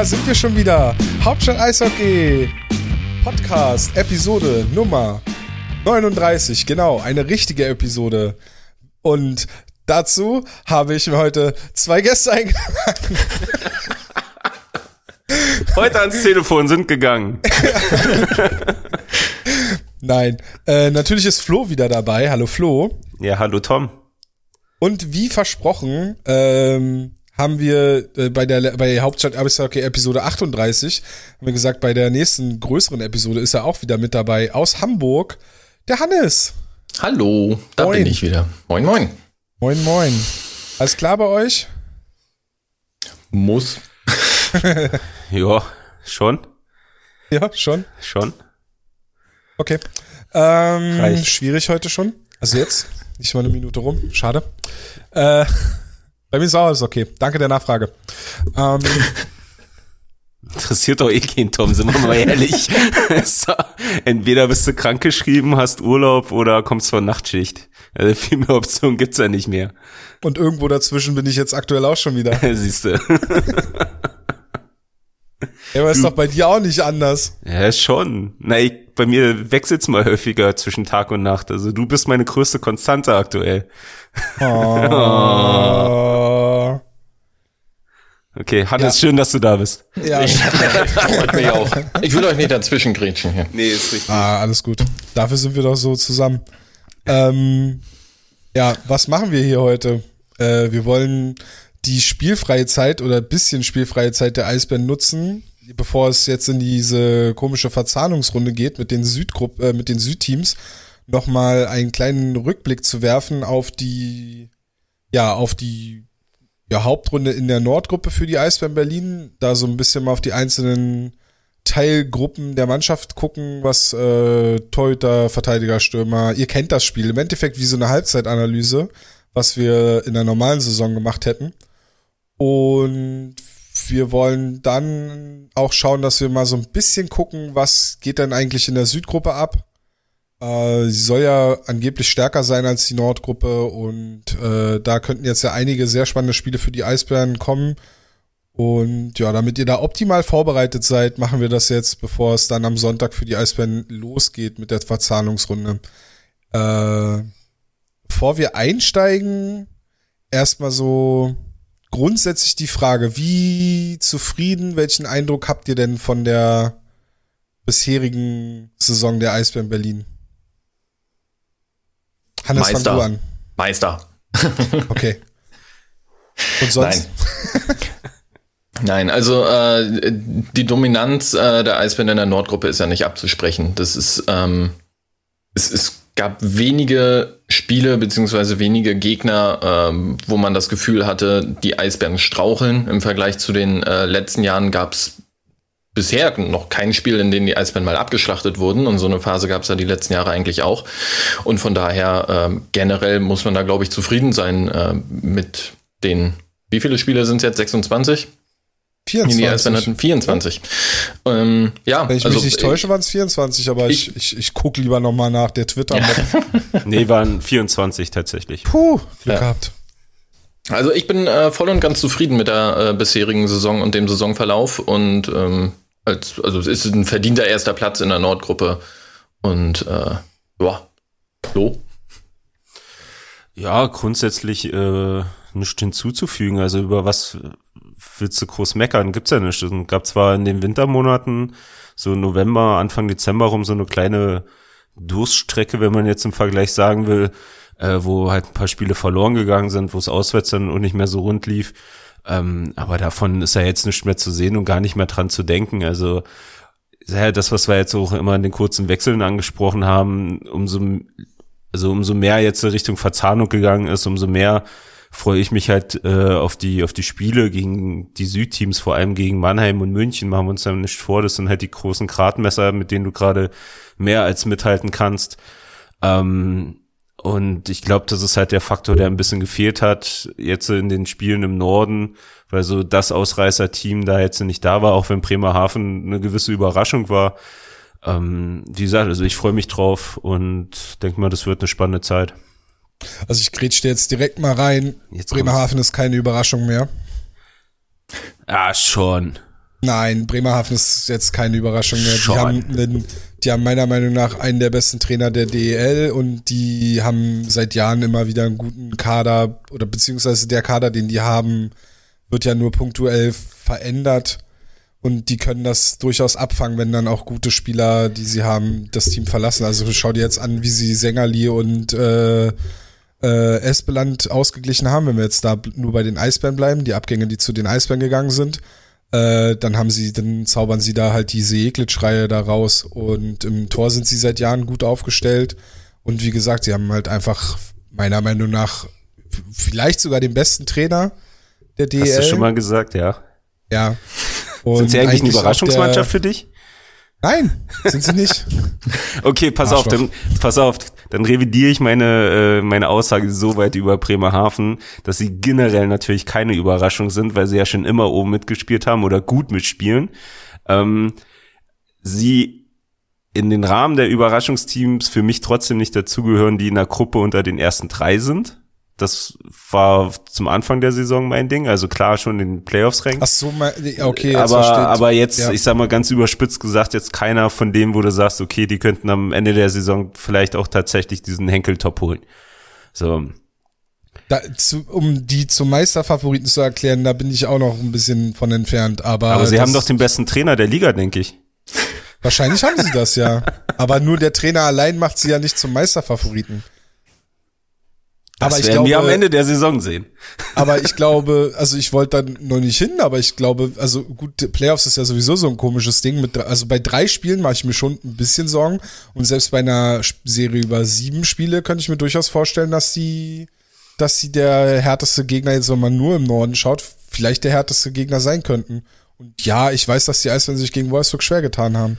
da sind wir schon wieder. Hauptstadt Eishockey Podcast, Episode Nummer 39. Genau, eine richtige Episode. Und dazu habe ich mir heute zwei Gäste eingeladen. Heute ans Telefon sind gegangen. Nein, äh, natürlich ist Flo wieder dabei. Hallo Flo. Ja, hallo Tom. Und wie versprochen, ähm, haben wir äh, bei der bei Hauptstadt Eishockey Episode 38 haben wir gesagt, bei der nächsten größeren Episode ist er auch wieder mit dabei aus Hamburg, der Hannes. Hallo, da Moin. bin ich wieder. Moin, moin. Moin moin. Alles klar bei euch? Muss. Ja, schon, Ja, schon. schon. Okay. Ähm, Reicht. schwierig heute schon. Also jetzt, nicht mal eine Minute rum. Schade. Äh, bei mir ist auch alles okay. Danke der Nachfrage. Ähm, Interessiert doch eh keinen Tom, sind wir mal ehrlich. Entweder bist du krankgeschrieben, hast Urlaub oder kommst von Nachtschicht. Also viel mehr Optionen gibt's ja nicht mehr. und irgendwo dazwischen bin ich jetzt aktuell auch schon wieder. Siehst du. Ja, aber ist doch bei dir auch nicht anders. Ja, schon. Na, ich, bei mir wechselt's mal häufiger zwischen Tag und Nacht. Also du bist meine größte Konstante aktuell. Oh. Okay, Hannes, schön, dass du da bist. Ja, Freut mich auch. Ich will euch nicht dazwischen grätschen hier. Nee, ist richtig. ah, alles gut. Dafür sind wir doch so zusammen. Ähm, ja, was machen wir hier heute? Äh, wir wollen die spielfreie Zeit oder bisschen spielfreie Zeit der Eisbären nutzen, bevor es jetzt in diese komische Verzahnungsrunde geht mit den Südgrupp, äh, mit den Südteams, nochmal einen kleinen Rückblick zu werfen auf die, ja, auf die ja, Hauptrunde in der Nordgruppe für die Eisbären Berlin, da so ein bisschen mal auf die einzelnen Teilgruppen der Mannschaft gucken, was äh, Torhüter, Verteidiger, Stürmer, ihr kennt das Spiel, im Endeffekt wie so eine Halbzeitanalyse, was wir in der normalen Saison gemacht hätten. Und wir wollen dann auch schauen, dass wir mal so ein bisschen gucken, was geht denn eigentlich in der Südgruppe ab. Äh, sie soll ja angeblich stärker sein als die Nordgruppe und äh, da könnten jetzt ja einige sehr spannende Spiele für die Eisbären kommen. Und ja, damit ihr da optimal vorbereitet seid, machen wir das jetzt, bevor es dann am Sonntag für die Eisbären losgeht mit der Verzahnungsrunde. Äh, bevor wir einsteigen, erstmal so grundsätzlich die Frage, wie zufrieden, welchen Eindruck habt ihr denn von der bisherigen Saison der Eisbären Berlin? Hannes, Meister. du an. Meister. Okay. Und sonst? Nein, also äh, die Dominanz äh, der Eisbären in der Nordgruppe ist ja nicht abzusprechen. Das ist, ähm, es, es gab wenige Spiele beziehungsweise wenige Gegner, ähm, wo man das Gefühl hatte, die Eisbären straucheln. Im Vergleich zu den äh, letzten Jahren gab es bisher noch kein Spiel, in dem die Eisbären mal abgeschlachtet wurden. Und so eine Phase gab es ja die letzten Jahre eigentlich auch. Und von daher ähm, generell muss man da, glaube ich, zufrieden sein äh, mit den. Wie viele Spiele sind es jetzt? 26? Die die Eisbären 24. hatten 24. Ähm, ja, Wenn ich also, mich nicht täusche, waren es 24, aber ich, ich, ich gucke lieber nochmal nach der twitter -Mod. Nee, waren 24 tatsächlich. Puh, Glück Ja. gehabt. Also ich bin äh, voll und ganz zufrieden mit der äh, bisherigen Saison und dem Saisonverlauf und ähm, als, also es ist ein verdienter erster Platz in der Nordgruppe und äh, ja, so. Ja, grundsätzlich äh, nichts hinzuzufügen. Also über was willst du groß meckern? Gibt's ja nicht. Es gab zwar in den Wintermonaten, so November, Anfang Dezember rum, so eine kleine Durststrecke, wenn man jetzt im Vergleich sagen will, äh, wo halt ein paar Spiele verloren gegangen sind, wo es auswärts dann auch nicht mehr so rund lief. Ähm, aber davon ist ja jetzt nicht mehr zu sehen und gar nicht mehr dran zu denken. Also ja, das, was wir jetzt auch immer in den kurzen Wechseln angesprochen haben, umso, also umso mehr jetzt Richtung Verzahnung gegangen ist, umso mehr freue ich mich halt äh, auf die auf die Spiele gegen die Südteams, vor allem gegen Mannheim und München. Machen wir uns ja nicht vor, das sind halt die großen Gradmesser, mit denen du gerade mehr als mithalten kannst. Ähm, und ich glaube, das ist halt der Faktor, der ein bisschen gefehlt hat jetzt in den Spielen im Norden, weil so das Ausreißer-Team da jetzt nicht da war, auch wenn Bremerhaven eine gewisse Überraschung war. Ähm, wie gesagt, also ich freue mich drauf und denke mal, das wird eine spannende Zeit. Also ich grätsch dir jetzt direkt mal rein. Jetzt Bremerhaven ist keine Überraschung mehr. Ah, schon. Nein, Bremerhaven ist jetzt keine Überraschung mehr. Die haben, einen, die haben meiner Meinung nach einen der besten Trainer der DEL und die haben seit Jahren immer wieder einen guten Kader oder beziehungsweise der Kader, den die haben, wird ja nur punktuell verändert und die können das durchaus abfangen, wenn dann auch gute Spieler, die sie haben, das Team verlassen. Also schau dir jetzt an, wie sie Sängerli und äh, äh, Espeland ausgeglichen haben, wenn wir jetzt da nur bei den Eisbären bleiben, die Abgänge, die zu den Eisbären gegangen sind. Äh, dann haben sie, dann zaubern sie da halt diese Eklitsch-Reihe da raus und im Tor sind sie seit Jahren gut aufgestellt und wie gesagt, sie haben halt einfach meiner Meinung nach vielleicht sogar den besten Trainer der DL. Hast du schon mal gesagt, ja. Ja. Sind sie eigentlich eine Überraschungsmannschaft für dich? Nein, sind sie nicht. Okay, pass auf, Arschloch. dann, pass auf, dann revidiere ich meine, äh, meine Aussage so weit über Bremerhaven, dass sie generell natürlich keine Überraschung sind, weil sie ja schon immer oben mitgespielt haben oder gut mitspielen. Ähm, sie in den Rahmen der Überraschungsteams für mich trotzdem nicht dazugehören, die in der Gruppe unter den ersten drei sind. Das war zum Anfang der Saison mein Ding, also klar schon in den Playoffs ranken. Ach so, okay, aber, versteht. aber jetzt, Ja. ich sag mal ganz überspitzt gesagt, jetzt keiner von dem, wo du sagst, okay, die könnten am Ende der Saison vielleicht auch tatsächlich diesen Henkeltop holen. So, Da, zu, um die zum Meisterfavoriten zu erklären, da bin ich auch noch ein bisschen von entfernt. Aber, aber sie haben doch den besten Trainer der Liga, denke ich. Wahrscheinlich haben sie das ja. Aber nur der Trainer allein macht sie ja nicht zum Meisterfavoriten. Das aber ich werden glaube, wir am Ende der Saison sehen. aber ich glaube, also ich wollte da noch nicht hin, aber ich glaube, also gut, Playoffs ist ja sowieso so ein komisches Ding. Mit, also bei drei Spielen mache ich mir schon ein bisschen Sorgen. Und selbst bei einer Serie über sieben Spiele könnte ich mir durchaus vorstellen, dass sie, dass sie der härteste Gegner, jetzt wenn man nur im Norden schaut, vielleicht der härteste Gegner sein könnten. Und ja, ich weiß, dass die Eisbären sich gegen Wolfsburg schwer getan haben.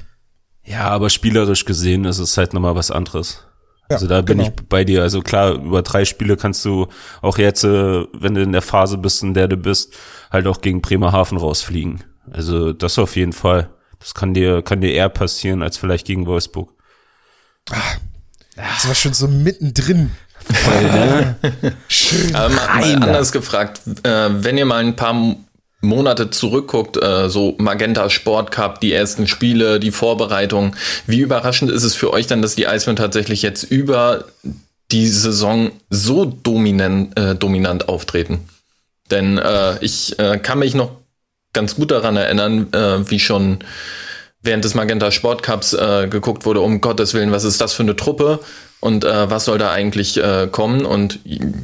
Ja, aber spielerisch gesehen ist es halt nochmal was anderes. Ja, also da bin genau. ich bei dir. Also klar, über drei Spiele kannst du auch jetzt, äh, wenn du in der Phase bist, in der du bist, halt auch gegen Bremerhaven rausfliegen. Also das auf jeden Fall. Das kann dir, kann dir eher passieren als vielleicht gegen Wolfsburg. Das war schon so mittendrin. Schön. Aber mal, mal anders gefragt, äh, wenn ihr mal ein paar Monate zurückguckt, äh, so Magenta Sport Cup, die ersten Spiele, die Vorbereitung, wie überraschend ist es für euch dann, dass die Eisbären tatsächlich jetzt über die Saison so dominant, äh, dominant auftreten? Denn äh, ich äh, kann mich noch ganz gut daran erinnern, äh, wie schon während des Magenta Sport Cups äh, geguckt wurde, um Gottes Willen, was ist das für eine Truppe und äh, was soll da eigentlich äh, kommen? Und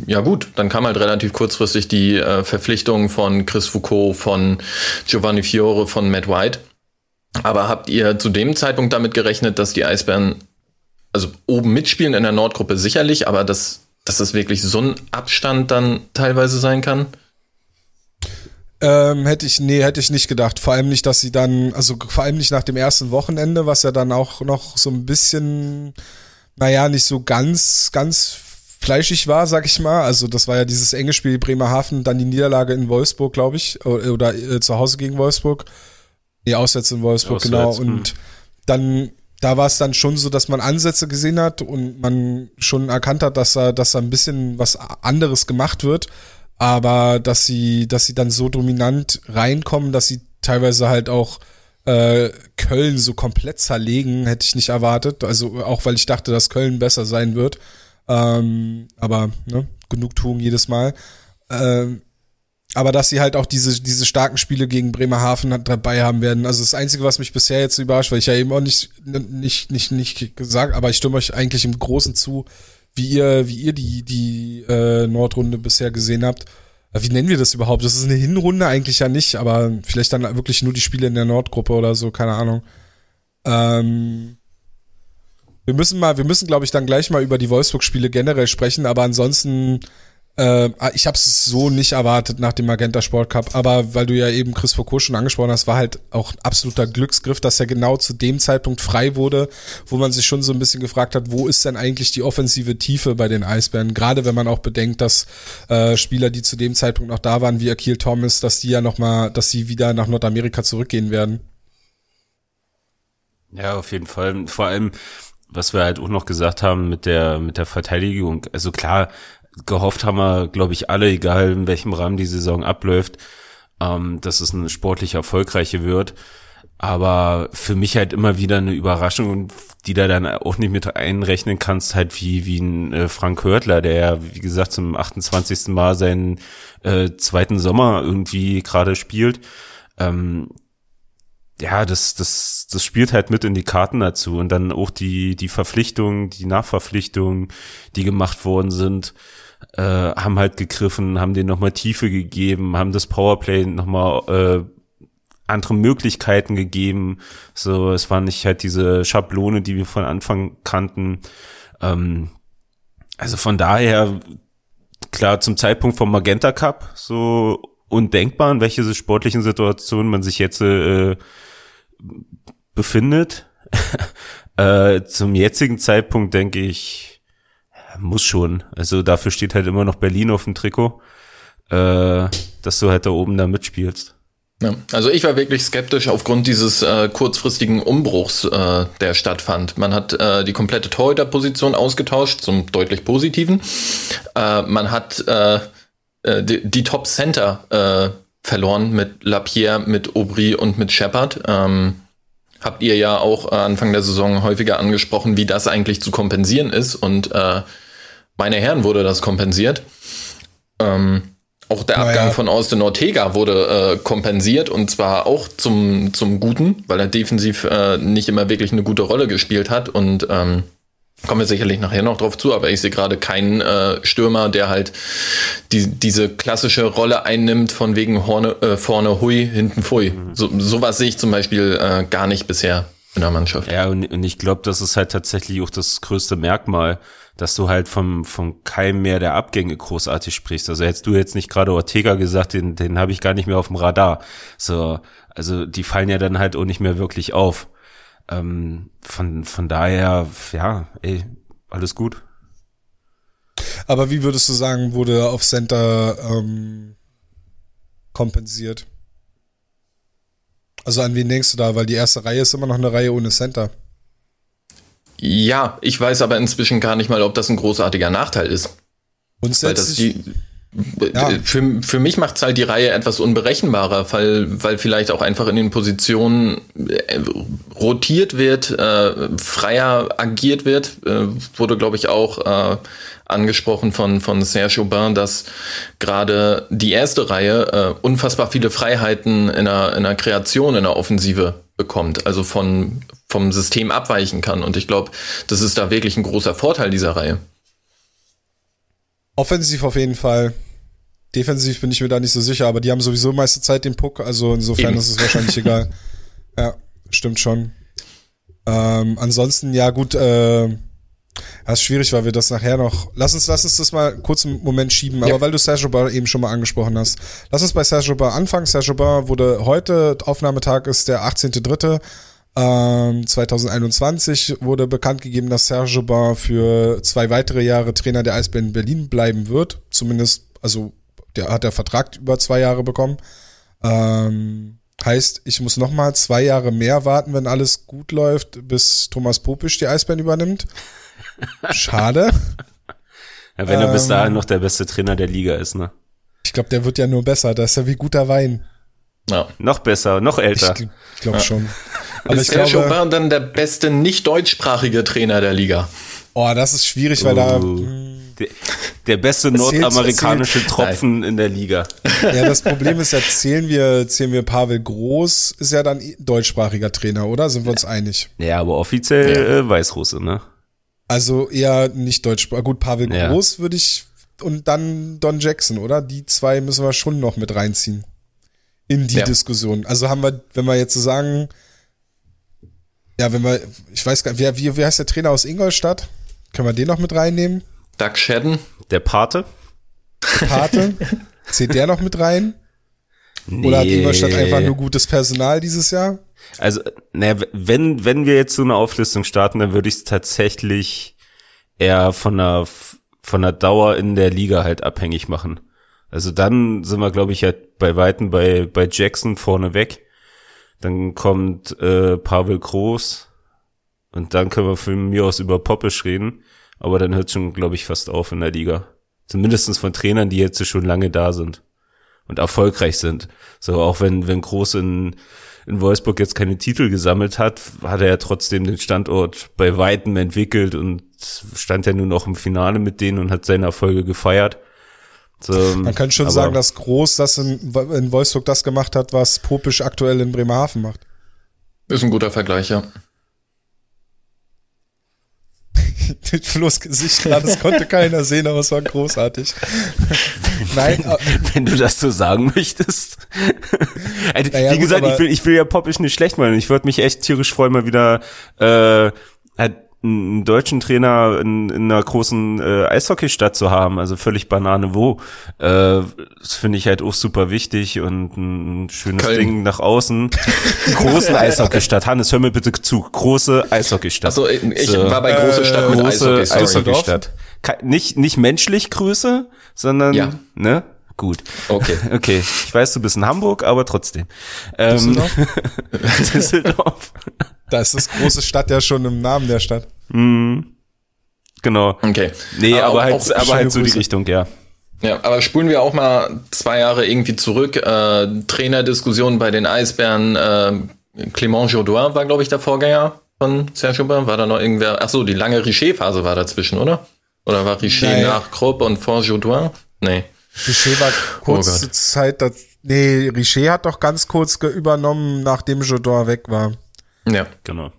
ja gut, dann kam halt relativ kurzfristig die äh, Verpflichtung von Chris Foucault, von Giovanni Fiore, von Matt White. Aber habt ihr zu dem Zeitpunkt damit gerechnet, dass die Eisbären also oben mitspielen in der Nordgruppe sicherlich, aber dass, dass das wirklich so ein Abstand dann teilweise sein kann? Ähm, hätte ich, nee, hätte ich nicht gedacht. Vor allem nicht, dass sie dann, also vor allem nicht nach dem ersten Wochenende, was ja dann auch noch so ein bisschen, naja, nicht so ganz, ganz fleischig war, sag ich mal. Also das war ja dieses enge Spiel Bremerhaven, dann die Niederlage in Wolfsburg, glaube ich, oder, äh, zu Hause gegen Wolfsburg. Nee, auswärts in Wolfsburg, Auswärts, genau. hm. Und dann, da war es dann schon so, dass man Ansätze gesehen hat und man schon erkannt hat, dass da, dass da ein bisschen was anderes gemacht wird aber dass sie, dass sie dann so dominant reinkommen, dass sie teilweise halt auch äh, Köln so komplett zerlegen, hätte ich nicht erwartet. Also auch weil ich dachte, dass Köln besser sein wird. Ähm, aber ne, Genugtuung jedes Mal. Ähm, aber dass sie halt auch diese, diese starken Spiele gegen Bremerhaven dabei haben werden. Also das Einzige, was mich bisher jetzt überrascht, weil ich ja eben auch nicht, nicht, nicht, nicht gesagt, aber ich stimme euch eigentlich im Großen zu, wie ihr, wie ihr die, die äh, Nordrunde bisher gesehen habt. Äh, Wie nennen wir das überhaupt? Das ist eine Hinrunde eigentlich ja nicht, aber vielleicht dann wirklich nur die Spiele in der Nordgruppe oder so, keine Ahnung. Ähm, wir müssen mal, wir müssen, glaube ich, dann gleich mal über die Wolfsburg-Spiele generell sprechen, aber ansonsten, äh, ich habe es so nicht erwartet nach dem Magenta Sport Cup, aber weil du ja eben Chris Foucault schon angesprochen hast, war halt auch ein absoluter Glücksgriff, dass er genau zu dem Zeitpunkt frei wurde, wo man sich schon so ein bisschen gefragt hat, wo ist denn eigentlich die offensive Tiefe bei den Eisbären? Gerade wenn man auch bedenkt, dass äh, Spieler, die zu dem Zeitpunkt noch da waren, wie Akil Thomas, dass die ja noch mal, dass sie wieder nach Nordamerika zurückgehen werden. Ja, auf jeden Fall. Vor allem, was wir halt auch noch gesagt haben mit der, mit der Verteidigung. Also klar, gehofft haben wir, glaube ich, alle, egal in welchem Rahmen die Saison abläuft, ähm, dass es eine sportlich erfolgreiche wird. Aber für mich halt immer wieder eine Überraschung, die da dann auch nicht mit einrechnen kannst, halt wie, wie ein äh, Frank Hörtler, der ja, wie gesagt, zum 28. Mal seinen äh, zweiten Sommer irgendwie gerade spielt. Ähm, ja, das, das, das spielt halt mit in die Karten dazu. Und dann auch die, die Verpflichtungen, die Nachverpflichtungen, die gemacht worden sind, äh, haben halt gegriffen, haben denen nochmal Tiefe gegeben, haben das Powerplay nochmal äh, andere Möglichkeiten gegeben. So, es war nicht halt diese Schablone, die wir von Anfang kannten. Ähm, also von daher, klar, zum Zeitpunkt vom Magenta Cup, so undenkbar, in welche sportlichen Situationen man sich jetzt äh, befindet. äh, zum jetzigen Zeitpunkt denke ich, muss schon. Also dafür steht halt immer noch Berlin auf dem Trikot, äh, dass du halt da oben da mitspielst. Ja, also ich war wirklich skeptisch aufgrund dieses äh, kurzfristigen Umbruchs, äh, der stattfand. Man hat äh, die komplette Torhüterposition ausgetauscht zum deutlich positiven. Äh, man hat äh, äh, die, die Top Center äh, verloren mit Lapierre, mit Aubry und mit Shepard. Ähm, habt ihr ja auch Anfang der Saison häufiger angesprochen, wie das eigentlich zu kompensieren ist. Und äh, meine Herren wurde das kompensiert. Ähm, auch der Abgang naja. von Austin Ortega wurde äh, kompensiert und zwar auch zum, zum Guten, weil er defensiv äh, nicht immer wirklich eine gute Rolle gespielt hat und ähm, kommen wir sicherlich nachher noch drauf zu, aber ich sehe gerade keinen äh, Stürmer, der halt die, diese klassische Rolle einnimmt von wegen Horne, äh, vorne hui, hinten fui. Mhm. So, sowas sehe ich zum Beispiel äh, gar nicht bisher in der Mannschaft. Ja, und, und ich glaube, das ist halt tatsächlich auch das größte Merkmal dass du halt vom, vom Keim mehr der Abgänge großartig sprichst. Also hättest du jetzt nicht gerade Ortega gesagt, den, den habe ich gar nicht mehr auf dem Radar. So, also die fallen ja dann halt auch nicht mehr wirklich auf. Ähm, von, von daher, ja, ey, alles gut. Aber wie würdest du sagen, wurde auf Center ähm, kompensiert? Also an wen denkst du da? Weil die erste Reihe ist immer noch eine Reihe ohne Center. Ja, ich weiß aber inzwischen gar nicht mal, ob das ein großartiger Nachteil ist. Die, ja. für, für mich macht es halt die Reihe etwas unberechenbarer, weil, weil vielleicht auch einfach in den Positionen äh, rotiert wird, äh, freier agiert wird. Äh, wurde, glaube ich, auch äh, angesprochen von, von Serge Aubin, dass gerade die erste Reihe äh, unfassbar viele Freiheiten in der, in der Kreation, in der Offensive bekommt, also von, vom System abweichen kann. Und ich glaube, das ist da wirklich ein großer Vorteil dieser Reihe. Offensiv auf jeden Fall. Defensiv bin ich mir da nicht so sicher, aber die haben sowieso meiste Zeit den Puck, also insofern Eben. ist es wahrscheinlich egal. Ja, stimmt schon. Ähm, ansonsten, ja gut, äh, das ist schwierig, weil wir das nachher noch. Lass uns, lass uns das mal kurz einen Moment schieben, aber ja. weil du Serge Bar eben schon mal angesprochen hast. Lass uns bei Serge Bar anfangen. Serge Bar wurde heute, Aufnahmetag ist der 18.3. 2021 ähm, wurde bekannt gegeben, dass Serge Bar für zwei weitere Jahre Trainer der Eisbären Berlin bleiben wird. Zumindest, also der hat der Vertrag über zwei Jahre bekommen. Ähm, heißt, ich muss noch mal zwei Jahre mehr warten, wenn alles gut läuft, bis Thomas Popisch die Eisbären übernimmt. Schade. Ja, wenn er bis dahin ähm, noch der beste Trainer der Liga ist, ne? Ich glaube, der wird ja nur besser. Das ist ja wie guter Wein. Ja. Noch besser, noch älter. Ich glaube ja. schon. Aber ist ich glaube, Chopin dann der beste nicht deutschsprachige Trainer der Liga? Oh, das ist schwierig, weil uh. da. Der, der beste nordamerikanische erzählt. Tropfen Nein. in der Liga. Ja, das Problem ist, erzählen wir, erzählen wir Pavel Groß, ist ja dann deutschsprachiger Trainer, oder? Sind wir uns einig? Ja, aber offiziell ja. Äh, Weißrusse, ne? Also eher nicht deutsch. Gut, Pavel ja. Groß würde ich und dann Don Jackson, oder? Die zwei müssen wir schon noch mit reinziehen in die ja. Diskussion. Also haben wir, wenn wir jetzt so sagen, ja, wenn wir, ich weiß gar nicht, wer, wie, wie heißt der Trainer aus Ingolstadt? Können wir den noch mit reinnehmen? Doug Shedden. Der Pate. Der Pate. Zählt der noch mit rein? Nee. Oder hat Ingolstadt einfach nur gutes Personal dieses Jahr? Also, naja, wenn, wenn wir jetzt so eine Auflistung starten, dann würde ich es tatsächlich eher von der, von der Dauer in der Liga halt abhängig machen. Also dann sind wir, glaube ich, halt bei Weitem bei, bei Jackson vorne weg. Dann kommt äh, Pavel Groß und dann können wir von mir aus über Poppisch reden. Aber dann hört schon, glaube ich, fast auf in der Liga. Zumindestens von Trainern, die jetzt schon lange da sind. Und erfolgreich sind. So, auch wenn, wenn Groß in, in Wolfsburg jetzt keine Titel gesammelt hat, hat er ja trotzdem den Standort bei Weitem entwickelt und stand ja nun auch im Finale mit denen und hat seine Erfolge gefeiert. So, Man kann schon sagen, dass Groß das in, in Wolfsburg das gemacht hat, was Popisch aktuell in Bremerhaven macht. Ist ein guter Vergleich, ja. Flo's Gesicht gerade, das konnte keiner sehen, aber es war großartig. Nein, wenn, wenn, du das so sagen möchtest. also, naja, wie gesagt, ich will, ich will ja Popisch nicht schlecht machen. Ich würde mich echt tierisch freuen, mal wieder äh, einen deutschen Trainer in, in einer großen äh, Eishockeystadt zu haben, also völlig Banane wo. Äh, das finde ich halt auch super wichtig und ein schönes Köln. Ding nach außen. großen Eishockeystadt. Hannes, hör mir bitte zu. Große Eishockeystadt. Achso, ich so. war bei große Stadt äh, mit große Eishockey. Eishockeystadt. Nicht, nicht menschlich Größe, sondern, ja. ne? Gut. Okay. Okay. Ich weiß, du bist in Hamburg, aber trotzdem. Ähm, Düsseldorf? Düsseldorf. Da ist das große Stadt ja schon im Namen der Stadt. Mhm. Genau. Okay. Nee, aber, aber halt, aber halt so die Richtung, ja. Ja, aber spulen wir auch mal zwei Jahre irgendwie zurück. Äh, Trainerdiskussion bei den Eisbären. Äh, Clément Jodoin war, glaube ich, der Vorgänger von Serge Aubin. War da noch irgendwer? Ach so, die lange Richer-Phase war dazwischen, oder? Oder war Richer Nein. nach Krupp und vor Jodoin? Nee. Richer war kurze oh Zeit, das, nee, Richer hat doch ganz kurz übernommen, nachdem Jodoin weg war. Ja. Genau.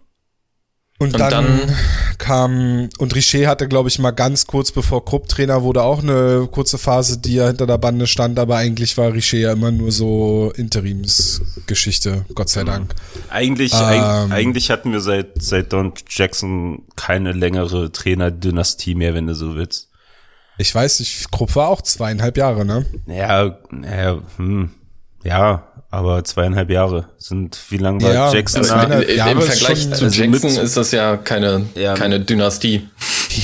Und, und dann, dann, kam, und Richer hatte, glaube ich, mal ganz kurz bevor Krupp Trainer wurde, auch eine kurze Phase, die ja hinter der Bande stand, aber eigentlich war Richer ja immer nur so Interimsgeschichte, Gott sei Dank. Eigentlich, ähm, eigentlich hatten wir seit, seit Don Jackson keine längere Trainerdynastie mehr, wenn du so willst. Ich weiß nicht, Krupp war auch zweieinhalb Jahre, ne? Ja, ja, hm, ja, aber zweieinhalb Jahre sind, wie lange war ja, Jackson da? Im, Im Vergleich schon, zu also Jackson ist das ja keine, ja. keine Dynastie.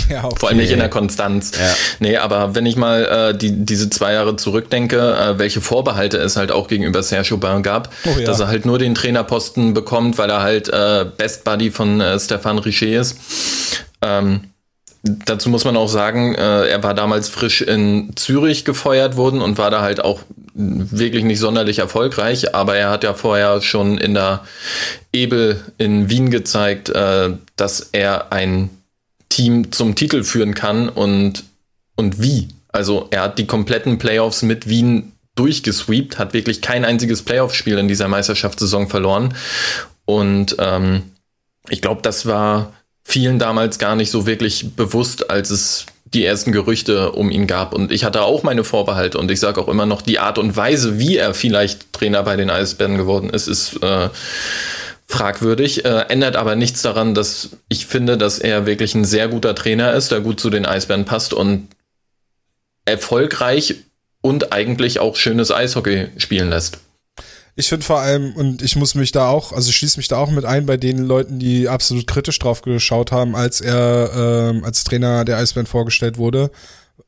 Ja, okay. Vor allem nicht in der Konstanz. Ja. Nee, aber wenn ich mal äh, die, diese zwei Jahre zurückdenke, äh, welche Vorbehalte es halt auch gegenüber Sergio Aubin gab, oh, ja. dass er halt nur den Trainerposten bekommt, weil er halt äh, Best Buddy von äh, Stefan Richer ist. Ähm, Dazu muss man auch sagen, äh, er war damals frisch in Zürich gefeuert worden und war da halt auch wirklich nicht sonderlich erfolgreich, aber er hat ja vorher schon in der Ebel in Wien gezeigt, äh, dass er ein Team zum Titel führen kann und, und wie. Also er hat die kompletten Playoffs mit Wien durchgesweept, hat wirklich kein einziges Playoff-Spiel in dieser Meisterschaftssaison verloren. Und ähm, ich glaube, das war vielen damals gar nicht so wirklich bewusst, als es die ersten Gerüchte um ihn gab. Und ich hatte auch meine Vorbehalte und ich sage auch immer noch, die Art und Weise, wie er vielleicht Trainer bei den Eisbären geworden ist, ist äh, fragwürdig. Äh, ändert aber nichts daran, dass ich finde, dass er wirklich ein sehr guter Trainer ist, der gut zu den Eisbären passt und erfolgreich und eigentlich auch schönes Eishockey spielen lässt. Ich finde vor allem, und ich muss mich da auch, also schließe mich da auch mit ein bei den Leuten, die absolut kritisch drauf geschaut haben, als er ähm, als Trainer der Eisbären vorgestellt wurde,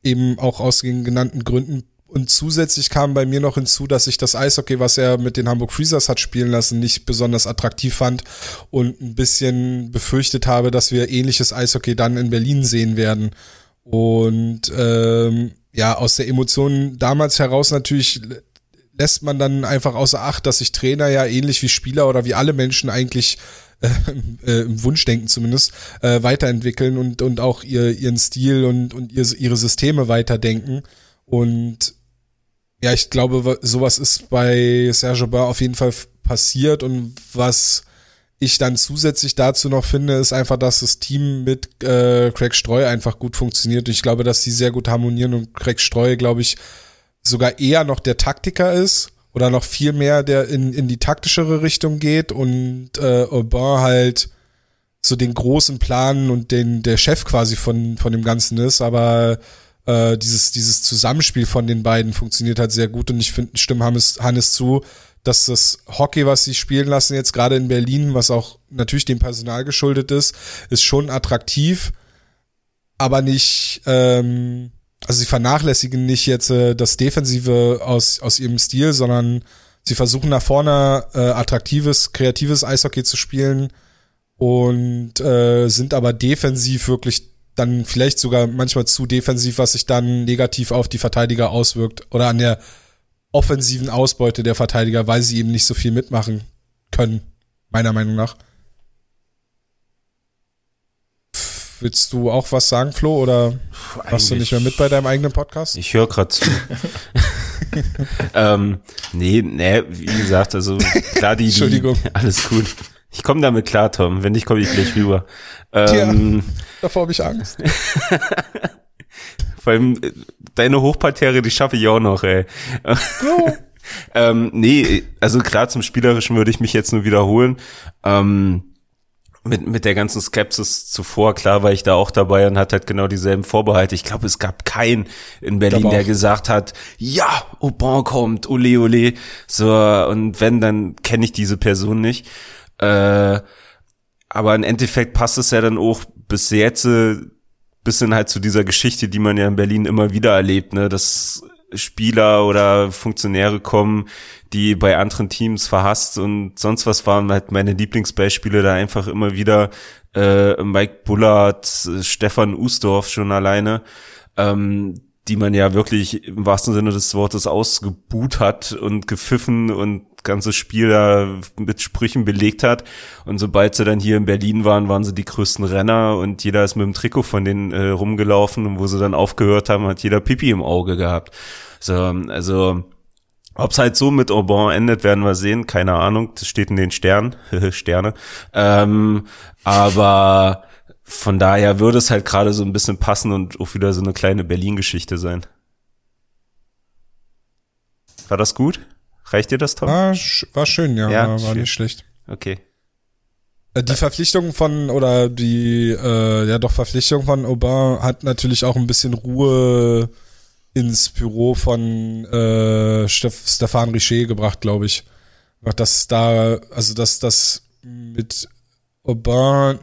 eben auch aus den genannten Gründen. Und zusätzlich kam bei mir noch hinzu, dass ich das Eishockey, was er mit den Hamburg Freezers hat spielen lassen, nicht besonders attraktiv fand und ein bisschen befürchtet habe, dass wir ähnliches Eishockey dann in Berlin sehen werden. Und ähm, ja, aus der Emotion damals heraus natürlich lässt man dann einfach außer Acht, dass sich Trainer ja ähnlich wie Spieler oder wie alle Menschen eigentlich äh, äh, im Wunschdenken zumindest äh, weiterentwickeln und und auch ihr, ihren Stil und und ihr, ihre Systeme weiterdenken. Und ja, ich glaube, sowas ist bei Serge Bar auf jeden Fall passiert. Und was ich dann zusätzlich dazu noch finde, ist einfach, dass das Team mit äh, Craig Streu einfach gut funktioniert. Ich glaube, dass die sehr gut harmonieren. Und Craig Streu, glaube ich, sogar eher noch der Taktiker ist oder noch viel mehr der in, in die taktischere Richtung geht und äh, Aubin halt so den großen Plan und den der Chef quasi von von dem Ganzen ist, aber äh, dieses dieses Zusammenspiel von den beiden funktioniert halt sehr gut und ich finde stimme Hannes, Hannes zu, dass das Hockey, was sie spielen lassen jetzt gerade in Berlin, was auch natürlich dem Personal geschuldet ist, ist schon attraktiv, aber nicht ähm, also sie vernachlässigen nicht jetzt äh, das Defensive aus, aus ihrem Stil, sondern sie versuchen nach vorne äh, attraktives, kreatives Eishockey zu spielen und äh, sind aber defensiv wirklich dann vielleicht sogar manchmal zu defensiv, was sich dann negativ auf die Verteidiger auswirkt oder an der offensiven Ausbeute der Verteidiger, weil sie eben nicht so viel mitmachen können, meiner Meinung nach. Willst du auch was sagen, Flo, oder machst du nicht mehr mit bei deinem eigenen Podcast? Ich höre gerade zu. ähm, nee, nee, wie gesagt, also klar, die, die Entschuldigung. alles gut. Ich komme damit klar, Tom. Wenn nicht, komme ich gleich rüber. Ähm, Davor habe ich Angst. Vor allem äh, deine Hochparterre, die schaffe ich auch noch, ey. Oh. ähm, nee, also klar, zum Spielerischen würde ich mich jetzt nur wiederholen. Ähm, mit, mit der ganzen Skepsis zuvor, klar war ich da auch dabei und hat halt genau dieselben Vorbehalte. Ich glaube, es gab keinen in Berlin, der gesagt hat, ja, Aubin kommt, ole ole. So, und wenn, dann kenne ich diese Person nicht. Äh, aber im Endeffekt passt es ja dann auch bis jetzt äh, bisschen halt zu dieser Geschichte, die man ja in Berlin immer wieder erlebt, ne, dass Spieler oder Funktionäre kommen, die bei anderen Teams verhasst und sonst was waren halt meine Lieblingsbeispiele da einfach immer wieder äh, Mike Bullard, Stefan Usdorf schon alleine, ähm, die man ja wirklich im wahrsten Sinne des Wortes ausgebuht hat und gepfiffen und ganze Spiel da mit Sprüchen belegt hat. Und sobald sie dann hier in Berlin waren, waren sie die größten Renner und jeder ist mit dem Trikot von denen äh, rumgelaufen und wo sie dann aufgehört haben, hat jeder Pipi im Auge gehabt. So, also Ob's halt so mit Aubin endet, werden wir sehen. Keine Ahnung. Das steht in den Sternen. Sterne. Ähm, aber von daher würde es halt gerade so ein bisschen passen und auch wieder so eine kleine Berlin-Geschichte sein. War das gut? Reicht dir das, Tom? War, war schön, ja, Ja, war, war nicht schlecht. Okay. Äh, Die Verpflichtung von, oder die, äh, ja doch, Verpflichtung von Aubin hat natürlich auch ein bisschen Ruhe ins Büro von äh, Stef Stefan Richer gebracht, glaube ich. Dass da, also dass das mit Aubin,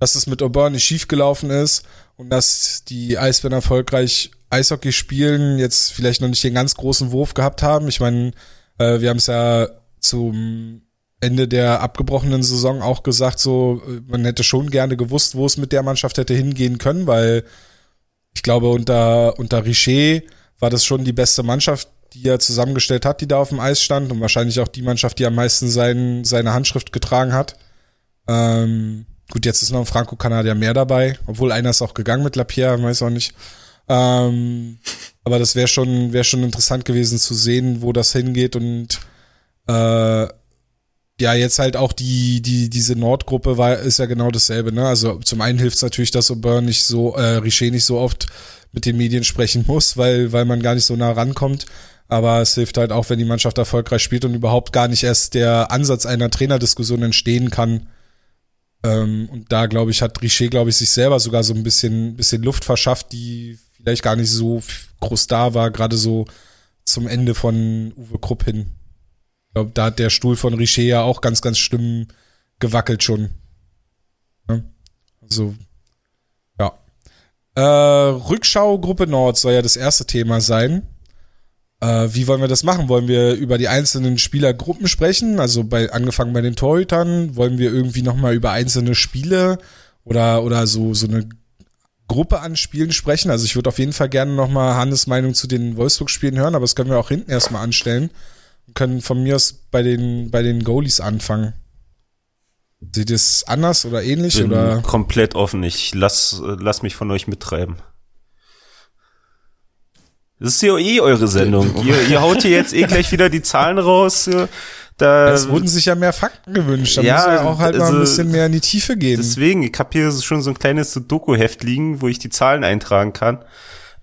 dass es mit Aubin nicht schiefgelaufen ist und dass die Eisbären erfolgreich Eishockey spielen, jetzt vielleicht noch nicht den ganz großen Wurf gehabt haben. Ich meine, äh, wir haben es ja zum Ende der abgebrochenen Saison auch gesagt, so man hätte schon gerne gewusst, wo es mit der Mannschaft hätte hingehen können, weil ich glaube, unter, unter Richer war das schon die beste Mannschaft, die er zusammengestellt hat, die da auf dem Eis stand und wahrscheinlich auch die Mannschaft, die am meisten sein, seine Handschrift getragen hat. Ähm, gut, jetzt ist noch ein Franco-Kanadier mehr dabei, obwohl einer ist auch gegangen mit Lapierre, weiß auch nicht. Ähm, aber das wäre schon, wäre schon interessant gewesen zu sehen, wo das hingeht und äh, ja, jetzt halt auch die, die, diese Nordgruppe war, ist ja genau dasselbe, ne? Also zum einen hilft es natürlich, dass Aubin nicht so, äh, Richer nicht so oft mit den Medien sprechen muss, weil, weil man gar nicht so nah rankommt. Aber es hilft halt auch, wenn die Mannschaft erfolgreich spielt und überhaupt gar nicht erst der Ansatz einer Trainerdiskussion entstehen kann. Ähm, und da, glaube ich, hat Richer, glaube ich, sich selber sogar so ein bisschen, bisschen Luft verschafft, die vielleicht gar nicht so groß da war, gerade so zum Ende von Uwe Krupp hin. Ich glaube, da hat der Stuhl von Richer ja auch ganz, ganz schlimm gewackelt schon. Ja. Also, ja. Äh, Rückschau Gruppe Nord soll ja das erste Thema sein. Äh, wie wollen wir das machen? Wollen wir über die einzelnen Spielergruppen sprechen? Also bei angefangen bei den Torhütern, wollen wir irgendwie nochmal über einzelne Spiele oder, oder so, so eine Gruppe an Spielen sprechen? Also ich würde auf jeden Fall gerne nochmal Hannes Meinung zu den Wolfsburg-Spielen hören, aber das können wir auch hinten erstmal anstellen. Wir können von mir aus bei den, bei den Goalies anfangen. Seht ihr es anders oder ähnlich? Bin oder? komplett offen. Ich lass, äh, lass mich von euch mittreiben. Das ist ja eh eure Sendung. Ihr, ihr haut hier jetzt eh gleich wieder die Zahlen raus. Ja. Da, Es wurden sich ja mehr Fakten gewünscht. Da ja, müssen wir auch halt mal ein also, bisschen mehr in die Tiefe gehen. deswegen, ich hab hier schon so ein kleines Doku-Heft liegen, wo ich die Zahlen eintragen kann.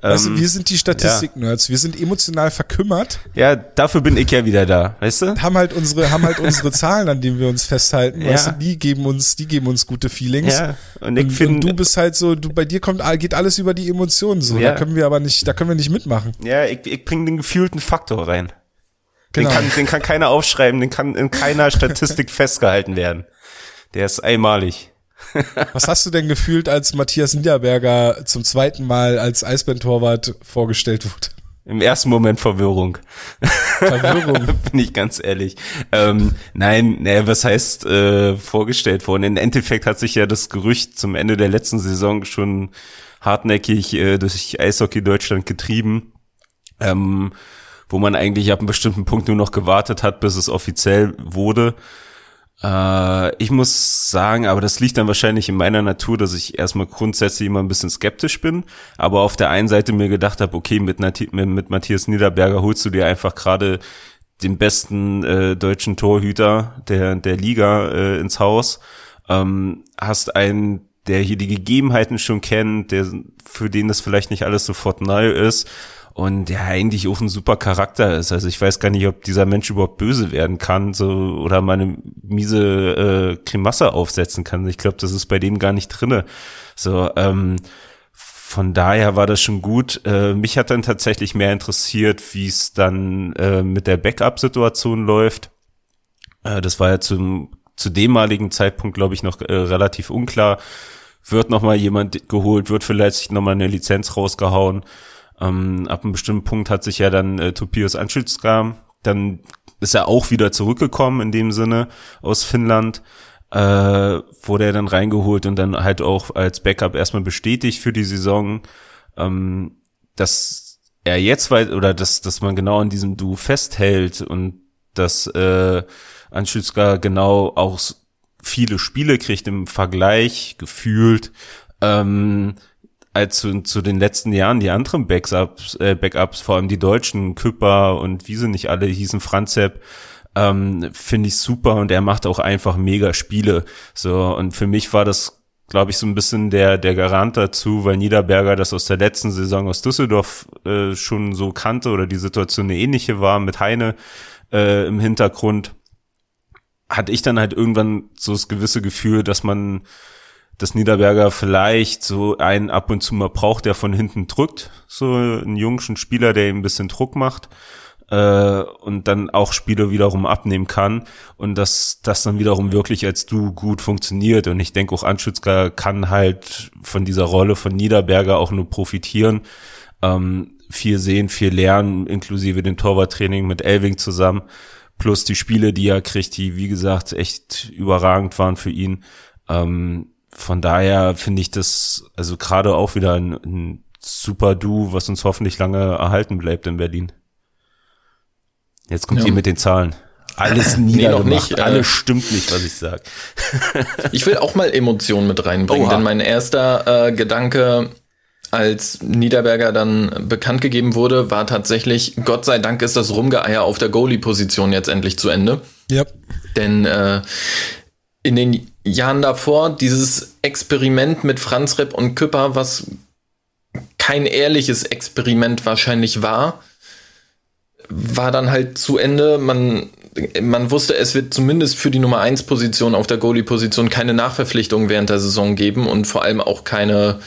Weißt du, Ähm, wir sind die Statistik-Nerds. Wir sind emotional verkümmert, ja, dafür bin ich ja wieder da, weißt du? haben halt unsere, haben halt unsere Zahlen, an denen wir uns festhalten. Ja. Weißt du, die geben uns, die geben uns gute Feelings. Ja, und ich finde, du bist halt so, du bei dir kommt, geht alles über die Emotionen so. Ja. Da können wir aber nicht, da können wir nicht mitmachen. ja, ich, ich bringe den gefühlten Faktor rein. Genau. Den, kann, den kann keiner aufschreiben, den kann in keiner Statistik festgehalten werden. Der ist einmalig. Was hast du denn gefühlt, als Matthias Niederberger zum zweiten Mal als Eisbären-Torwart vorgestellt wurde? Im ersten Moment Verwirrung. Verwirrung. Bin ich ganz ehrlich. Ähm, nein, naja, was heißt äh, vorgestellt worden? Im Endeffekt hat sich ja das Gerücht zum Ende der letzten Saison schon hartnäckig äh, durch Eishockey Deutschland getrieben. Ähm, wo man eigentlich ab einem bestimmten Punkt nur noch gewartet hat, bis es offiziell wurde. Äh, ich muss sagen, aber das liegt dann wahrscheinlich in meiner Natur, dass ich erstmal grundsätzlich immer ein bisschen skeptisch bin, aber auf der einen Seite mir gedacht habe, okay, mit, mit, Matthias Niederberger holst du dir einfach gerade den besten äh, deutschen Torhüter der, der Liga äh, ins Haus, ähm, hast einen, der hier die Gegebenheiten schon kennt, der für den das vielleicht nicht alles sofort neu ist und der eigentlich auch ein super Charakter ist. Also ich weiß gar nicht, ob dieser Mensch überhaupt böse werden kann, so oder mal eine miese äh, Kremasse aufsetzen kann. Ich glaube, das ist bei dem gar nicht drinne. So, ähm, von daher war das schon gut. Äh, mich hat dann tatsächlich mehr interessiert, wie es dann äh, mit der Backup-Situation läuft. Äh, das war ja zum zu demaligen Zeitpunkt, glaube ich, noch äh, relativ unklar. Wird noch mal jemand geholt, wird vielleicht noch mal eine Lizenz rausgehauen. Ähm, ab einem bestimmten Punkt hat sich ja dann äh, Topias Anschützka, dann ist er auch wieder zurückgekommen in dem Sinne aus Finnland, äh, wurde er dann reingeholt und dann halt auch als Backup erstmal bestätigt für die Saison, ähm, dass er jetzt weit oder dass, dass man genau an diesem Du festhält und dass äh, Anschützka genau auch viele Spiele kriegt im Vergleich gefühlt. Ähm, als zu, zu den letzten Jahren die anderen Backups, äh, Backups, vor allem die deutschen, Küpper und wie sie nicht alle hießen, Franzep, ähm, finde ich super und er macht auch einfach mega Spiele. So, und für mich war das, glaube ich, so ein bisschen der, der Garant dazu, weil Niederberger das aus der letzten Saison aus Düsseldorf äh, schon so kannte oder die Situation eine ähnliche war mit Heine äh, im Hintergrund, hatte ich dann halt irgendwann so das gewisse Gefühl, dass man dass Niederberger vielleicht so einen ab und zu mal braucht, der von hinten drückt, so einen jungen Spieler, der ihm ein bisschen Druck macht äh, und dann auch Spiele wiederum abnehmen kann. Und dass das dann wiederum wirklich als du gut funktioniert. Und ich denke auch Anschützger kann halt von dieser Rolle von Niederberger auch nur profitieren, ähm, viel sehen, viel lernen, inklusive dem Torwarttraining mit Elving zusammen. Plus die Spiele, die er kriegt, die wie gesagt echt überragend waren für ihn. Ähm, von daher finde ich das also gerade auch wieder ein, ein super Du, was uns hoffentlich lange erhalten bleibt in Berlin. Jetzt kommt ja. ihr mit den Zahlen. Alles niedergemacht, nee, nicht, äh, alles stimmt nicht, was ich sage. ich will auch mal Emotionen mit reinbringen, Oha. denn mein erster äh, Gedanke, als Niederberger dann bekannt gegeben wurde, war tatsächlich, Gott sei Dank ist das Rumgeeier auf der Goalie-Position jetzt endlich zu Ende. Yep. Denn äh, in den Jahren davor dieses Experiment mit Franz Repp und Küpper, was kein ehrliches Experiment wahrscheinlich war, war dann halt zu Ende. Man, man wusste, es wird zumindest für die Nummer 1 Position auf der Goalie-Position keine Nachverpflichtung während der Saison geben und vor allem auch keine,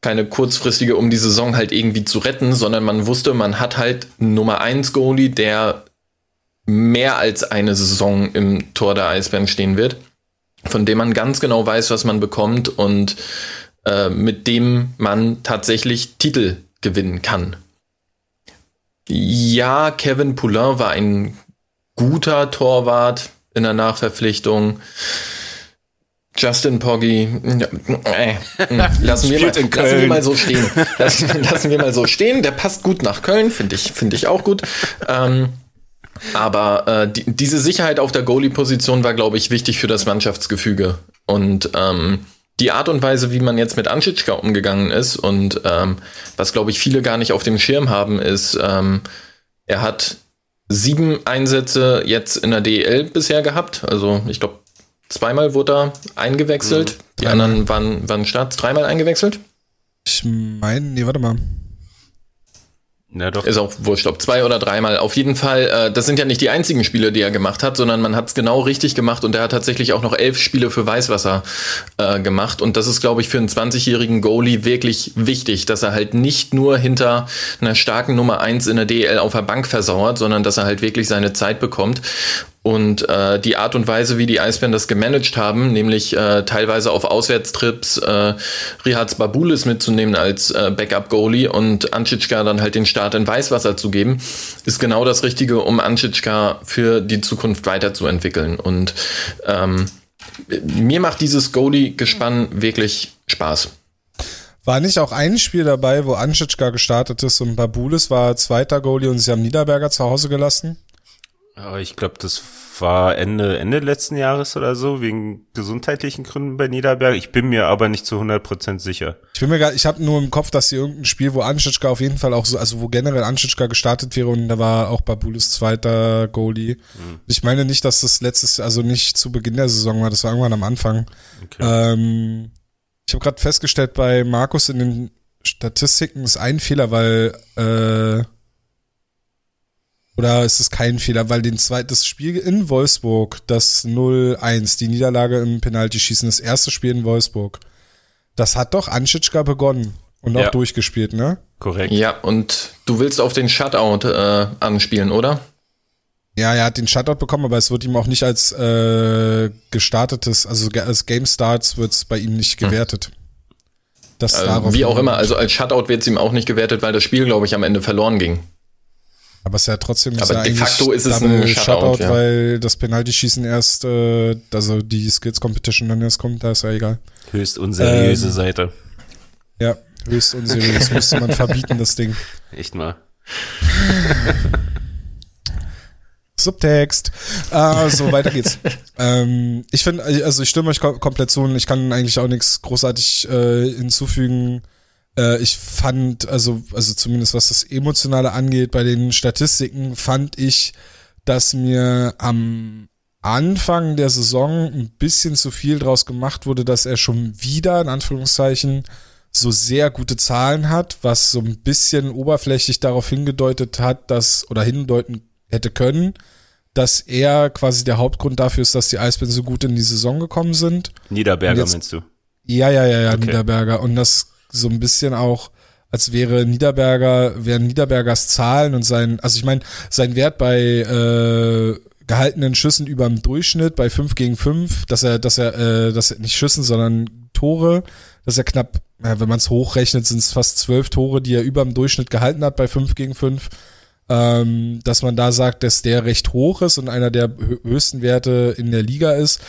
keine kurzfristige, um die Saison halt irgendwie zu retten, sondern man wusste, man hat halt Nummer 1 Goalie, der mehr als eine Saison im Tor der Eisbären stehen wird, von dem man ganz genau weiß, was man bekommt und äh, mit dem man tatsächlich Titel gewinnen kann. Ja, Kevin Poulain war ein guter Torwart in der Nachverpflichtung. Justin Poggi, äh, lassen, wir mal, lassen wir mal so stehen. Lassen, lassen wir mal so stehen. Der passt gut nach Köln, finde ich, finde ich auch gut. Ähm, aber äh, die, diese Sicherheit auf der Goalie-Position war, glaube ich, wichtig für das Mannschaftsgefüge. Und ähm, die Art und Weise, wie man jetzt mit Anschitschka umgegangen ist und ähm, was, glaube ich, viele gar nicht auf dem Schirm haben, ist, ähm, er hat sieben Einsätze jetzt in der DEL bisher gehabt. Also ich glaube, zweimal wurde er eingewechselt. Mhm. Die anderen waren, waren Starts dreimal eingewechselt. Ich meine, nee, warte mal. Ja, doch. Ist auch wurscht, ob zwei oder dreimal. Auf jeden Fall, äh, das sind ja nicht die einzigen Spiele, die er gemacht hat, sondern man hat es genau richtig gemacht und er hat tatsächlich auch noch elf Spiele für Weißwasser äh, gemacht. Und das ist, glaube ich, für einen 20-jährigen Goalie wirklich wichtig, dass er halt nicht nur hinter einer starken Nummer eins in der DL auf der Bank versauert, sondern dass er halt wirklich seine Zeit bekommt. Und äh, die Art und Weise, wie die Eisbären das gemanagt haben, nämlich äh, teilweise auf Auswärtstrips äh, Rihards Babulis mitzunehmen als äh, Backup-Goalie und Anschitschka dann halt den Start in Weißwasser zu geben, ist genau das Richtige, um Anschitschka für die Zukunft weiterzuentwickeln. Und ähm, mir macht dieses Goalie-Gespann wirklich Spaß. War nicht auch ein Spiel dabei, wo Anschitschka gestartet ist und Babulis war zweiter Goalie und sie haben Niederberger zu Hause gelassen? Aber ich glaube, das war Ende, Ende letzten Jahres oder so, wegen gesundheitlichen Gründen bei Niederberg. Ich bin mir aber nicht zu 100% sicher. Ich bin mir gar, ich habe nur im Kopf, dass sie irgendein Spiel, wo Anschitschka auf jeden Fall auch so, also wo generell Anschitschka gestartet wäre und da war auch Babulis zweiter Goalie. Mhm. Ich meine nicht, dass das letztes, also nicht zu Beginn der Saison war, das war irgendwann am Anfang. Okay. Ähm, ich habe gerade festgestellt, bei Markus in den Statistiken ist ein Fehler, weil äh, oder ist es kein Fehler, weil den zweiten, das Spiel in Wolfsburg, das 0-1, die Niederlage im Penalty-Schießen, das erste Spiel in Wolfsburg, das hat doch Anschitschka begonnen und auch ja. durchgespielt, ne? Korrekt. Ja, und du willst auf den Shutout äh, anspielen, oder? Ja, er hat den Shutout bekommen, aber es wird ihm auch nicht als äh, gestartetes, also als Game Starts wird es bei ihm nicht hm. gewertet. Hm. Das äh, wie auch immer, also als Shutout wird es ihm auch nicht gewertet, weil das Spiel, glaube ich, am Ende verloren ging. Aber es ist ja trotzdem Aber de facto ist es ein Shutout, Shutout ja. weil das Penalty-Schießen erst, äh, also die Skills-Competition dann erst kommt, da ist ja egal. Höchst unseriöse ähm, Seite. Ja, höchst unseriös. Müsste man verbieten, das Ding. Echt mal. Subtext. Uh, so, weiter geht's. ähm, ich finde, also ich stimme euch kom komplett zu und ich kann eigentlich auch nichts großartig äh, hinzufügen. Äh, ich fand, also, also zumindest was das Emotionale angeht, bei den Statistiken fand ich, dass mir am Anfang der Saison ein bisschen zu viel draus gemacht wurde, dass er schon wieder, in Anführungszeichen, so sehr gute Zahlen hat, was so ein bisschen oberflächlich darauf hingedeutet hat, dass, oder hindeuten hätte können, dass er quasi der Hauptgrund dafür ist, dass die Eisbären so gut in die Saison gekommen sind. Niederberger jetzt, meinst du? Ja, ja, ja, ja, okay. Niederberger. Und das so ein bisschen auch, als wäre Niederberger, wären Niederbergers Zahlen und sein, also ich meine, sein Wert bei äh, gehaltenen Schüssen über dem Durchschnitt bei 5 gegen 5, dass er, dass er, äh, dass er nicht Schüssen, sondern Tore, dass er knapp, ja, wenn man es hochrechnet, sind es fast zwölf Tore, die er über dem Durchschnitt gehalten hat bei 5 gegen 5. Ähm, dass man da sagt, dass der recht hoch ist und einer der höchsten Werte in der Liga ist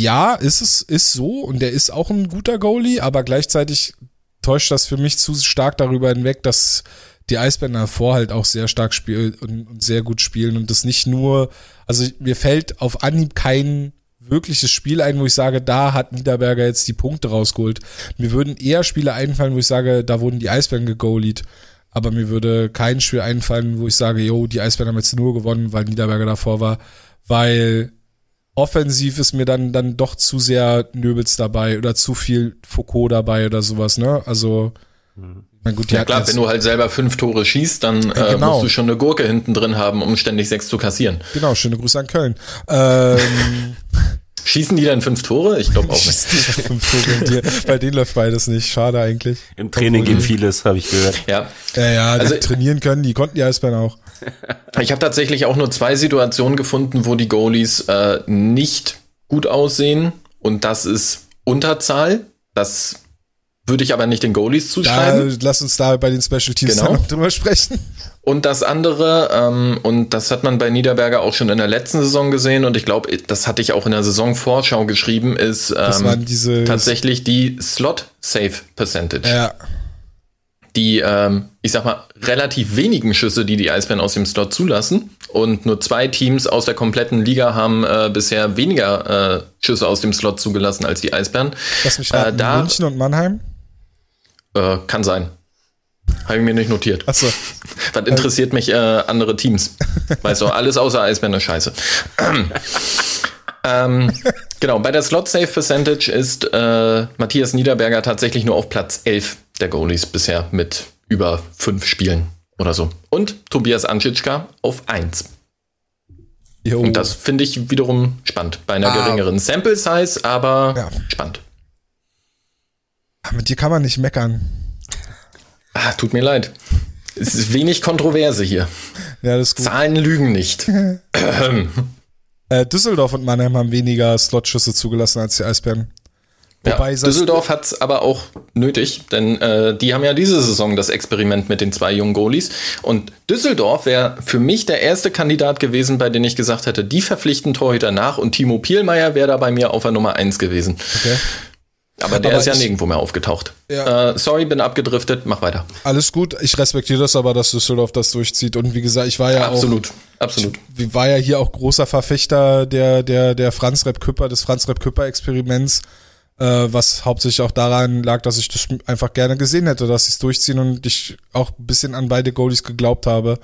ja, ist es, ist so und der ist auch ein guter Goalie, aber gleichzeitig täuscht das für mich zu stark darüber hinweg, dass die Eisbären davor halt auch sehr stark spielen und, sehr gut spielen und das nicht nur, also mir fällt auf Anhieb kein wirkliches Spiel ein, wo ich sage, da hat Niederberger jetzt die Punkte rausgeholt. Mir würden eher Spiele einfallen, wo ich sage, da wurden die Eisbären gegoalied. Aber mir würde kein Spiel einfallen, wo ich sage, yo, die Eisbären haben jetzt nur gewonnen, weil Niederberger davor war, weil offensiv ist mir dann, dann doch zu sehr Nöbels dabei oder zu viel Foucault dabei oder sowas, ne? Also, mein gut, ja klar, wenn du halt selber fünf Tore schießt, dann ja, genau. äh, musst du schon eine Gurke hinten drin haben, um ständig sechs zu kassieren. Genau, schöne Grüße an Köln. Ähm, Schießen die dann fünf Tore? Ich glaube auch nicht. fünf Tore. Bei denen läuft beides nicht. Schade eigentlich. Im Training geht vieles, habe ich gehört. Ja. Ja, ja, also, trainieren können, die konnten die Eisbären auch. Ich habe tatsächlich auch nur zwei Situationen gefunden, wo die Goalies äh, nicht gut aussehen. Und das ist Unterzahl. Das würde ich aber nicht den Goalies zuschreiben. Da, lass uns da bei den Special Teams genau. noch drüber sprechen. Und das andere, ähm, und das hat man bei Niederberger auch schon in der letzten Saison gesehen, und ich glaube, das hatte ich auch in der Saisonvorschau geschrieben, ist ähm, tatsächlich die Slot Save Percentage. Ja. Die, ähm, ich sag mal, relativ wenigen Schüsse, die die Eisbären aus dem Slot zulassen. Und nur zwei Teams aus der kompletten Liga haben äh, bisher weniger äh, Schüsse aus dem Slot zugelassen als die Eisbären. Lass mich raten, äh, da, München und Mannheim? Äh, kann sein. Habe ich mir nicht notiert. Achso. Was interessiert mich äh, andere Teams? Weißt du, alles außer Eisbären ist scheiße. ähm, genau, bei der Slot Save Percentage ist äh, Matthias Niederberger tatsächlich nur auf Platz 11 der Goalies bisher mit über fünf Spielen oder so. Und Tobias Anschitschka auf 1. Jo. Und das finde ich wiederum spannend. Bei einer ah. geringeren Sample Size, aber ja. spannend. Mit dir kann man nicht meckern. Ah, tut mir leid. Es ist wenig Kontroverse hier. Ja, das ist gut. Zahlen lügen nicht. äh, Düsseldorf und Mannheim haben weniger Slotschüsse zugelassen als die Eisbären. Wobei ja, Düsseldorf hat es aber auch nötig, denn äh, die haben ja diese Saison das Experiment mit den zwei jungen Goalies. Und Düsseldorf wäre für mich der erste Kandidat gewesen, bei dem ich gesagt hätte, die verpflichten Torhüter nach und Timo Pielmeier wäre da bei mir auf der Nummer 1 gewesen. Okay. Aber der Aber ist ja ich- nirgendwo mehr aufgetaucht. Ja. Äh, sorry, bin abgedriftet, mach weiter. Alles gut, ich respektiere das aber, dass Düsseldorf das durchzieht. Und wie gesagt, ich war ja auch absolut, absolut. wie- war ja hier auch großer Verfechter der, der, der Franz Rep Küpper, des Franz Rep Küpper Experiments, was hauptsächlich auch daran lag, dass ich das einfach gerne gesehen hätte, dass sie es durchziehen und ich auch ein bisschen an beide Goalies geglaubt habe.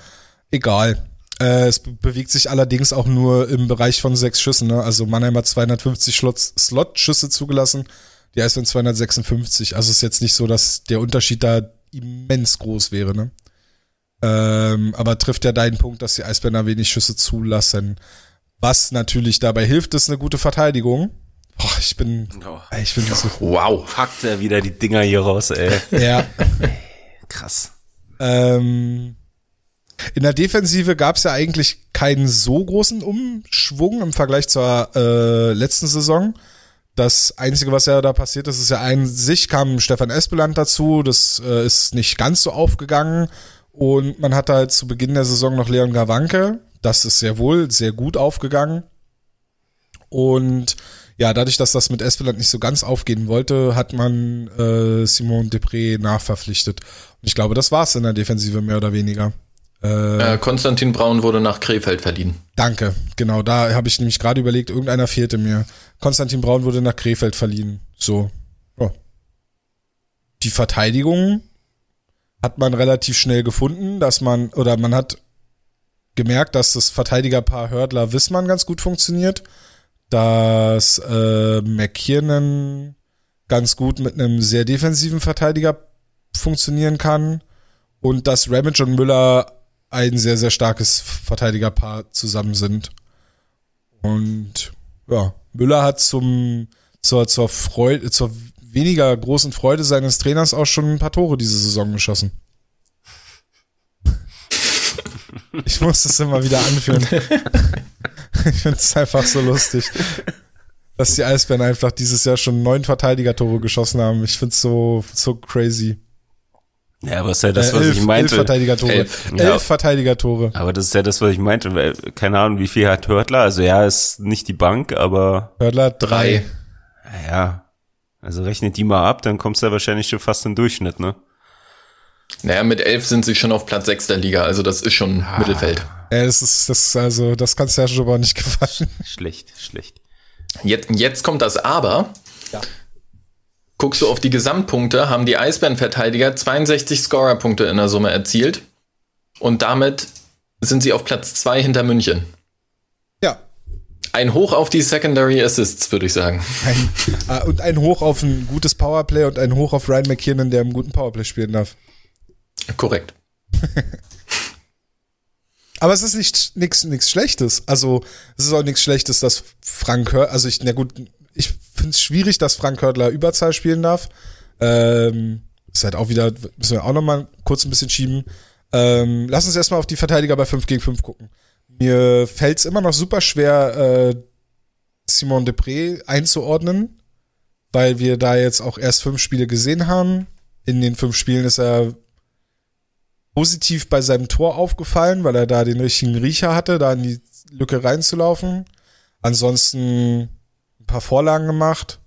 Egal. Äh, es be bewegt sich allerdings auch nur im Bereich von sechs Schüssen. Ne? Also Mannheim hat 250 Slots- Slot-Schüsse zugelassen, die Eisbären 256. Also ist jetzt nicht so, dass der Unterschied da immens groß wäre. Ne? Ähm, aber trifft ja deinen Punkt, dass die Eisbären da wenig Schüsse zulassen. Was natürlich dabei hilft, ist eine gute Verteidigung. Boah, ich bin, Oh. ich bin so, Wow. Packt er wieder die Dinger hier raus, ey. ja. Krass. Ähm, in der Defensive gab es ja eigentlich keinen so großen Umschwung im Vergleich zur äh, letzten Saison. Das Einzige, was ja da passiert ist, ist ja ein sich kam Stefan Espeland dazu. Das äh, ist nicht ganz so aufgegangen. Und man hatte halt zu Beginn der Saison noch Leon Gawanke. Das ist sehr wohl sehr gut aufgegangen. Und ja, dadurch, dass das mit Espeland nicht so ganz aufgehen wollte, hat man äh, Simon Depré nachverpflichtet. Und ich glaube, das war's in der Defensive mehr oder weniger. Äh, Äh, Konstantin Braun wurde nach Krefeld verliehen. danke, genau, da habe ich nämlich gerade überlegt, irgendeiner fehlte mir. Konstantin Braun wurde nach Krefeld verliehen. So. Ja. Die Verteidigung hat man relativ schnell gefunden, dass man, oder man hat gemerkt, dass das Verteidigerpaar Hördler-Wissmann ganz gut funktioniert, dass äh, McKiernan ganz gut mit einem sehr defensiven Verteidiger funktionieren kann und dass Ramage und Müller ein sehr, sehr starkes Verteidigerpaar zusammen sind. Und ja, Müller hat zum, zur, zur Freude, zur weniger großen Freude seines Trainers auch schon ein paar Tore diese Saison geschossen. Ich muss das immer wieder anführen. Ich finde es einfach so lustig, dass die Eisbären einfach dieses Jahr schon neun Verteidiger-Tore geschossen haben. Ich finde es so, so crazy. Ja, aber ist ja das, Äh, was elf, ich elf meinte. Verteidiger-Tore. Elf. Elf, Ja. Verteidiger-Tore. Aber das ist ja das, was ich meinte. Keine Ahnung, wie viel hat Hörtler? Also ja, ist nicht die Bank, aber Hördler drei. ja. Also rechnet die mal ab, dann kommst du ja wahrscheinlich schon fast im Durchschnitt, ne? Naja, mit elf sind sie schon auf Platz 6 der Liga, also das ist schon Mittelfeld. Ja, das ist, das ist also, das kann Serge aber nicht gefallen. Schlecht, schlecht. Jetzt, jetzt kommt das Aber. Guckst du auf die Gesamtpunkte, haben die Eisbären-Verteidiger 62 Scorerpunkte in der Summe erzielt. Und damit sind sie auf Platz 2 hinter München. Ja. Ein Hoch auf die Secondary Assists, würde ich sagen. Ein, äh, und ein Hoch auf ein gutes Powerplay und ein Hoch auf Ryan McKiernan, der einen guten Powerplay spielen darf. Korrekt. Aber es ist nicht nichts nichts Schlechtes. Also es ist auch nichts Schlechtes, dass Frank Hör, also ich, na gut, ich finde es schwierig, dass Frank Hörtler Überzahl spielen darf. Ähm, ist halt auch wieder, müssen wir auch noch mal kurz ein bisschen schieben. Ähm, lass uns erstmal auf die Verteidiger bei 5 gegen 5 gucken. Mir fällt es immer noch super schwer, äh, Simon Depré einzuordnen, weil wir da jetzt auch erst fünf Spiele gesehen haben. In den fünf Spielen ist er positiv bei seinem Tor aufgefallen, weil er da den richtigen Riecher hatte, da in die Lücke reinzulaufen. Ansonsten ein paar Vorlagen gemacht.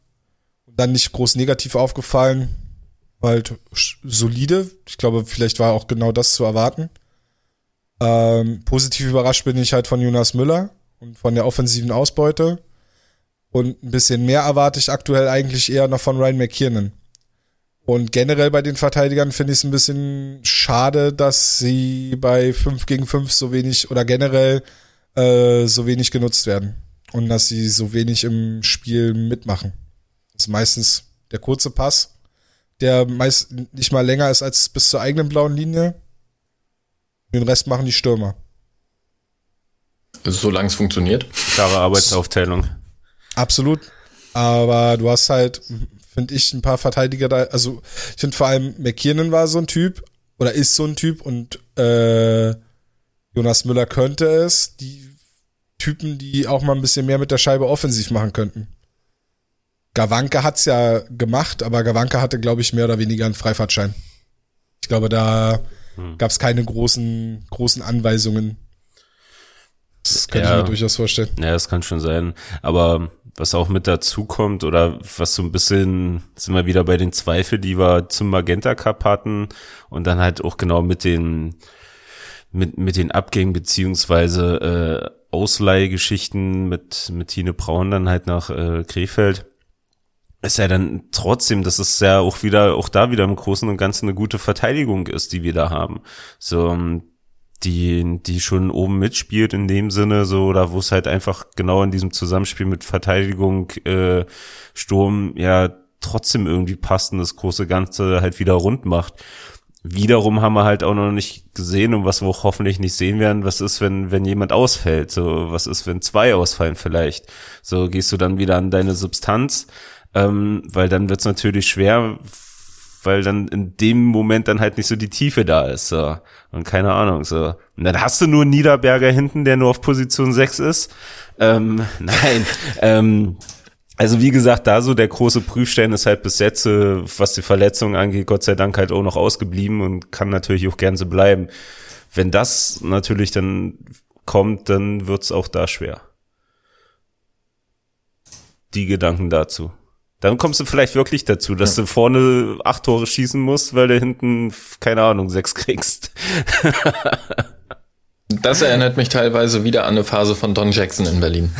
Und dann nicht groß negativ aufgefallen. Halt solide. Ich glaube, vielleicht war auch genau das zu erwarten. Ähm, positiv überrascht bin ich halt von Jonas Müller und von der offensiven Ausbeute. Und ein bisschen mehr erwarte ich aktuell eigentlich eher noch von Ryan McKiernan. Und generell bei den Verteidigern finde ich es ein bisschen schade, dass sie bei 5 gegen 5 so wenig oder generell äh, so wenig genutzt werden. Und dass sie so wenig im Spiel mitmachen. Das ist meistens der kurze Pass, der meist nicht mal länger ist als bis zur eigenen blauen Linie. Den Rest machen die Stürmer. Solange es funktioniert. Klare Arbeitsaufteilung. Absolut. Aber du hast halt, finde ich, ein paar Verteidiger da. Also, ich finde vor allem McKiernan war so ein Typ oder ist so ein Typ und äh, Jonas Müller könnte es. Die Typen, die auch mal ein bisschen mehr mit der Scheibe offensiv machen könnten. Gawanke hat's ja gemacht, aber Gawanke hatte, glaube ich, mehr oder weniger einen Freifahrtschein. Ich glaube, da gab's keine großen, großen Anweisungen. Das könnte ja, ich mir durchaus vorstellen. Ja, das kann schon sein. Aber was auch mit dazu kommt oder was so ein bisschen, sind wir wieder bei den Zweifeln, die wir zum Magenta Cup hatten und dann halt auch genau mit den, mit, mit den Abgängen beziehungsweise äh, Ausleihgeschichten mit, mit Tine Braun dann halt nach äh, Krefeld ist ja dann trotzdem, dass es ja auch wieder, auch da wieder im Großen und Ganzen eine gute Verteidigung ist, die wir da haben. So, ähm, die, die schon oben mitspielt in dem Sinne, so, oder wo es halt einfach genau in diesem Zusammenspiel mit Verteidigung, äh, Sturm, ja, trotzdem irgendwie passt und das große Ganze halt wieder rund macht. Wiederum haben wir halt auch noch nicht gesehen und was wir auch hoffentlich nicht sehen werden, was ist, wenn, wenn jemand ausfällt, so, was ist, wenn zwei ausfallen vielleicht. So, gehst du dann wieder an deine Substanz, ähm, weil dann wird's natürlich schwer, weil dann in dem Moment dann halt nicht so die Tiefe da ist. So. Und keine Ahnung. So. Und dann hast du nur Niederberger hinten, der nur auf Position 6 ist. Ähm, nein. ähm, also wie gesagt, da so der große Prüfstein ist halt bis jetzt, äh, was die Verletzung angeht, Gott sei Dank halt auch noch ausgeblieben und kann natürlich auch gern so bleiben. Wenn das natürlich dann kommt, dann wird's auch da schwer. Die Gedanken dazu. Dann kommst du vielleicht wirklich dazu, dass ja. du vorne acht Tore schießen musst, weil du hinten, keine Ahnung, sechs kriegst. Das erinnert mich teilweise wieder an eine Phase von Don Jackson in Berlin.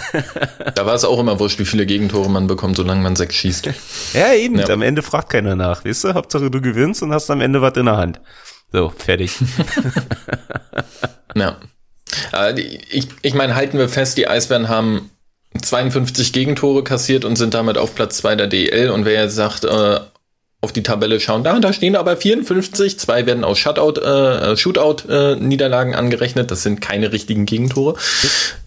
Da war es auch immer wurscht, wie viele Gegentore man bekommt, solange man sechs schießt. Ja, eben. Ja. Am Ende fragt keiner nach, weißt du? Hauptsache du gewinnst und hast am Ende was in der Hand. So, fertig. ja. Ich, ich meine, halten wir fest, die Eisbären haben 52 Gegentore kassiert und sind damit auf Platz 2 der DL. Und wer jetzt sagt, äh, auf die Tabelle schauen, da, da stehen aber 54, zwei werden aus Shutout, äh, Shootout-Niederlagen äh, angerechnet, das sind keine richtigen Gegentore.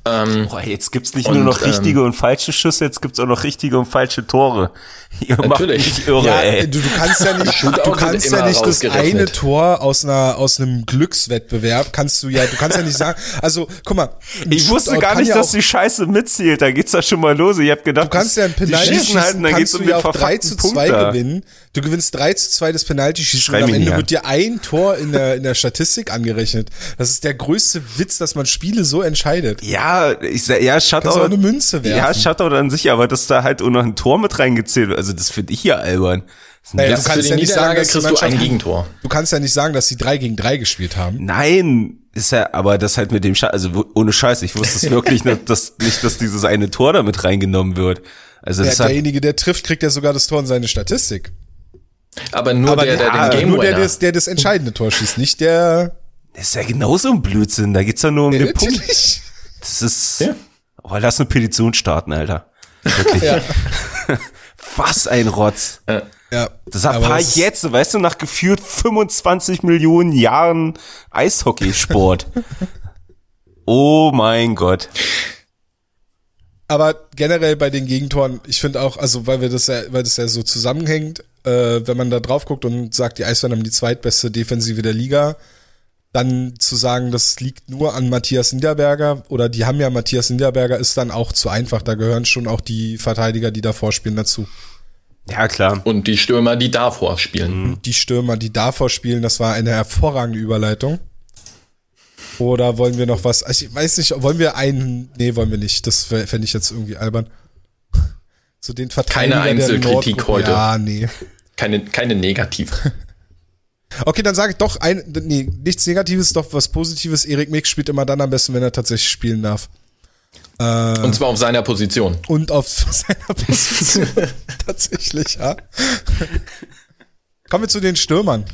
Ähm, Boah, jetzt gibt's nicht und, nur noch richtige ähm, und falsche Schüsse, jetzt gibt's auch noch richtige und falsche Tore. Ihr natürlich. Irre, ja, ey. Du, du kannst ja nicht, du kannst ja nicht das eine Tor aus einer aus einem Glückswettbewerb kannst du ja, du kannst ja nicht sagen. Also guck mal, ich wusste gar nicht, ja dass die Scheiße mitzählt. Da geht's da schon mal los. Ich hab gedacht, du kannst ja ein Penalty schießen, halten, dann geht's um ja auch 3 zu 2 gewinnen. Du gewinnst 3 zu 2 das Penalty schießen und am Ende wird dir ein Tor in der in der Statistik angerechnet. Das ist der größte Witz, dass man Spiele so entscheidet. Ja, ich sag, ja, Shutout. Kannst auch eine Münze werfen. Ja, Shutout an sich, aber dass da halt auch noch ein Tor mit reingezählt wird also das finde ich ja albern. Naja, du kannst ja nicht sagen, dass kriegst du ein Gegentor. Du kannst ja nicht sagen, dass sie drei gegen drei gespielt haben. Nein, ist ja, aber das halt mit dem Scheiß, also ohne Scheiß, ich wusste es wirklich nicht, dass, nicht, dass dieses eine Tor damit reingenommen wird. Also das der, derjenige, der trifft, kriegt ja sogar das Tor in seine Statistik. Aber nur aber der, der, der den Game Nur der, der, der das entscheidende Tor schießt, nicht der. Das ist ja genauso ein Blödsinn, da geht's ja nur um ja, den Punkt. Das ist, ja. oh, lass eine Petition starten, Alter. Wirklich. Ja. Was ein Rotz. Ja. Das war jetzt, weißt du, nach geführt 25 Millionen Jahren Eishockeysport. oh mein Gott. Aber generell bei den Gegentoren, ich finde auch, also weil wir das ja, weil das ja so zusammenhängt, äh, wenn man da drauf guckt und sagt, die Eisbären haben die zweitbeste Defensive der Liga, dann zu sagen, das liegt nur an Matthias Niederberger oder die haben ja Matthias Niederberger, ist dann auch zu einfach. Da gehören schon auch die Verteidiger, die davor spielen, dazu. Ja, klar. Und die Stürmer, die davor spielen. Mhm. Die Stürmer, die davor spielen, das war eine hervorragende Überleitung. Oder wollen wir noch was? Ich weiß nicht, wollen wir einen. Nee, wollen wir nicht. Das fände ich jetzt irgendwie albern. So den Verteidiger Keine Einzelkritik heute. Ja, nee. Keine, keine negative. Okay, dann sage ich doch ein, nee, nichts Negatives, doch was Positives. Erik Mix spielt immer dann am besten, wenn er tatsächlich spielen darf. Äh, und zwar auf seiner Position. Und auf seiner Position. tatsächlich, ja. Kommen wir zu den Stürmern.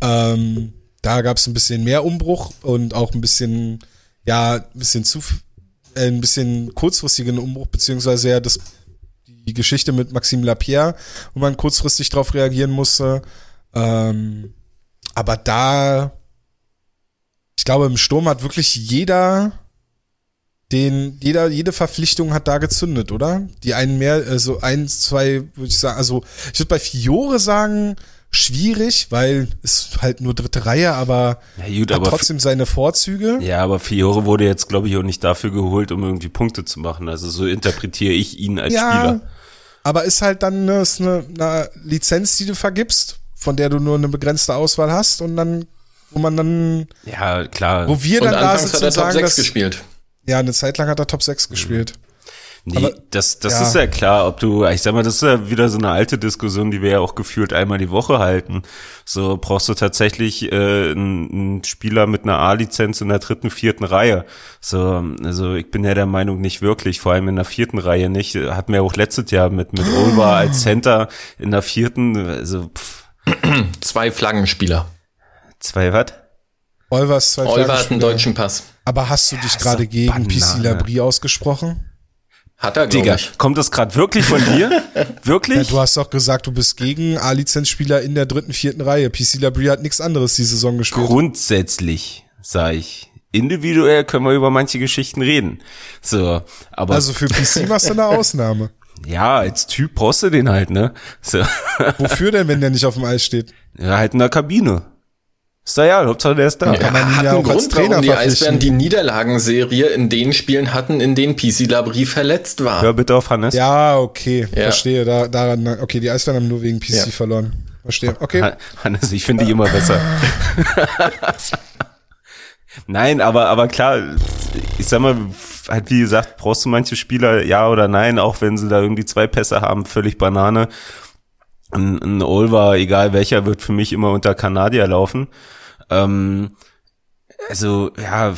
Ähm, da gab es ein bisschen mehr Umbruch und auch ein bisschen, ja, ein bisschen zu, äh, ein bisschen kurzfristigen Umbruch, beziehungsweise ja das, die Geschichte mit Maxime Lapierre, wo man kurzfristig darauf reagieren musste. Ähm, aber da, ich glaube, im Sturm hat wirklich jeder den, jeder, jede Verpflichtung hat da gezündet, oder? Die einen mehr, also eins, zwei, würde ich sagen, also ich würde bei Fiore sagen, schwierig, weil es halt nur dritte Reihe, aber, ja, gut, hat aber trotzdem seine Vorzüge. Ja, aber Fiore wurde jetzt, glaube ich, auch nicht dafür geholt, um irgendwie Punkte zu machen. Also so interpretiere ich ihn als ja, Spieler. Aber ist halt dann ist eine, eine Lizenz, die du vergibst von der du nur eine begrenzte Auswahl hast und dann, wo man dann, ja klar, wo wir dann da sitzen und sagen, dass, gespielt. Ja, eine Zeit lang hat er Top 6 gespielt. Nee, Aber- das, das ja. ist ja klar, ob du, ich sag mal, das ist ja wieder so eine alte Diskussion, die wir ja auch gefühlt einmal die Woche halten. So brauchst du tatsächlich äh, einen, einen Spieler mit einer A-Lizenz in der dritten, vierten Reihe. So, also ich bin ja der Meinung nicht wirklich, vor allem in der vierten Reihe nicht. Hatten wir auch letztes Jahr mit mit Olva als Center in der vierten, also pff, Zwei Flaggenspieler. zwei was? Olvers zwei Olver hat einen deutschen Pass. Aber hast du dich ist gerade gegen. PC Labrie ausgesprochen? Hat er, Digga, ich. kommt das gerade wirklich von dir? Ja, wirklich? du hast doch gesagt, du bist gegen A-Lizenzspieler in der dritten, vierten Reihe. PC Labrie hat nichts anderes die Saison gespielt. Grundsätzlich, sag ich. Individuell können wir über manche Geschichten reden. So, aber Also für PC machst du eine Ausnahme. Ja, als Typ brauchst du den halt, ne? So, Wofür denn, wenn der nicht auf dem Eis steht? ja, halt in der Kabine. Ist da ja, Hauptsache der ist da. kann man hat ja einen Grund, Trainer warum die. Eisbären die Niederlagenserie in den Spielen hatten, in denen PC Labrie verletzt war. Hör bitte auf, Hannes. Ja, okay, Ja. verstehe. Da, daran, okay, die Eisbären haben nur wegen PC Ja. verloren. Verstehe. Okay. Ha- Hannes, ich finde die immer besser. nein, aber, aber klar, ich sag mal, halt wie gesagt, brauchst du manche Spieler, ja oder nein, auch wenn sie da irgendwie zwei Pässe haben, völlig Banane. Ein, ein Olver, egal welcher, wird für mich immer unter Kanadier laufen. Ähm, also, ja,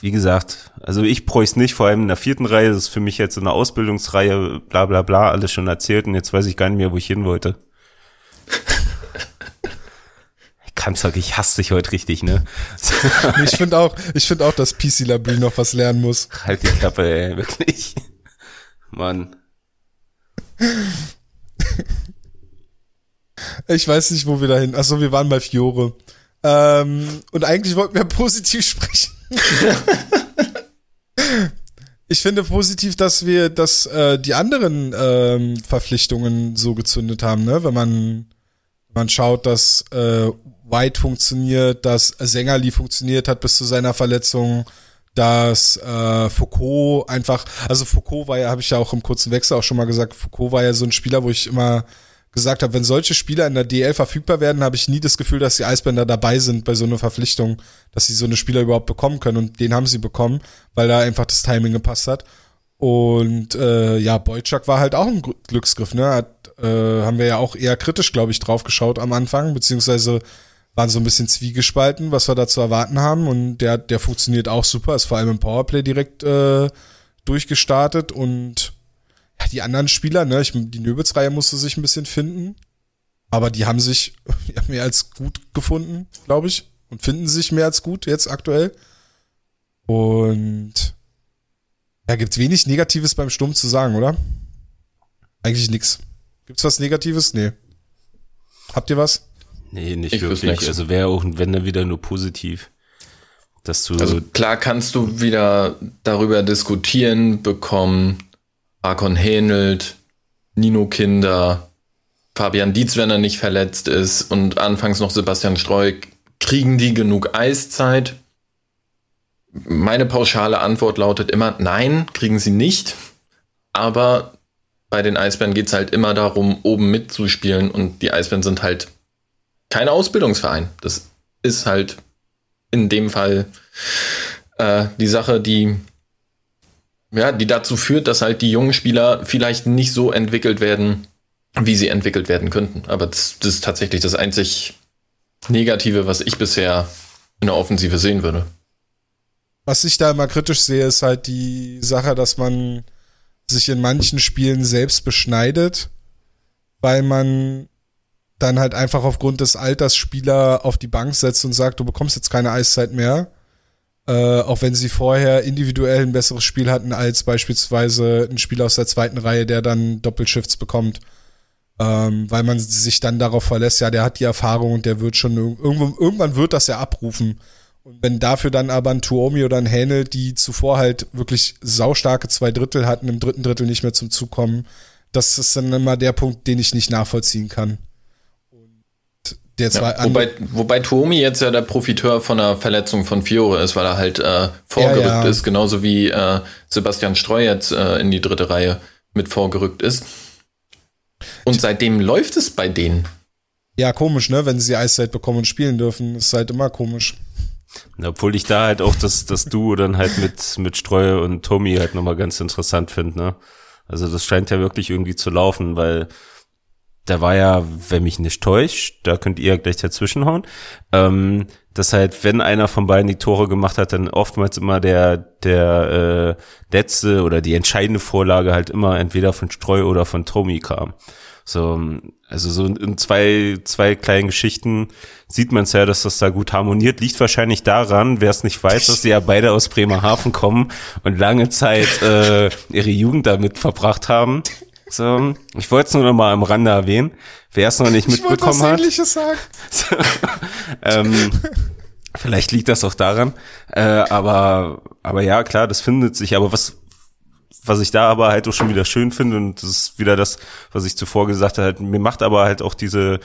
wie gesagt, also ich bräuchte es nicht, vor allem in der vierten Reihe, das ist für mich jetzt so eine Ausbildungsreihe, bla bla bla, alles schon erzählt und jetzt weiß ich gar nicht mehr, wo ich hin wollte. Doch, ich hasse dich heute richtig, ne? Ich finde auch, ich finde auch, dass PC Labrie noch was lernen muss. halt die Klappe, ey, wirklich. Mann. Ich weiß nicht, wo wir dahin. Achso, wir waren bei Fiore. Ähm, und eigentlich wollten wir positiv sprechen. ich finde positiv, dass wir, dass äh, die anderen ähm, Verpflichtungen so gezündet haben, ne? Wenn man, man schaut, dass äh, White funktioniert, dass Sängerli funktioniert hat bis zu seiner Verletzung, dass äh, Foucault einfach, also Foucault war ja, habe ich ja auch im kurzen Wechsel auch schon mal gesagt, Foucault war ja so ein Spieler, wo ich immer gesagt habe, wenn solche Spieler in der DL verfügbar werden, habe ich nie das Gefühl, dass die Eisbänder dabei sind bei so einer Verpflichtung, dass sie so eine Spieler überhaupt bekommen können. Und den haben sie bekommen, weil da einfach das Timing gepasst hat. Und äh, ja, Boyczak war halt auch ein Gl- Glücksgriff, ne? Hat, äh, haben wir ja auch eher kritisch, glaube ich, drauf geschaut am Anfang, beziehungsweise waren so ein bisschen zwiegespalten, was wir da zu erwarten haben. Und der, der funktioniert auch super, ist vor allem im Powerplay direkt äh, durchgestartet und ja, die anderen Spieler, ne, ich, die Nöbitz-Reihe musste sich ein bisschen finden, aber die haben sich ja, mehr als gut gefunden, glaube ich, und finden sich mehr als gut jetzt aktuell. Und ja, gibt's wenig Negatives beim Sturm zu sagen, oder? Eigentlich nix. Gibt's was Negatives? Nee. Habt ihr was? Nee, nicht Ich wirklich. Also wäre auch, wenn dann wieder nur positiv. Dass du, Also klar kannst du wieder darüber diskutieren bekommen, Arkon Hähnelt, Nino Kinder, Fabian Dietz, wenn er nicht verletzt ist und anfangs noch Sebastian Streu, kriegen die genug Eiszeit? Meine pauschale Antwort lautet immer, nein, kriegen sie nicht. Aber bei den Eisbären geht es halt immer darum, oben mitzuspielen und die Eisbären sind halt kein Ausbildungsverein. Das ist halt in dem Fall äh, die Sache, die ja, die dazu führt, dass halt die jungen Spieler vielleicht nicht so entwickelt werden, wie sie entwickelt werden könnten. Aber das, das ist tatsächlich das einzig Negative, was ich bisher in der Offensive sehen würde. Was ich da immer kritisch sehe, ist halt die Sache, dass man sich in manchen Spielen selbst beschneidet, weil man dann halt einfach aufgrund des Alters Spieler auf die Bank setzt und sagt, du bekommst jetzt keine Eiszeit mehr. Äh, auch wenn sie vorher individuell ein besseres Spiel hatten als beispielsweise ein Spieler aus der zweiten Reihe, der dann Doppelshifts bekommt. Ähm, weil man sich dann darauf verlässt, ja, der hat die Erfahrung und der wird schon irg- irgendwo, irgendwann wird das ja abrufen. Und wenn dafür dann aber ein Tuomi oder ein Hänel, die zuvor halt wirklich saustarke zwei Drittel hatten, im dritten Drittel nicht mehr zum Zug kommen, das ist dann immer der Punkt, den ich nicht nachvollziehen kann. Der zwei Ja, wobei, wobei Tuomi jetzt ja der Profiteur von einer Verletzung von Fiore ist, weil er halt äh, vorgerückt Ja, ja. ist, genauso wie äh, Sebastian Streu jetzt äh, in die dritte Reihe mit vorgerückt ist. Und seitdem läuft es bei denen. ja, komisch, ne? Wenn sie Eiszeit bekommen und spielen dürfen, ist halt immer komisch. Obwohl ich da halt auch das, das Duo dann halt mit, mit Streu und Tommy halt nochmal ganz interessant finde, ne? Also das scheint ja wirklich irgendwie zu laufen, weil da war ja, wenn mich nicht täuscht, da könnt ihr gleich dazwischenhauen, ähm, dass halt, wenn einer von beiden die Tore gemacht hat, dann oftmals immer der, der äh, letzte oder die entscheidende Vorlage halt immer entweder von Streu oder von Tommy kam. So, also so in zwei, zwei kleinen Geschichten sieht man es ja, dass das da gut harmoniert. Liegt wahrscheinlich daran, wer es nicht weiß, dass sie ja beide aus Bremerhaven kommen und lange Zeit äh, ihre Jugend damit verbracht haben. So, ich wollte es nur noch mal am Rande erwähnen. Wer es noch nicht mitbekommen hat. sagen. So, ähm, vielleicht liegt das auch daran. Äh, aber, aber ja, klar, das findet sich. Aber was, was ich da aber halt auch schon wieder schön finde, und das ist wieder das, was ich zuvor gesagt habe, halt, mir macht aber halt auch diese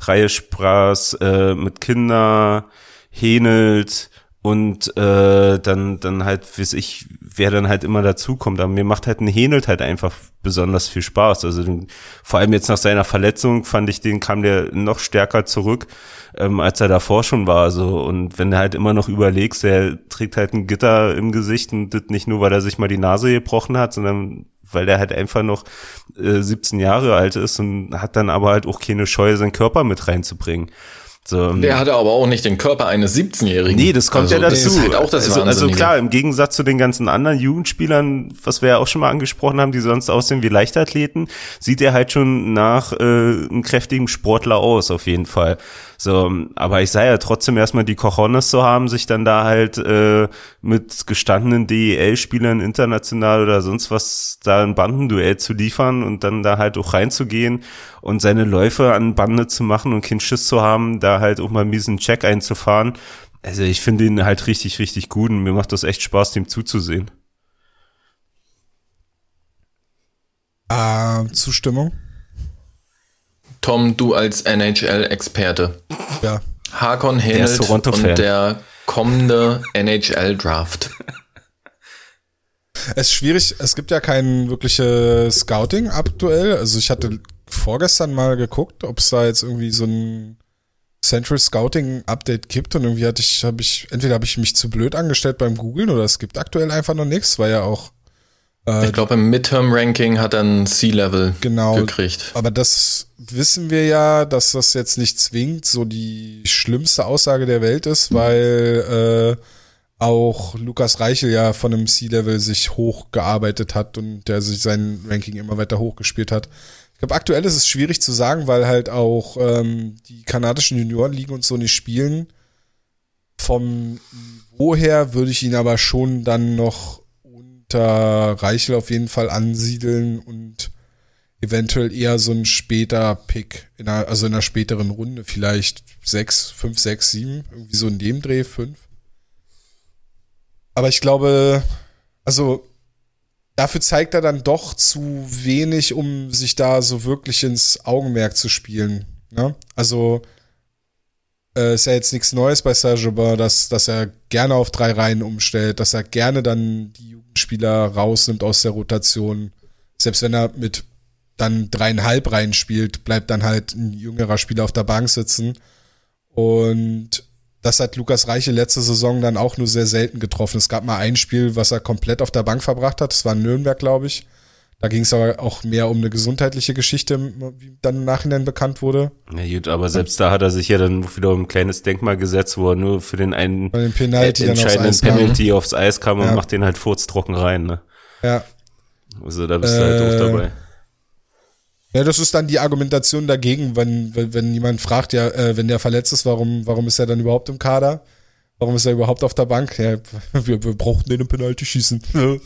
Reihe Spaß äh, mit Kinder, Hähnelt und äh, dann, dann halt, weiß ich, wer dann halt immer dazukommt. Aber mir macht halt ein Hähnelt halt einfach besonders viel Spaß. Also vor allem jetzt nach seiner Verletzung fand ich, den kam der noch stärker zurück, ähm, als er davor schon war. So und wenn du halt immer noch überlegst, der trägt halt ein Gitter im Gesicht und das nicht nur, weil er sich mal die Nase gebrochen hat, sondern weil der halt einfach noch äh, 17 Jahre alt ist und hat dann aber halt auch keine Scheu, seinen Körper mit reinzubringen. So, ähm, der hatte aber auch nicht den Körper eines 17-Jährigen. Nee, das kommt also, ja dazu. Das ist halt auch das also, also klar, im Gegensatz zu den ganzen anderen Jugendspielern, was wir ja auch schon mal angesprochen haben, die sonst aussehen wie Leichtathleten, sieht er halt schon nach äh, einem kräftigen Sportler aus, auf jeden Fall. So, aber ich sei ja trotzdem erstmal die Cojones zu haben, sich dann da halt äh, mit gestandenen DEL-Spielern international oder sonst was da ein Bandenduell zu liefern und dann da halt auch reinzugehen und seine Läufe an Bande zu machen und keinen Schiss zu haben, da halt auch mal einen miesen Check einzufahren. Also ich finde ihn halt richtig, richtig gut und mir macht das echt Spaß, dem zuzusehen. Äh, Zustimmung? Tom, du als NHL-Experte. Ja. Hakon Hennelt und der kommende NHL-Draft. Es ist schwierig, es gibt ja kein wirkliches Scouting aktuell. Also ich hatte vorgestern mal geguckt, ob es da jetzt irgendwie so ein Central Scouting Update gibt und irgendwie hatte ich, habe ich, entweder habe ich mich zu blöd angestellt beim Googlen oder es gibt aktuell einfach noch nichts, weil ja auch äh, ich glaube, im Midterm-Ranking hat er ein C-Level genau, gekriegt. Aber das wissen wir ja, dass das jetzt nicht zwingend so die schlimmste Aussage der Welt ist, weil äh, auch Lukas Reichel ja von einem C-Level sich hochgearbeitet hat und der sich sein Ranking immer weiter hochgespielt hat. Ich glaube, aktuell ist es schwierig zu sagen, weil halt auch ähm, die kanadischen Juniorenligen und so nicht spielen. Vom Niveau her würde ich ihn aber schon dann noch unter Reichel auf jeden Fall ansiedeln und eventuell eher so ein später Pick, in einer, also in einer späteren Runde, vielleicht sechs, fünf, sechs, sieben, irgendwie so in dem Dreh, fünf. Aber ich glaube, also dafür zeigt er dann doch zu wenig, um sich da so wirklich ins Augenmerk zu spielen. Ne? Also äh, ist ja jetzt nichts Neues bei Serge Aubin, dass, dass er gerne auf drei Reihen umstellt, dass er gerne dann die Jugendspieler rausnimmt aus der Rotation. Selbst wenn er mit dann dreieinhalb Reihen spielt, bleibt dann halt ein jüngerer Spieler auf der Bank sitzen. Und das hat Lukas Reiche letzte Saison dann auch nur sehr selten getroffen. Es gab mal ein Spiel, was er komplett auf der Bank verbracht hat. Das war in Nürnberg, glaube ich. Da ging es aber auch mehr um eine gesundheitliche Geschichte, wie dann im Nachhinein bekannt wurde. Ja gut, aber selbst da hat er sich ja dann wieder ein kleines Denkmal gesetzt, wo er nur für den einen den Penalty entscheidenden aufs Penalty aufs Eis kam und ja. macht den halt furztrocken rein. Ne? Ja. Also da bist du halt auch äh, dabei. Ja, das ist dann die Argumentation dagegen, wenn, wenn, wenn jemand fragt, ja, äh, wenn der verletzt ist, warum, warum ist er dann überhaupt im Kader? Warum ist er überhaupt auf der Bank? Ja, wir, wir brauchten den im Penalty schießen.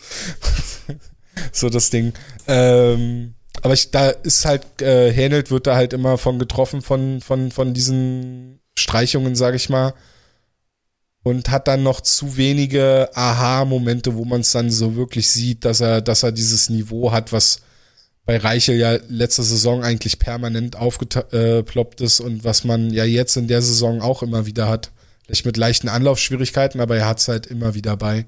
so das Ding. Ähm, aber ich, da ist halt, äh, Hänelt wird da halt immer von getroffen von, von, von diesen Streichungen, sag ich mal. Und hat dann noch zu wenige Aha-Momente, wo man es dann so wirklich sieht, dass er, dass er dieses Niveau hat, was bei Reichel ja letzte Saison eigentlich permanent aufgeploppt ist und was man ja jetzt in der Saison auch immer wieder hat. Vielleicht mit leichten Anlaufschwierigkeiten, aber er hat es halt immer wieder bei.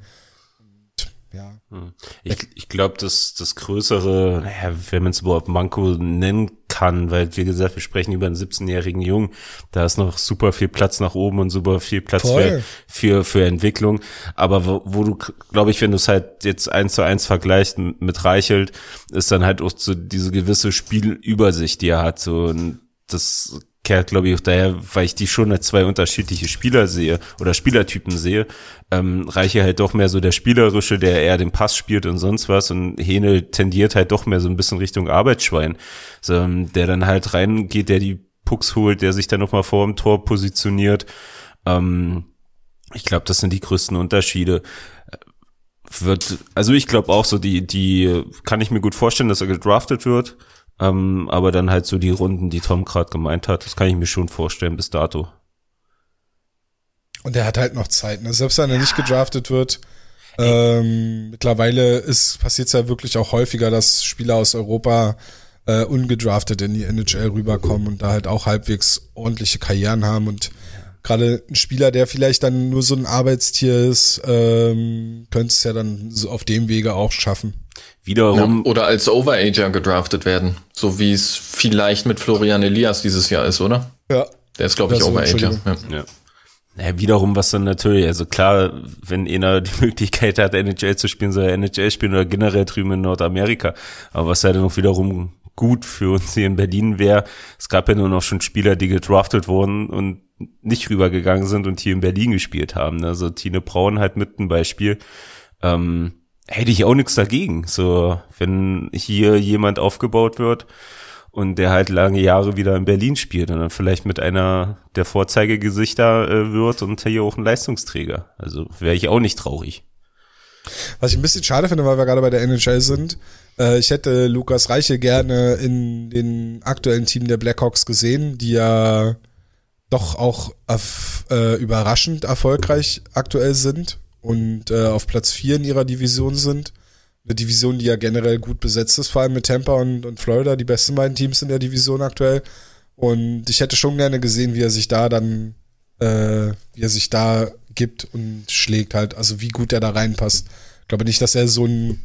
Ja. Hm. Ich, ich glaube, dass das größere, naja, wenn man es überhaupt Manko nennen kann, weil wie gesagt, wir sprechen über einen 17-jährigen Jungen, da ist noch super viel Platz nach oben und super viel Platz für, für, für Entwicklung. Aber wo, wo du, glaube ich, wenn du es halt jetzt eins zu eins vergleichst mit Reichelt, ist dann halt auch so diese gewisse Spielübersicht, die er hat. So, und das kehrt, glaube ich, auch daher, weil ich die schon als zwei unterschiedliche Spieler sehe oder Spielertypen sehe. Ähm, Reiche halt doch mehr so der Spielerische, der eher den Pass spielt und sonst was und Hähne tendiert halt doch mehr so ein bisschen Richtung Arbeitsschwein, so, ähm, der dann halt reingeht, der die Pucks holt, der sich dann nochmal vor dem Tor positioniert. Ähm, ich glaube, das sind die größten Unterschiede wird, also ich glaube auch so, die, die kann ich mir gut vorstellen, dass er gedraftet wird. Ähm, aber dann halt so die Runden, die Tom gerade gemeint hat, das kann ich mir schon vorstellen bis dato. Und er hat halt noch Zeit, ne? Selbst wenn er nicht gedraftet wird. Ähm, mittlerweile ist passiert es ja wirklich auch häufiger, dass Spieler aus Europa äh, ungedraftet in die NHL rüberkommen und da halt auch halbwegs ordentliche Karrieren haben und gerade ein Spieler, der vielleicht dann nur so ein Arbeitstier ist, ähm, könnte es ja dann so auf dem Wege auch schaffen. Wiederum. Ja, oder als Overager gedraftet werden. So wie es vielleicht mit Florian Elias dieses Jahr ist, oder? Ja. Der ist, glaube ich, Overager. Ja. ja. Ja, wiederum, was dann natürlich, also klar, wenn einer die Möglichkeit hat, NHL zu spielen, soll er NHL spielen oder generell drüben in Nordamerika. Aber was ja dann auch wiederum gut für uns hier in Berlin wäre, es gab ja nur noch schon Spieler, die gedraftet wurden und nicht rübergegangen sind und hier in Berlin gespielt haben. Also Tine Braun halt mit ein Beispiel. Ähm, hätte ich auch nichts dagegen. So, wenn hier jemand aufgebaut wird und der halt lange Jahre wieder in Berlin spielt und dann vielleicht mit einer der Vorzeigegesichter äh, wird und hier auch ein Leistungsträger. Also wäre ich auch nicht traurig. Was ich ein bisschen schade finde, weil wir gerade bei der NHL sind, äh, ich hätte Lukas Reiche gerne in den aktuellen Team der Blackhawks gesehen, die ja doch auch äh, überraschend erfolgreich aktuell sind und äh, auf Platz 4 in ihrer Division sind. Eine Division, die ja generell gut besetzt ist, vor allem mit Tampa und, und Florida, die besten beiden Teams in der Division aktuell. Und ich hätte schon gerne gesehen, wie er sich da dann, äh, wie er sich da gibt und schlägt halt, also wie gut er da reinpasst. Ich glaube nicht, dass er so einen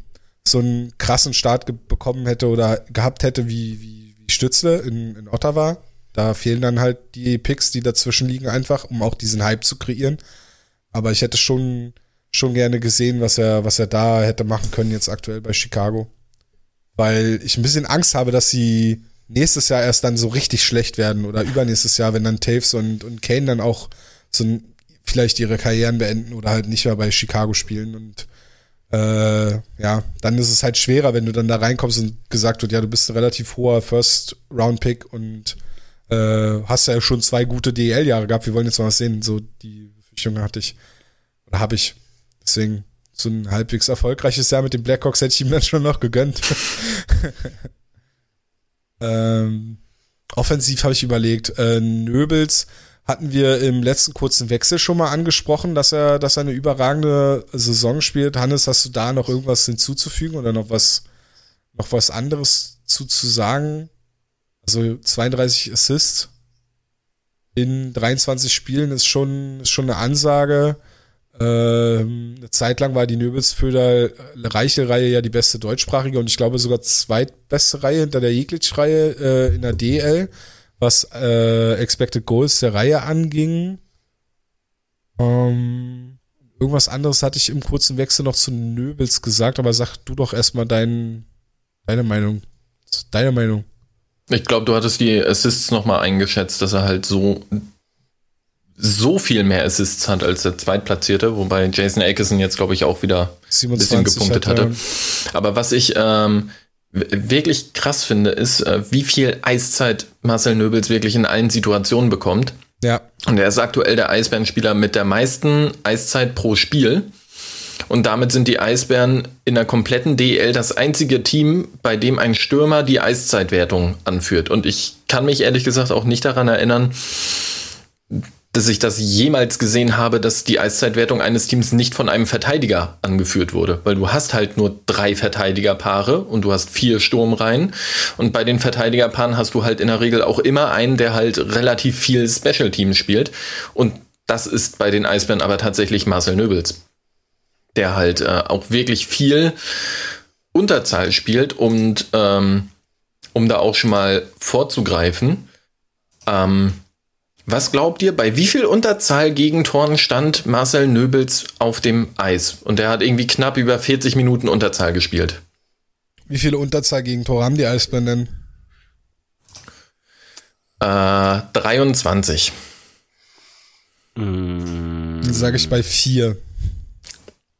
so einen krassen Start bekommen hätte oder gehabt hätte wie, wie, wie Stützle in, in Ottawa. Da fehlen dann halt die Picks, die dazwischen liegen einfach, um auch diesen Hype zu kreieren. Aber ich hätte schon schon gerne gesehen, was er, was er da hätte machen können jetzt aktuell bei Chicago. Weil ich ein bisschen Angst habe, dass sie nächstes Jahr erst dann so richtig schlecht werden oder übernächstes Jahr, wenn dann Taves und, und Kane dann auch so ein, vielleicht ihre Karrieren beenden oder halt nicht mehr bei Chicago spielen und äh, ja, dann ist es halt schwerer, wenn du dann da reinkommst und gesagt wird, ja, du bist ein relativ hoher First-Round-Pick und äh, hast ja schon zwei gute DL-Jahre gehabt. Wir wollen jetzt mal was sehen. So die Befürchtung hatte ich oder habe ich. Deswegen so ein halbwegs erfolgreiches Jahr mit den Blackhawks hätte ich ihm dann schon noch gegönnt. ähm, offensiv habe ich überlegt, äh, Nöbels hatten wir im letzten kurzen Wechsel schon mal angesprochen, dass er, dass er eine überragende Saison spielt. Hannes, hast du da noch irgendwas hinzuzufügen oder noch was, noch was anderes zu, zu sagen? Also 32 Assists in 23 Spielen ist schon, ist schon eine Ansage. Ähm, eine Zeit lang war die Nöbelsföder reiche Reihe ja die beste deutschsprachige und ich glaube sogar zweitbeste Reihe hinter der Jeglitsch-Reihe äh, in der DL, was äh, Expected Goals der Reihe anging. Ähm, irgendwas anderes hatte ich im kurzen Wechsel noch zu Nöbels gesagt, aber sag du doch erstmal dein, deine Meinung. Deine Meinung. Ich glaube, du hattest die Assists nochmal eingeschätzt, dass er halt so so viel mehr Assists hat als der Zweitplatzierte, wobei Jason Akerson jetzt, glaube ich, auch wieder ein bisschen gepunktet hat hatte. Aber was ich ähm, wirklich krass finde, ist, äh, wie viel Eiszeit Marcel Nöbels wirklich in allen Situationen bekommt. Ja. Und er ist aktuell der Eisbärenspieler mit der meisten Eiszeit pro Spiel. Und damit sind die Eisbären in der kompletten DL das einzige Team, bei dem ein Stürmer die Eiszeitwertung anführt. Und ich kann mich ehrlich gesagt auch nicht daran erinnern, dass ich das jemals gesehen habe, dass die Eiszeitwertung eines Teams nicht von einem Verteidiger angeführt wurde. Weil du hast halt nur drei Verteidigerpaare und du hast vier Sturmreihen. Und bei den Verteidigerpaaren hast du halt in der Regel auch immer einen, der halt relativ viel Special Teams spielt. Und das ist bei den Eisbären aber tatsächlich Marcel Nöbels. der halt äh, auch wirklich viel Unterzahl spielt und ähm, um da auch schon mal vorzugreifen, ähm, was glaubt ihr, bei wie viel Unterzahl gegen Toren stand Marcel Nöbels auf dem Eis? Und der hat irgendwie knapp über 40 Minuten Unterzahl gespielt. Wie viele Unterzahl gegen Tore haben die Eisbären Äh, 23. Dann sage ich bei vier.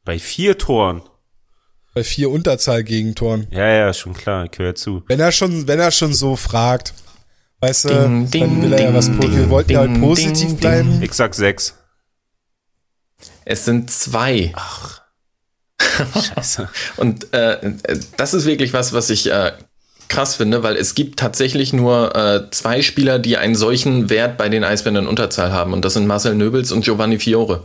Bei vier Toren. Bei vier Unterzahl gegen Toren. Ja, ja, schon klar, ich höre zu. Wenn er schon, wenn er schon so fragt, weißt du, Ding, ding, dann will er ja was, ding, wir wollten ja halt ding, positiv ding, bleiben. Ich sag sechs. Es sind zwei. Scheiße. Und äh, das ist wirklich was, was ich äh, krass finde, weil es gibt tatsächlich nur äh, zwei Spieler, die einen solchen Wert bei den Eisbären in Unterzahl haben. Und das sind Marcel Nöbels und Giovanni Fiore.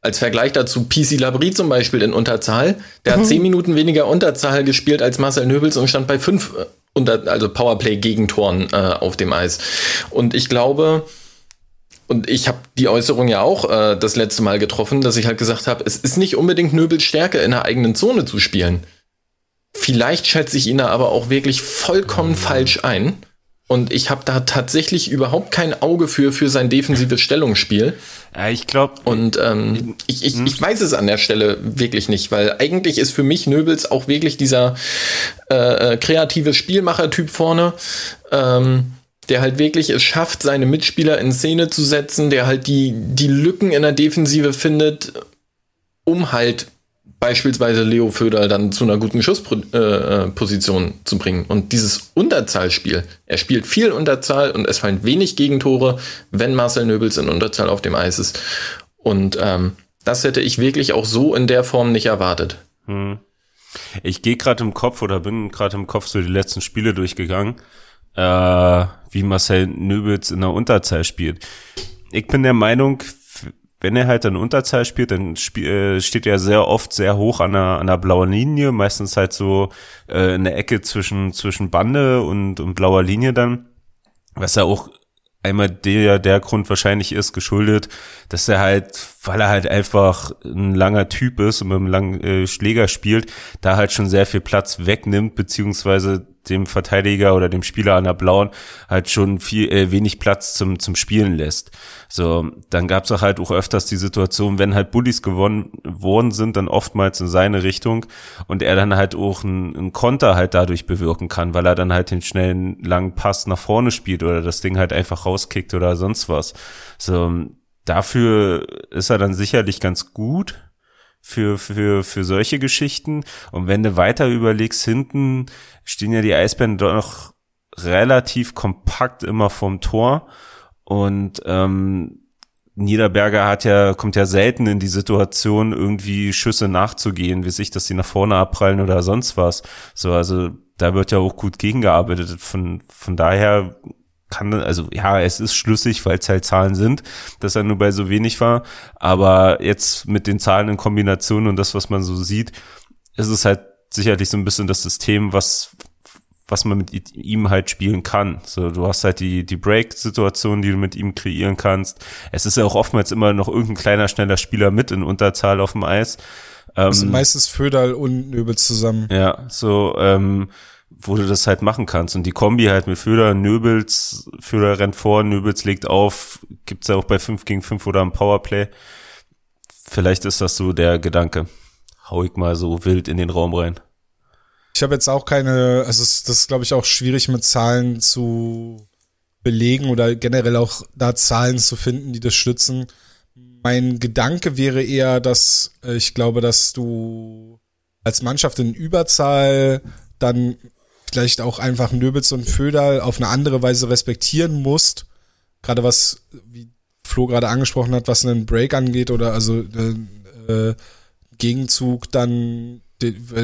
Als Vergleich dazu PC Labrie zum Beispiel in Unterzahl. Der hat zehn Minuten weniger Unterzahl gespielt als Marcel Nöbels und stand bei fünf äh, unter, also Powerplay-Gegentoren äh, auf dem Eis. Und ich glaube, und ich habe die Äußerung ja auch äh, das letzte Mal getroffen, dass ich halt gesagt habe, es ist nicht unbedingt Nöbels Stärke, in der eigenen Zone zu spielen. Vielleicht schätze ich ihn da aber auch wirklich vollkommen falsch ein. Und ich habe da tatsächlich überhaupt kein Auge für, für sein defensives Stellungsspiel. Ja, ich glaube, Und ähm, ich, ich, ich weiß es an der Stelle wirklich nicht, weil eigentlich ist für mich Nöbels auch wirklich dieser äh, äh, kreative Spielmacher-Typ vorne, ähm, der halt wirklich es schafft, seine Mitspieler in Szene zu setzen, der halt die, die Lücken in der Defensive findet, um halt beispielsweise Leo Föder dann zu einer guten Schussposition zu bringen. Und dieses Unterzahlspiel, er spielt viel Unterzahl und es fallen wenig Gegentore, wenn Marcel Nöbels in Unterzahl auf dem Eis ist. Und ähm, das hätte ich wirklich auch so in der Form nicht erwartet. ich gehe gerade im Kopf oder bin gerade im Kopf so die letzten Spiele durchgegangen, äh, wie Marcel Nöbels in der Unterzahl spielt. Ich bin der Meinung, wenn er halt in Unterzahl spielt, dann spiel, äh, steht er sehr oft sehr hoch an der, an der blauen Linie, meistens halt so äh, in der Ecke zwischen, zwischen Bande und, und blauer Linie dann, was ja auch einmal der, der Grund wahrscheinlich ist, geschuldet, dass er halt, weil er halt einfach ein langer Typ ist und mit einem langen äh, Schläger spielt, da halt schon sehr viel Platz wegnimmt, beziehungsweise dem Verteidiger oder dem Spieler an der blauen halt schon viel äh, wenig Platz zum zum Spielen lässt. So, dann gab's auch halt auch öfters die Situation, wenn halt Bullies gewonnen worden sind, dann oftmals in seine Richtung und er dann halt auch einen, einen Konter halt dadurch bewirken kann, weil er dann halt den schnellen langen Pass nach vorne spielt oder das Ding halt einfach rauskickt oder sonst was. So, dafür ist er dann sicherlich ganz gut für, für, für solche Geschichten. Und wenn du weiter überlegst, hinten stehen ja die Eisbären doch noch relativ kompakt immer vorm Tor. Und ähm, Niederberger hat ja, kommt ja selten in die Situation, irgendwie Schüsse nachzugehen, wie sich, dass sie nach vorne abprallen oder sonst was. So, also da wird ja auch gut gegengearbeitet. Von, von daher kann, also ja, es ist schlüssig, weil es halt Zahlen sind, dass er nur bei so wenig war. Aber jetzt mit den Zahlen in Kombination und das, was man so sieht, ist es halt sicherlich so ein bisschen das System, was was man mit ihm halt spielen kann. So, du hast halt die, die Break-Situation, die du mit ihm kreieren kannst. Es ist ja auch oftmals immer noch irgendein kleiner, schneller Spieler mit in Unterzahl auf dem Eis. Das sind meistens Föderl und Nöbels zusammen. Ja, so, ähm, wo du das halt machen kannst. Und die Kombi halt mit Föder, Nöbels, Föder rennt vor, Nöbels legt auf, gibt's ja auch bei 5 gegen 5 oder im Powerplay. Vielleicht ist das so der Gedanke. Hau ich mal so wild in den Raum rein. Ich habe jetzt auch keine, also das ist, glaube ich, auch schwierig mit Zahlen zu belegen oder generell auch da Zahlen zu finden, die das stützen. Mein Gedanke wäre eher, dass äh, ich glaube, dass du als Mannschaft in Überzahl dann vielleicht auch einfach Nöbels und Föderl auf eine andere Weise respektieren musst. Gerade was, wie Flo gerade angesprochen hat, was einen Break angeht oder also äh, äh, Gegenzug dann,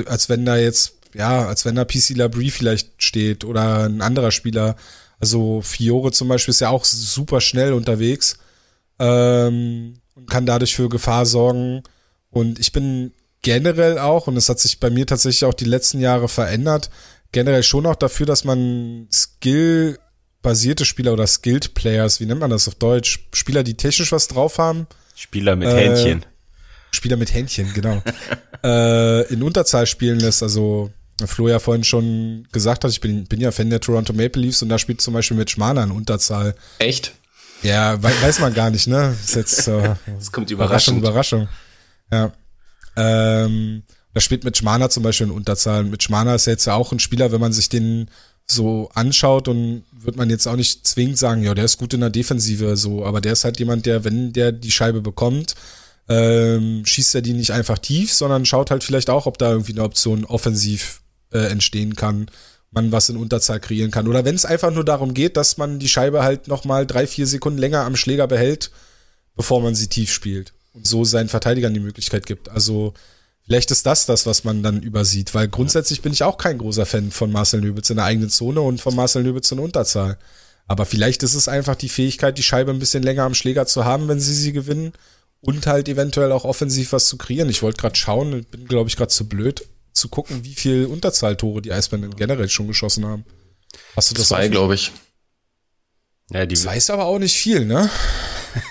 als wenn da jetzt, ja, als wenn da PC Labrie vielleicht steht oder ein anderer Spieler. Also Fiore zum Beispiel ist ja auch super schnell unterwegs ähm, und kann dadurch für Gefahr sorgen. Und ich bin generell auch, und es hat sich bei mir tatsächlich auch die letzten Jahre verändert, generell schon auch dafür, dass man Skill-basierte Spieler oder Skilled Players, wie nennt man das auf Deutsch? Spieler, die technisch was drauf haben. Spieler mit Äh, Händchen. Spieler mit Händchen, genau, äh, in Unterzahl spielen lässt. Also Flo ja vorhin schon gesagt hat, ich bin, bin ja Fan der Toronto Maple Leafs und da spielt zum Beispiel mit Schmaler in Unterzahl. Echt? Ja, we weiß man gar nicht, ne? Das ist jetzt äh, das kommt überraschend. Überraschung, Überraschung. Ja. Ähm, da spielt mit Schmaner zum Beispiel in Unterzahl. Mit Schmaner ist ja jetzt ja auch ein Spieler, wenn man sich den so anschaut und wird man jetzt auch nicht zwingend sagen, ja, der ist gut in der Defensive, so, aber der ist halt jemand, der, wenn der die Scheibe bekommt, ähm, schießt er die nicht einfach tief, sondern schaut halt vielleicht auch, ob da irgendwie eine Option offensiv äh, entstehen kann, man was in Unterzahl kreieren kann. Oder wenn es einfach nur darum geht, dass man die Scheibe halt nochmal drei, vier Sekunden länger am Schläger behält, bevor man sie tief spielt. Und so seinen Verteidigern die Möglichkeit gibt. Also Vielleicht ist das das, was man dann übersieht, weil grundsätzlich bin ich auch kein großer Fan von Marcel Nöbitz in der eigenen Zone und von Marcel Nöbitz in Unterzahl. Aber vielleicht ist es einfach die Fähigkeit, die Scheibe ein bisschen länger am Schläger zu haben, wenn sie sie gewinnen und halt eventuell auch offensiv was zu kreieren. Ich wollte gerade schauen, bin glaube ich gerade zu blöd zu gucken, wie viel Unterzahltore die Eisbären generell schon geschossen haben. Hast du das? Zwei, glaube ich. Ja, die Zwei ist aber auch nicht viel, ne?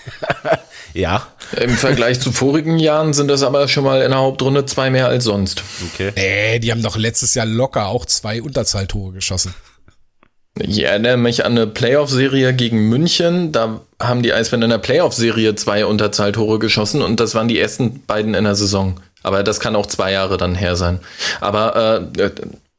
Ja. Im Vergleich zu vorigen Jahren sind das aber schon mal in der Hauptrunde zwei mehr als sonst. Okay. Nee, die haben doch letztes Jahr locker auch zwei Unterzahltore geschossen. Ich erinnere mich an eine Playoff-Serie gegen München. Da haben die Eisbären in der Playoff-Serie zwei Unterzahltore geschossen und das waren die ersten beiden in der Saison. Aber das kann auch zwei Jahre dann her sein. Aber äh,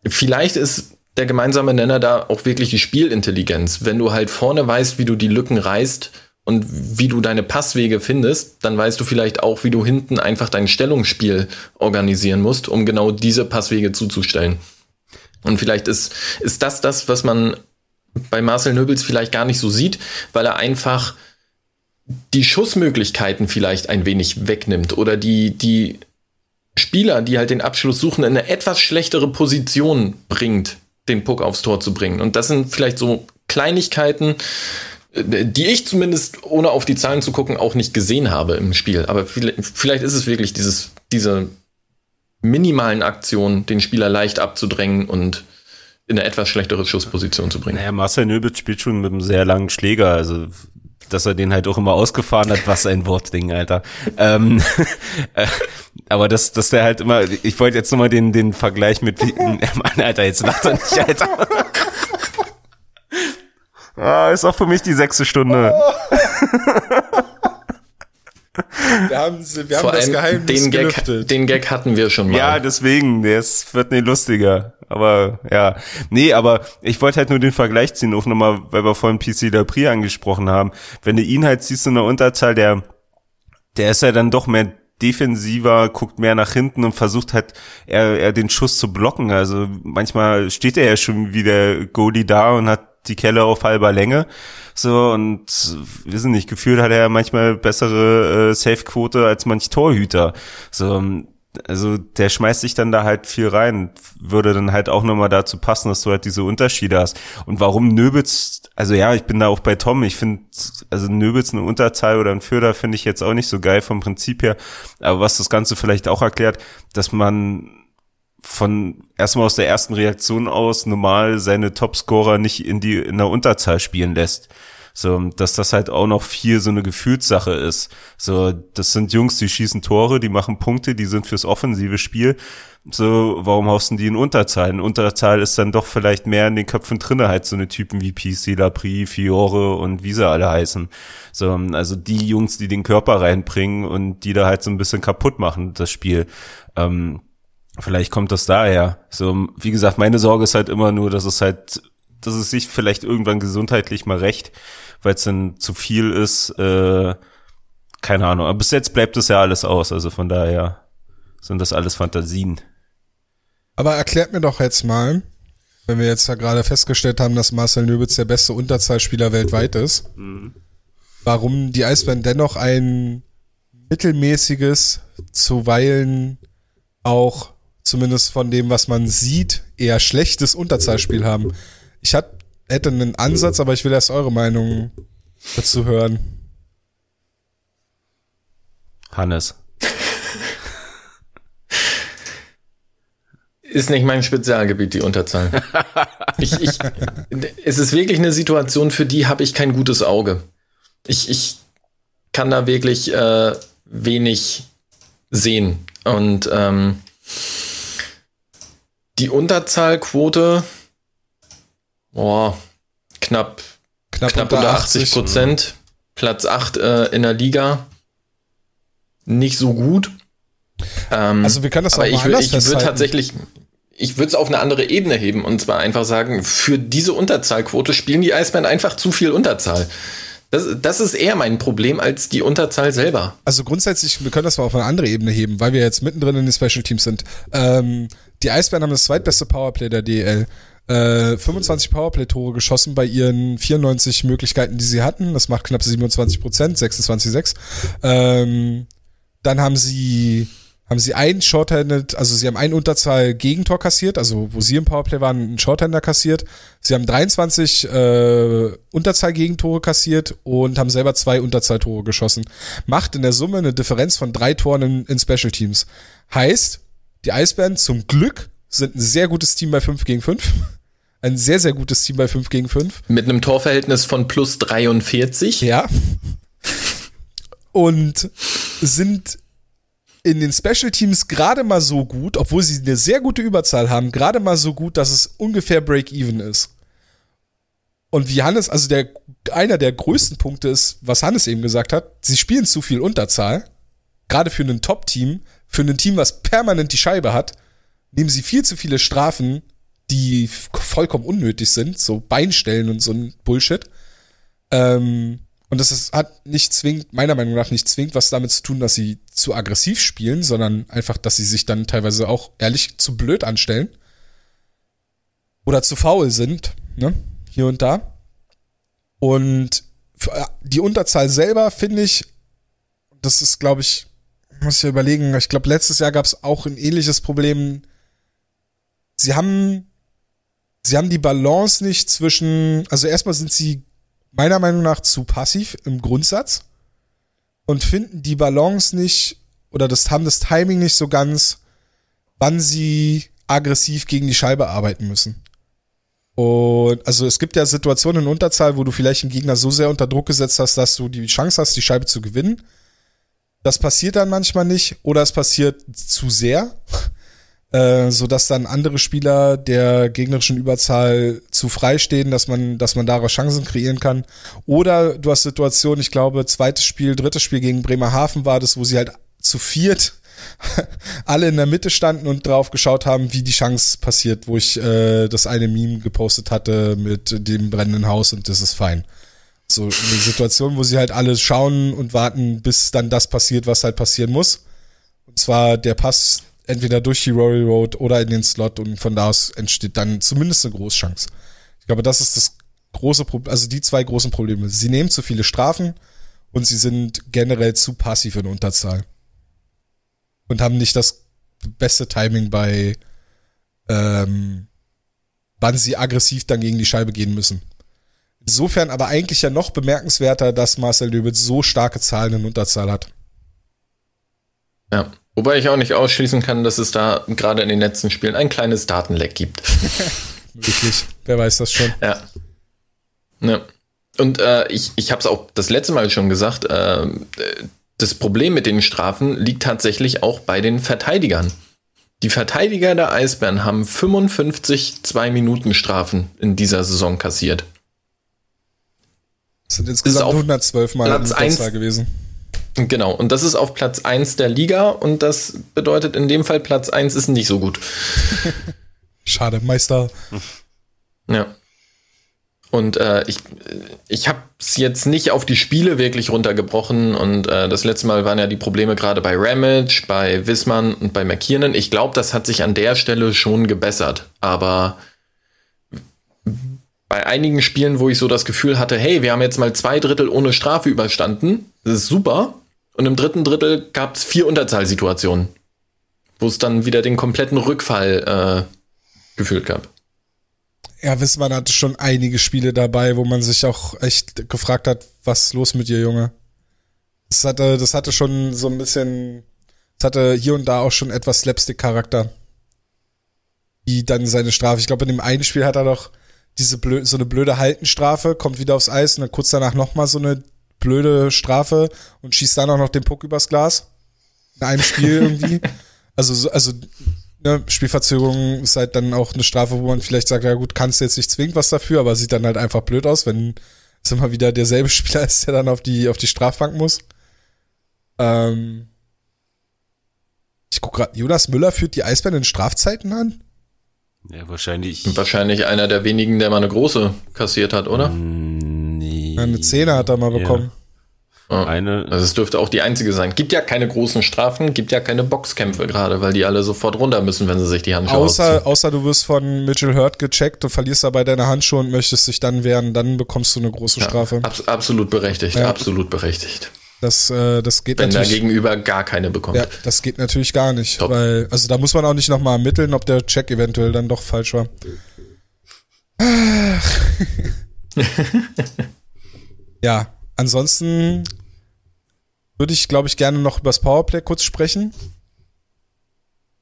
vielleicht ist der gemeinsame Nenner da auch wirklich die Spielintelligenz. Wenn du halt vorne weißt, wie du die Lücken reißt, und wie du deine Passwege findest, dann weißt du vielleicht auch, wie du hinten einfach dein Stellungsspiel organisieren musst, um genau diese Passwege zuzustellen. Und vielleicht ist, ist das das, was man bei Marcel Nöbels vielleicht gar nicht so sieht, weil er einfach die Schussmöglichkeiten vielleicht ein wenig wegnimmt oder die, die Spieler, die halt den Abschluss suchen, in eine etwas schlechtere Position bringt, den Puck aufs Tor zu bringen. Und das sind vielleicht so Kleinigkeiten, die ich zumindest, ohne auf die Zahlen zu gucken, auch nicht gesehen habe im Spiel. Aber vielleicht ist es wirklich dieses, diese minimalen Aktionen, den Spieler leicht abzudrängen und in eine etwas schlechtere Schussposition zu bringen. Naja, Marcel Nöbitz spielt schon mit einem sehr langen Schläger, also dass er den halt auch immer ausgefahren hat, was ein Wortding, Alter. ähm, äh, aber dass, dass der halt immer, ich wollte jetzt nochmal den, den Vergleich mit, Mann, Alter, jetzt lacht er nicht, Alter. Ah, ist auch für mich die sechste Stunde. Wir haben, wir haben das Geheimnis den Gag, den Gag hatten wir schon mal. Ja, deswegen, der ist, wird nicht lustiger. Aber ja, nee, aber ich wollte halt nur den Vergleich ziehen, auch nochmal, weil wir vorhin PC Lapri angesprochen haben. Wenn du ihn halt siehst in der Unterzahl, der, der ist ja dann doch mehr defensiver, guckt mehr nach hinten und versucht halt er, er den Schuss zu blocken. Also manchmal steht er ja schon wie der Goalie da und hat die Kelle auf halber Länge. So, und wissen nicht, gefühlt hat er manchmal bessere äh, Safe-Quote als manch Torhüter. So, also der schmeißt sich dann da halt viel rein, würde dann halt auch nochmal dazu passen, dass du halt diese Unterschiede hast. Und warum Nöbitz, also ja, ich bin da auch bei Tom, ich finde, also Nöbitz eine Unterzahl oder ein Förder finde ich jetzt auch nicht so geil vom Prinzip her, aber was das Ganze vielleicht auch erklärt, dass man von erstmal aus der ersten Reaktion aus normal seine Topscorer nicht in die in der Unterzahl spielen lässt. So, dass das halt auch noch viel so eine Gefühlssache ist. So, das sind Jungs, die schießen Tore, die machen Punkte, die sind fürs offensive Spiel. So, warum haust du die in Unterzahl? In Unterzahl ist dann doch vielleicht mehr in den Köpfen drinne halt so eine Typen wie PC, Lapri, Fiore und wie sie alle heißen. So, also die Jungs, die den Körper reinbringen und die da halt so ein bisschen kaputt machen, das Spiel. Ähm, Vielleicht kommt das daher. So, wie gesagt, meine Sorge ist halt immer nur, dass es halt, dass es sich vielleicht irgendwann gesundheitlich mal recht, weil es dann zu viel ist. Äh, keine Ahnung. Aber bis jetzt bleibt das ja alles aus. Also von daher sind das alles Fantasien. Aber erklärt mir doch jetzt mal, wenn wir jetzt ja gerade festgestellt haben, dass Marcel Nöbitz der beste Unterzahlspieler weltweit ist, mhm. warum die Eisbären dennoch ein mittelmäßiges, zuweilen auch zumindest von dem, was man sieht, eher schlechtes Unterzahlspiel haben. Ich hat, hätte einen Ansatz, aber ich will erst eure Meinung dazu hören. Hannes. Ist nicht mein Spezialgebiet, die Unterzahl. ich, ich, es ist wirklich eine Situation, für die habe ich kein gutes Auge. Ich, ich kann da wirklich äh, wenig sehen. Und ähm, die Unterzahlquote, boah, knapp, knapp, knapp unter 80 Prozent, Platz 8 äh, in der Liga. Nicht so gut. Ähm, also wir können das aber auch mal ich, ich würde tatsächlich, ich würde es auf eine andere Ebene heben und zwar einfach sagen, für diese Unterzahlquote spielen die Eisbären einfach zu viel Unterzahl. Das, das ist eher mein Problem als die Unterzahl selber. Also grundsätzlich, wir können das mal auf eine andere Ebene heben, weil wir jetzt mittendrin in den Special Teams sind. Ähm, die Eisbären haben das zweitbeste Powerplay der DL. Äh, 25 Powerplay-Tore geschossen bei ihren 94 Möglichkeiten, die sie hatten. Das macht knapp 27 Prozent, 26,6. Ähm, dann haben sie haben sie einen Shorthanded, also sie haben einen Unterzahl Gegentor kassiert, also wo sie im Powerplay waren, einen Shorthander kassiert. Sie haben 23 äh, Unterzahl Gegentore kassiert und haben selber zwei Unterzahltore geschossen. Macht in der Summe eine Differenz von drei Toren in, in Special Teams. Heißt, die Eisbären zum Glück sind ein sehr gutes Team bei 5 gegen 5. Ein sehr, sehr gutes Team bei 5 gegen 5. Mit einem Torverhältnis von plus 43. Ja. Und sind in den Special Teams gerade mal so gut, obwohl sie eine sehr gute Überzahl haben, gerade mal so gut, dass es ungefähr Break-Even ist. Und wie Hannes, also der, einer der größten Punkte ist, was Hannes eben gesagt hat, sie spielen zu viel Unterzahl. Gerade für ein Top-Team, für ein Team, was permanent die Scheibe hat, nehmen sie viel zu viele Strafen, die vollkommen unnötig sind, so Beinstellen und so ein Bullshit. Ähm, und das ist, hat nicht zwingend, meiner Meinung nach nicht zwingend was damit zu tun, dass sie zu aggressiv spielen, sondern einfach, dass sie sich dann teilweise auch ehrlich zu blöd anstellen. Oder zu faul sind, ne? Hier und da. Und äh, die Unterzahl selber finde ich, das ist, glaube ich, muss ich überlegen, ich glaube, letztes Jahr gab es auch ein ähnliches Problem. Sie haben, sie haben die Balance nicht zwischen, also erstmal sind sie meiner Meinung nach zu passiv im Grundsatz und finden die Balance nicht oder das haben das Timing nicht so ganz, wann sie aggressiv gegen die Scheibe arbeiten müssen. Und also es gibt ja Situationen in Unterzahl, wo du vielleicht einen Gegner so sehr unter Druck gesetzt hast, dass du die Chance hast, die Scheibe zu gewinnen. Das passiert dann manchmal nicht oder es passiert zu sehr. Äh, so dass dann andere Spieler der gegnerischen Überzahl zu frei stehen, dass man, dass man daraus Chancen kreieren kann. Oder du hast Situationen, ich glaube, zweites Spiel, drittes Spiel gegen Bremerhaven war das, wo sie halt zu viert alle in der Mitte standen und drauf geschaut haben, wie die Chance passiert, wo ich äh, das eine Meme gepostet hatte mit dem brennenden Haus und das ist fein. So eine Situation, wo sie halt alle schauen und warten, bis dann das passiert, was halt passieren muss. Und zwar der Pass entweder durch die Rory Road oder in den Slot und von da aus entsteht dann zumindest eine Großchance. Ich glaube, das ist das große Problem, also die zwei großen Probleme. Sie nehmen zu viele Strafen und sie sind generell zu passiv in Unterzahl. Und haben nicht das beste Timing bei, ähm, wann sie aggressiv dann gegen die Scheibe gehen müssen. Insofern aber eigentlich ja noch bemerkenswerter, dass Marcel Löwitz so starke Zahlen in Unterzahl hat. Wobei ich auch nicht ausschließen kann, dass es da gerade in den letzten Spielen ein kleines Datenleck gibt. Wirklich, wer weiß das schon. Ja. ja. Und äh, ich, ich habe es auch das letzte Mal schon gesagt, äh, das Problem mit den Strafen liegt tatsächlich auch bei den Verteidigern. Die Verteidiger der Eisbären haben 55 2-Minuten-Strafen in dieser Saison kassiert. Das sind insgesamt 112 Mal Platz 1 gewesen. Genau, und das ist auf Platz 1 der Liga und das bedeutet in dem Fall Platz 1 ist nicht so gut. Schade, Meister. Ja. Und äh, ich, ich habe es jetzt nicht auf die Spiele wirklich runtergebrochen und äh, das letzte Mal waren ja die Probleme gerade bei Ramage, bei Wisman und bei McKiernan. Ich glaube, das hat sich an der Stelle schon gebessert, aber bei einigen Spielen, wo ich so das Gefühl hatte, hey, wir haben jetzt mal zwei Drittel ohne Strafe überstanden, das ist super, und im dritten Drittel gab es vier Unterzahlsituationen, wo es dann wieder den kompletten Rückfall äh, gefühlt gab. Ja, Wissmann hatte schon einige Spiele dabei, wo man sich auch echt gefragt hat, was ist los mit dir, Junge? Das hatte, das hatte schon so ein bisschen, das hatte hier und da auch schon etwas Slapstick-Charakter. Wie dann seine Strafe. Ich glaube, in dem einen Spiel hat er doch diese blöde, so eine blöde Haltenstrafe, kommt wieder aufs Eis und dann kurz danach nochmal so eine blöde Strafe und schießt dann auch noch den Puck übers Glas. in einem Spiel irgendwie. Also, also ne, Spielverzögerung ist halt dann auch eine Strafe, wo man vielleicht sagt, ja gut, kannst du jetzt nicht zwingend was dafür, aber sieht dann halt einfach blöd aus, wenn es immer wieder derselbe Spieler ist, der dann auf die, auf die Strafbank muss. Ähm, ich guck gerade, Jonas Müller führt die Eisbären in Strafzeiten an? Ja, wahrscheinlich. Wahrscheinlich einer der wenigen, der mal eine große kassiert hat, oder? Mm, nee. Eine Zehner hat er mal Ja. bekommen. Ja. Eine, Also es dürfte auch die einzige sein. Gibt ja keine großen Strafen, gibt ja keine Boxkämpfe gerade, weil die alle sofort runter müssen, wenn sie sich die Handschuhe ausziehen. Außer, außer du wirst von Mitchell Hurt gecheckt, du verlierst dabei deine Handschuhe und möchtest dich dann wehren, dann bekommst du eine große Strafe. Abs absolut berechtigt, Ja. absolut berechtigt. Das, äh, das geht Wenn der natürlich. Gegenüber gar keine bekommt. Ja, das geht natürlich gar nicht, Top. weil, also da muss man auch nicht nochmal ermitteln, ob der Check eventuell dann doch falsch war. Ja, ansonsten würde ich, glaube ich, gerne noch über das Powerplay kurz sprechen.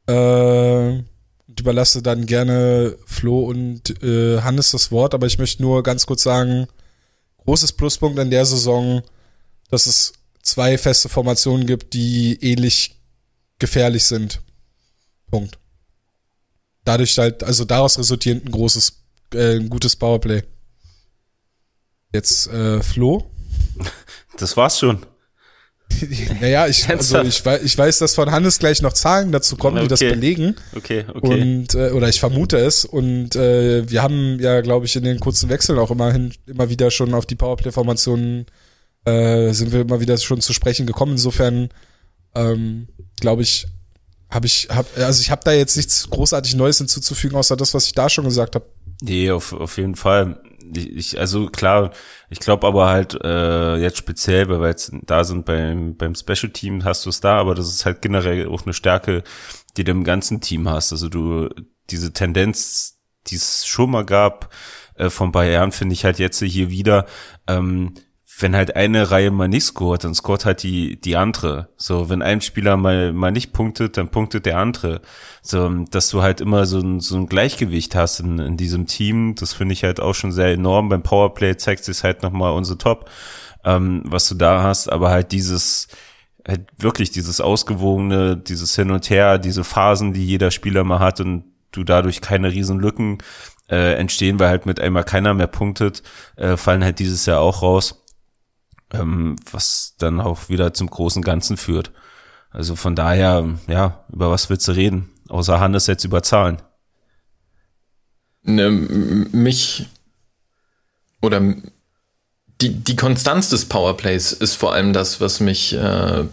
Äh, und überlasse dann gerne Flo und äh, Hannes das Wort, aber ich möchte nur ganz kurz sagen, großes Pluspunkt in der Saison, dass es zwei feste Formationen gibt, die ähnlich gefährlich sind. Punkt. Dadurch halt, also daraus resultierend ein großes, äh, ein gutes Powerplay. Jetzt äh, Flo. das war's schon. naja, ich, also ich, weiß, ich weiß, dass von Hannes gleich noch Zahlen dazu kommen, die das Okay. belegen. Okay, okay. Und, äh, oder ich vermute es. Und äh, wir haben ja, glaube ich, in den kurzen Wechseln auch immerhin immer wieder schon auf die Powerplay-Formationen äh, sind wir immer wieder schon zu sprechen gekommen. Insofern ähm, glaube ich, habe ich, hab, also ich habe da jetzt nichts großartig Neues hinzuzufügen, außer das, was ich da schon gesagt habe. Nee, auf, auf jeden Fall. Ich, ich, also klar, ich glaube aber halt äh, jetzt speziell, weil wir jetzt da sind beim, beim Special Team, hast du es da, aber das ist halt generell auch eine Stärke, die du im ganzen Team hast. Also du, diese Tendenz, die es schon mal gab äh, von Bayern, finde ich halt jetzt hier wieder, ähm, wenn halt eine Reihe mal nicht scoret, dann scoret halt die, die andere. So, wenn ein Spieler mal, mal nicht punktet, dann punktet der andere. So, dass du halt immer so ein, so ein Gleichgewicht hast in, in diesem Team, das finde ich halt auch schon sehr enorm. Beim Powerplay zeigt sich halt nochmal unsere Top, ähm, was du da hast, aber halt dieses, halt wirklich dieses ausgewogene, dieses Hin und Her, diese Phasen, die jeder Spieler mal hat und du dadurch keine riesen Lücken äh, entstehen, weil halt mit einmal keiner mehr punktet, äh, fallen halt dieses Jahr auch raus ähm, was dann auch wieder zum großen Ganzen führt. Also von daher, ja, über was willst du reden? Außer Hannes jetzt über Zahlen. ne, mich oder die, die Konstanz des Powerplays ist vor allem das, was mich äh,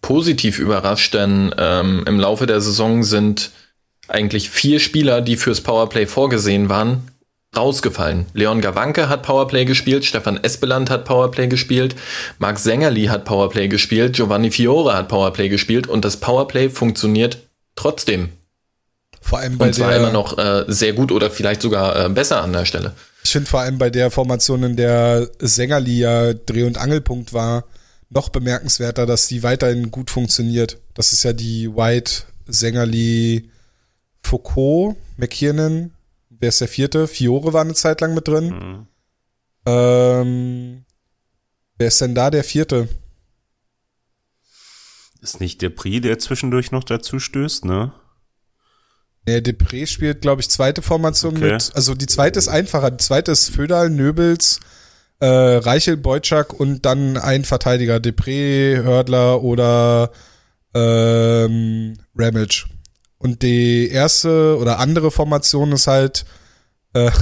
positiv überrascht, denn ähm, im Laufe der Saison sind eigentlich vier Spieler, die fürs Powerplay vorgesehen waren, rausgefallen. Leon Gawanke hat Powerplay gespielt, Stefan Espeland hat Powerplay gespielt, Marc Sängerli hat Powerplay gespielt, Giovanni Fiore hat Powerplay gespielt und das Powerplay funktioniert trotzdem. Vor allem bei Und zwar der, immer noch äh, sehr gut oder vielleicht sogar äh, besser an der Stelle. ich finde vor allem bei der Formation, in der Sängerli ja Dreh- und Angelpunkt war, noch bemerkenswerter, dass die weiterhin gut funktioniert. Das ist ja die White, Sängerli, Foucault, McKiernan, wer ist der vierte? Fiore war eine Zeit lang mit drin. Mhm. Ähm, wer ist denn da der vierte? Ist nicht der Pri, der zwischendurch noch dazu stößt, ne? Nee, Depré spielt, glaube ich, zweite Formation Okay. mit. Also die zweite ist einfacher. Die zweite ist Föderl, Nöbels, äh, Reichel, Beutschak und dann ein Verteidiger. Depré, Hördler oder ähm, Ramage. Und die erste oder andere Formation ist halt äh,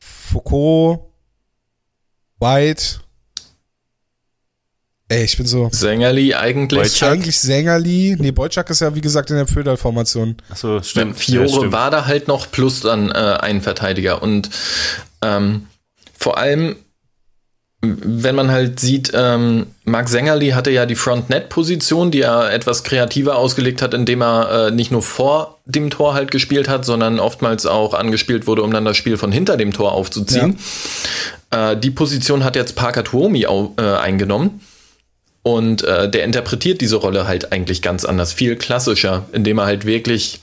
Foucault, White. Ey, ich bin so. Sängerli eigentlich. Boychuk. Eigentlich Sängerli. Nee, Beutschak ist ja wie gesagt in der Föderl-Formation. Achso, Stimmt, stimmt. Fiore ja, stimmt. war da halt noch plus dann äh, ein Verteidiger. Und ähm, vor allem, wenn man halt sieht, ähm, Marc Sängerli hatte ja die Front-Net-Position, die er etwas kreativer ausgelegt hat, indem er äh, nicht nur vor dem Tor halt gespielt hat, sondern oftmals auch angespielt wurde, um dann das Spiel von hinter dem Tor aufzuziehen. Äh, die Position hat jetzt Parker Tuomi au- äh, eingenommen. Und äh, der interpretiert diese Rolle halt eigentlich ganz anders, viel klassischer, indem er halt wirklich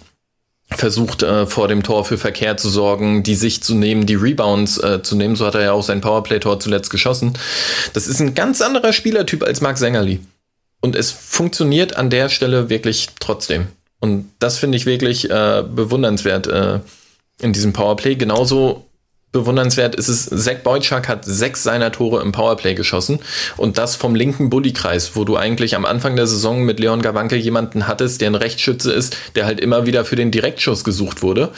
versucht, äh, vor dem Tor für Verkehr zu sorgen, die Sicht zu nehmen, die Rebounds äh, zu nehmen. So hat er ja auch sein Powerplay-Tor zuletzt geschossen. Das ist ein ganz anderer Spielertyp als Marc Sängerli. und es funktioniert an der Stelle wirklich trotzdem. Und das finde ich wirklich äh, bewundernswert äh, in diesem Powerplay. Genauso bewundernswert ist es, Zach Boyczak hat sechs seiner Tore im Powerplay geschossen und das vom linken Bullykreis, wo du eigentlich am Anfang der Saison mit Leon Gawanke jemanden hattest, der ein Rechtsschütze ist, der halt immer wieder für den Direktschuss gesucht wurde.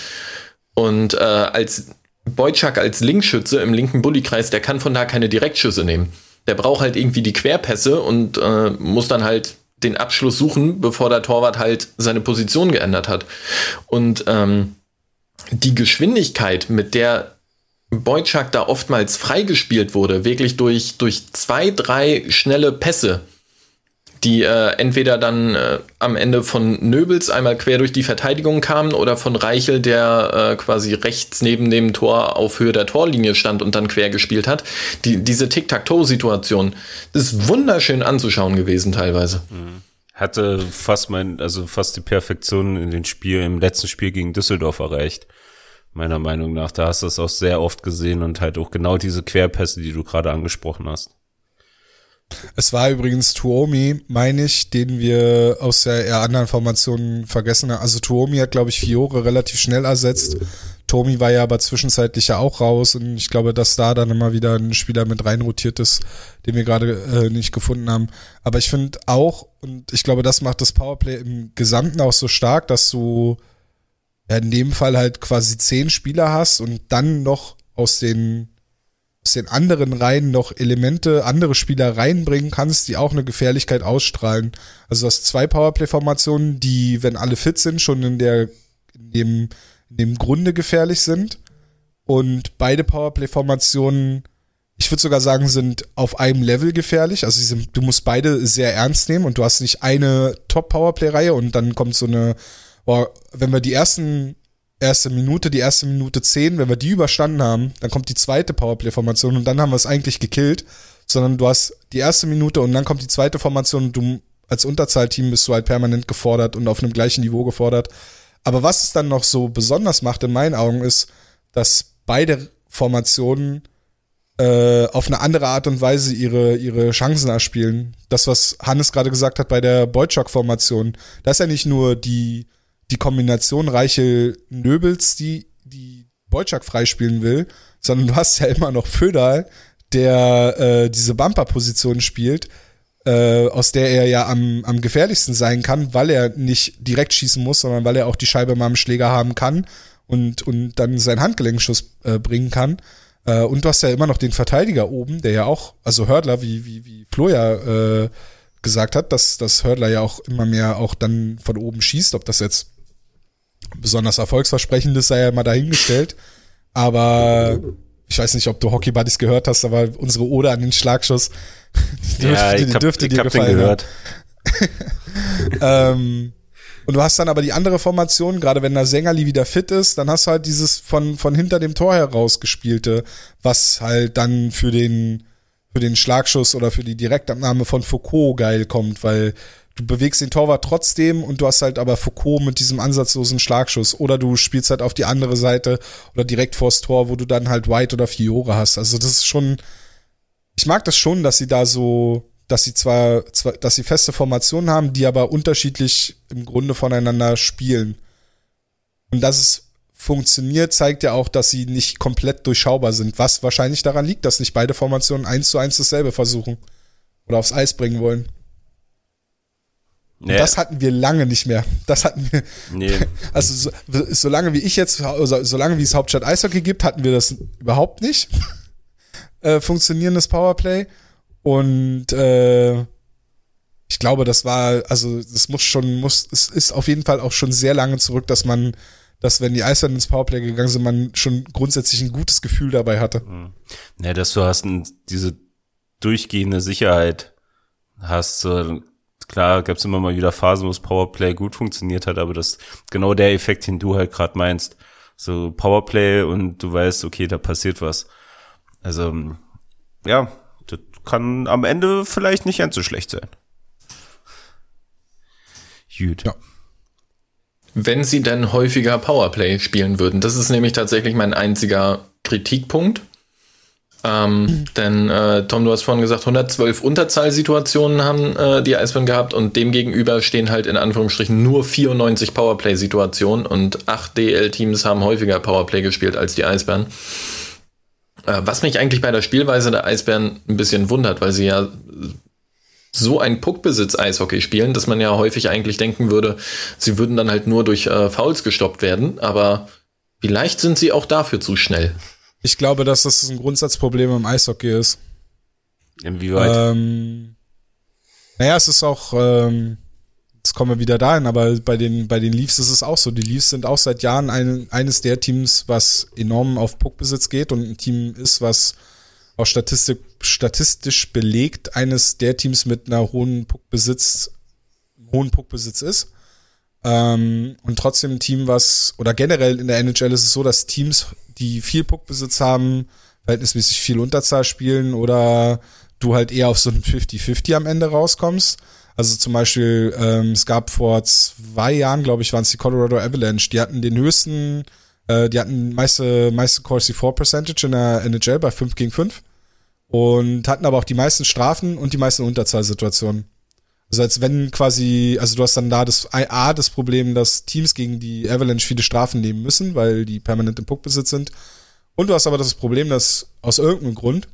Und äh, als Boyczak als Linkschütze im linken Bullykreis, der kann von da keine Direktschüsse nehmen. Der braucht halt irgendwie die Querpässe und äh, muss dann halt den Abschluss suchen, bevor der Torwart halt seine Position geändert hat. Und ähm, die Geschwindigkeit, mit der Boyczak da oftmals freigespielt wurde, wirklich durch, durch zwei, drei schnelle Pässe, die äh, entweder dann äh, am Ende von Nöbels einmal quer durch die Verteidigung kamen oder von Reichel, der äh, quasi rechts neben dem Tor auf Höhe der Torlinie stand und dann quer gespielt hat. Die, diese Tic-Tac-Toe-Situation ist wunderschön anzuschauen gewesen teilweise. Mhm. Hatte fast mein, also fast die Perfektion in den Spiel, im letzten Spiel gegen Düsseldorf erreicht. Meiner Meinung nach. Da hast du es auch sehr oft gesehen und halt auch genau diese Querpässe, die du gerade angesprochen hast. Es war übrigens Tuomi, meine ich, den wir aus der eher anderen Formation vergessen haben. Also Tuomi hat, glaube ich, Fiore relativ schnell ersetzt. Tomi war ja aber zwischenzeitlich ja auch raus und ich glaube, dass da dann immer wieder ein Spieler mit reinrotiert ist, den wir gerade äh, nicht gefunden haben. Aber ich finde auch, und ich glaube, das macht das Powerplay im Gesamten auch so stark, dass du ja, in dem Fall halt quasi zehn Spieler hast und dann noch aus den aus den anderen Reihen noch Elemente, andere Spieler reinbringen kannst, die auch eine Gefährlichkeit ausstrahlen. Also du hast zwei Powerplay-Formationen, die, wenn alle fit sind, schon in der, in dem, in dem Grunde gefährlich sind. Und beide Powerplay-Formationen, ich würde sogar sagen, sind auf einem Level gefährlich. Also sind, du musst beide sehr ernst nehmen und du hast nicht eine Top-Powerplay-Reihe und dann kommt so eine, boah, wenn wir die ersten erste Minute, die erste Minute zehn, wenn wir die überstanden haben, dann kommt die zweite Powerplay-Formation und dann haben wir es eigentlich gekillt, sondern du hast die erste Minute und dann kommt die zweite Formation und du als Unterzahlteam bist du halt permanent gefordert und auf einem gleichen Niveau gefordert. Aber was es dann noch so besonders macht in meinen Augen ist, dass beide Formationen äh, auf eine andere Art und Weise ihre, ihre Chancen erspielen. Das, was Hannes gerade gesagt hat bei der Boyczak-Formation, da ist ja nicht nur die die Kombination reiche Nöbels, die, die Boyczak freispielen will, sondern du hast ja immer noch Föderl, der äh, diese Bumper-Position spielt, äh, aus der er ja am, am gefährlichsten sein kann, weil er nicht direkt schießen muss, sondern weil er auch die Scheibe mal am Schläger haben kann und, und dann seinen Handgelenkschuss äh, bringen kann. Äh, und du hast ja immer noch den Verteidiger oben, der ja auch, also Hördler, wie, wie, wie Flo ja äh, gesagt hat, dass, dass Hördler ja auch immer mehr auch dann von oben schießt, ob das jetzt besonders erfolgsversprechendes sei ja mal dahingestellt. Aber ich weiß nicht, ob du Hockey Buddies gehört hast, aber unsere Ode an den Schlagschuss dürfte, ja, ich hab, dürfte ich dir gefallen. gehört. ähm, und du hast dann aber die andere Formation, gerade wenn der Sängerli wieder fit ist, dann hast du halt dieses von, von hinter dem Tor heraus gespielte, was halt dann für den, für den Schlagschuss oder für die Direktabnahme von Foucault geil kommt, weil du bewegst den Torwart trotzdem und du hast halt aber Foucault mit diesem ansatzlosen Schlagschuss. Oder du spielst halt auf die andere Seite oder direkt vors Tor, wo du dann halt White oder Fiore hast. Also das ist schon, ich mag das schon, dass sie da so, dass sie zwar, zwar dass sie feste Formationen haben, die aber unterschiedlich im Grunde voneinander spielen. Und dass es funktioniert, zeigt ja auch, dass sie nicht komplett durchschaubar sind, was wahrscheinlich daran liegt, dass nicht beide Formationen eins zu eins dasselbe versuchen oder aufs Eis bringen wollen. Nee. Das hatten wir lange nicht mehr. Das hatten wir. Nee. Also so, solange wie ich jetzt, also, solange wie es Hauptstadt Eishockey gibt, hatten wir das überhaupt nicht. äh, funktionierendes Powerplay. Und äh, ich glaube, das war, also das muss schon, muss, es ist auf jeden Fall auch schon sehr lange zurück, dass man, dass wenn die Eisbären ins Powerplay gegangen sind, man schon grundsätzlich ein gutes Gefühl dabei hatte. Mhm. Ja, dass du hast ein, diese durchgehende Sicherheit hast, so klar gab es immer mal wieder Phasen, wo das Powerplay gut funktioniert hat, aber das genau der Effekt, den du halt gerade meinst. So Powerplay und du weißt, okay, da passiert was. Also, ja, das kann am Ende vielleicht nicht ganz so schlecht sein. Gut. Ja. Wenn sie dann häufiger Powerplay spielen würden, das ist nämlich tatsächlich mein einziger Kritikpunkt. Ähm, denn äh, Tom, du hast vorhin gesagt, 112 Unterzahlsituationen haben äh, die Eisbären gehabt und demgegenüber stehen halt in Anführungsstrichen nur 94 Powerplay-Situationen und 8 DL-Teams haben häufiger Powerplay gespielt als die Eisbären. Äh, was mich eigentlich bei der Spielweise der Eisbären ein bisschen wundert, weil sie ja so ein Puckbesitz-Eishockey spielen, dass man ja häufig eigentlich denken würde, sie würden dann halt nur durch äh, Fouls gestoppt werden, aber vielleicht sind sie auch dafür zu schnell. Ich glaube, dass das ein Grundsatzproblem im Eishockey ist. Inwieweit? Ähm, naja, es ist auch, ähm, jetzt kommen wir wieder dahin, aber bei den, bei den Leafs ist es auch so. Die Leafs sind auch seit Jahren ein, eines der Teams, was enorm auf Puckbesitz geht und ein Team ist, was auch statistisch, statistisch belegt eines der Teams mit einer hohen Puckbesitz, hohen Puckbesitz ist. Ähm, und trotzdem ein Team, was, oder generell in der NHL ist es so, dass Teams die viel Puckbesitz haben, verhältnismäßig viel Unterzahl spielen oder du halt eher auf so ein 50-50 am Ende rauskommst. Also zum Beispiel, ähm, es gab vor zwei Jahren, glaube ich, waren es die Colorado Avalanche, die hatten den höchsten, äh, die hatten meiste, meiste Corsi 4 Percentage in der NHL bei 5 gegen 5 und hatten aber auch die meisten Strafen und die meisten Unterzahlsituationen. Also als wenn quasi, also du hast dann da das A, das Problem, dass Teams gegen die Avalanche viele Strafen nehmen müssen, weil die permanent im Puckbesitz sind. Und du hast aber das Problem, dass aus irgendeinem Grund,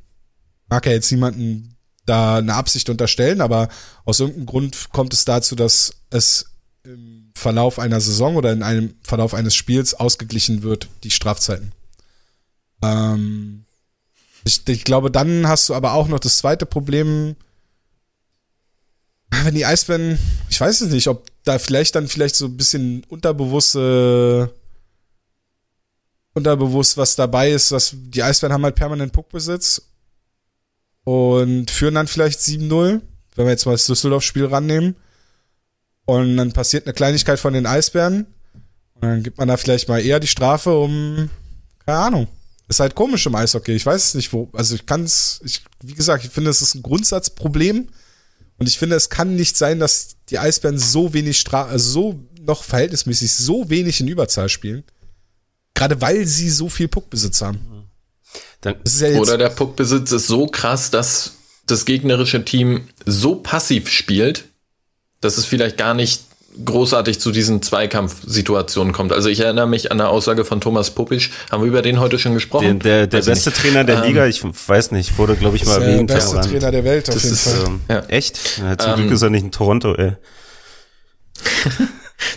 mag ja jetzt niemanden da eine Absicht unterstellen, aber aus irgendeinem Grund kommt es dazu, dass es im Verlauf einer Saison oder in einem Verlauf eines Spiels ausgeglichen wird, die Strafzeiten. Ähm, ich, ich glaube, dann hast du aber auch noch das zweite Problem, wenn die Eisbären, ich weiß es nicht, ob da vielleicht dann vielleicht so ein bisschen unterbewusste, unterbewusst was dabei ist, was die Eisbären haben halt permanent Puckbesitz und führen dann vielleicht 7-0, wenn wir jetzt mal das Düsseldorf-Spiel rannehmen. Und dann passiert eine Kleinigkeit von den Eisbären. Und dann gibt man da vielleicht mal eher die Strafe um, keine Ahnung. Ist halt komisch im Eishockey. Ich weiß nicht, wo, also ich kann es, ich, wie gesagt, ich finde, es ist ein Grundsatzproblem. Und ich finde, es kann nicht sein, dass die Eisbären so wenig Stra also so noch verhältnismäßig so wenig in Überzahl spielen. Gerade weil sie so viel Puckbesitz haben. Ja Oder der Puckbesitz ist so krass, dass das gegnerische Team so passiv spielt, dass es vielleicht gar nicht großartig zu diesen Zweikampfsituationen kommt. Also ich erinnere mich an eine Aussage von Thomas Popisch, haben wir über den heute schon gesprochen? Der, der, der beste nicht. Trainer der ähm, Liga, ich weiß nicht, wurde glaube ich mal erwähnt. Der beste Trainer der Welt auf das jeden ist, Fall. Ähm, ja. Echt? Ja, zum ähm, Glück ist er nicht in Toronto, ey.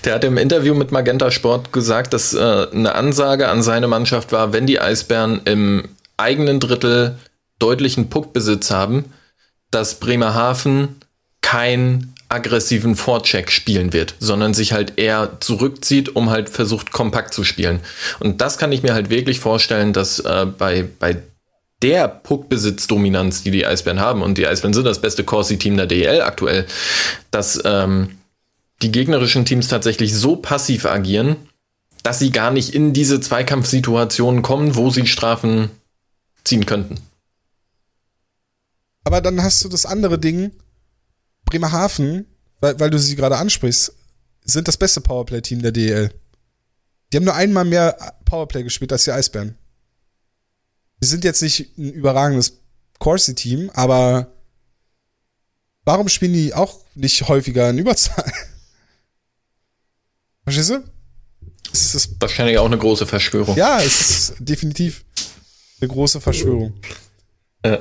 Der hat im Interview mit Magenta Sport gesagt, dass äh, eine Ansage an seine Mannschaft war, wenn die Eisbären im eigenen Drittel deutlichen Puckbesitz haben, dass Bremerhaven kein aggressiven Vorcheck spielen wird, sondern sich halt eher zurückzieht, um halt versucht, kompakt zu spielen. Und das kann ich mir halt wirklich vorstellen, dass äh, bei, bei der Puckbesitzdominanz, die die Eisbären haben, und die Eisbären sind das beste Corsi-Team der DL aktuell, dass ähm, die gegnerischen Teams tatsächlich so passiv agieren, dass sie gar nicht in diese Zweikampfsituationen kommen, wo sie Strafen ziehen könnten. Aber dann hast du das andere Ding, Bremerhaven, weil, weil du sie gerade ansprichst, sind das beste Powerplay-Team der DEL. Die haben nur einmal mehr Powerplay gespielt als die Eisbären. Sie sind jetzt nicht ein überragendes Corsi-Team, aber warum spielen die auch nicht häufiger in Überzahl? Verstehst du? Es ist wahrscheinlich auch eine große Verschwörung. Ja, es ist definitiv eine große Verschwörung. Ja.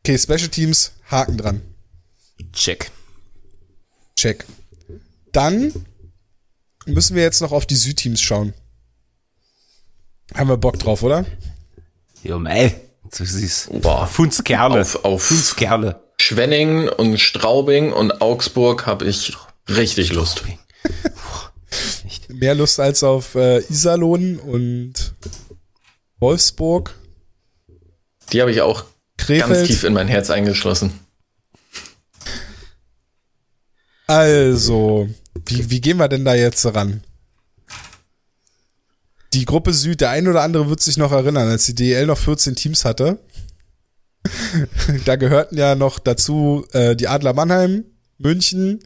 Okay, Special Teams, Haken dran. Check. Check. Dann müssen wir jetzt noch auf die Südteams schauen. Haben wir Bock drauf, oder? Jo, mei. Du siehst. Boah. Funzkerle. Auf, auf Funzkerle. Schwenning und Straubing und Augsburg habe ich richtig Lust. Mehr Lust als auf äh, Iserlohn und Wolfsburg. Die habe ich auch Krefeld. ganz tief in mein Herz eingeschlossen. Also, wie, wie gehen wir denn da jetzt ran? Die Gruppe Süd, der ein oder andere wird sich noch erinnern, als die DL noch 14 Teams hatte. da gehörten ja noch dazu äh, die Adler Mannheim, München,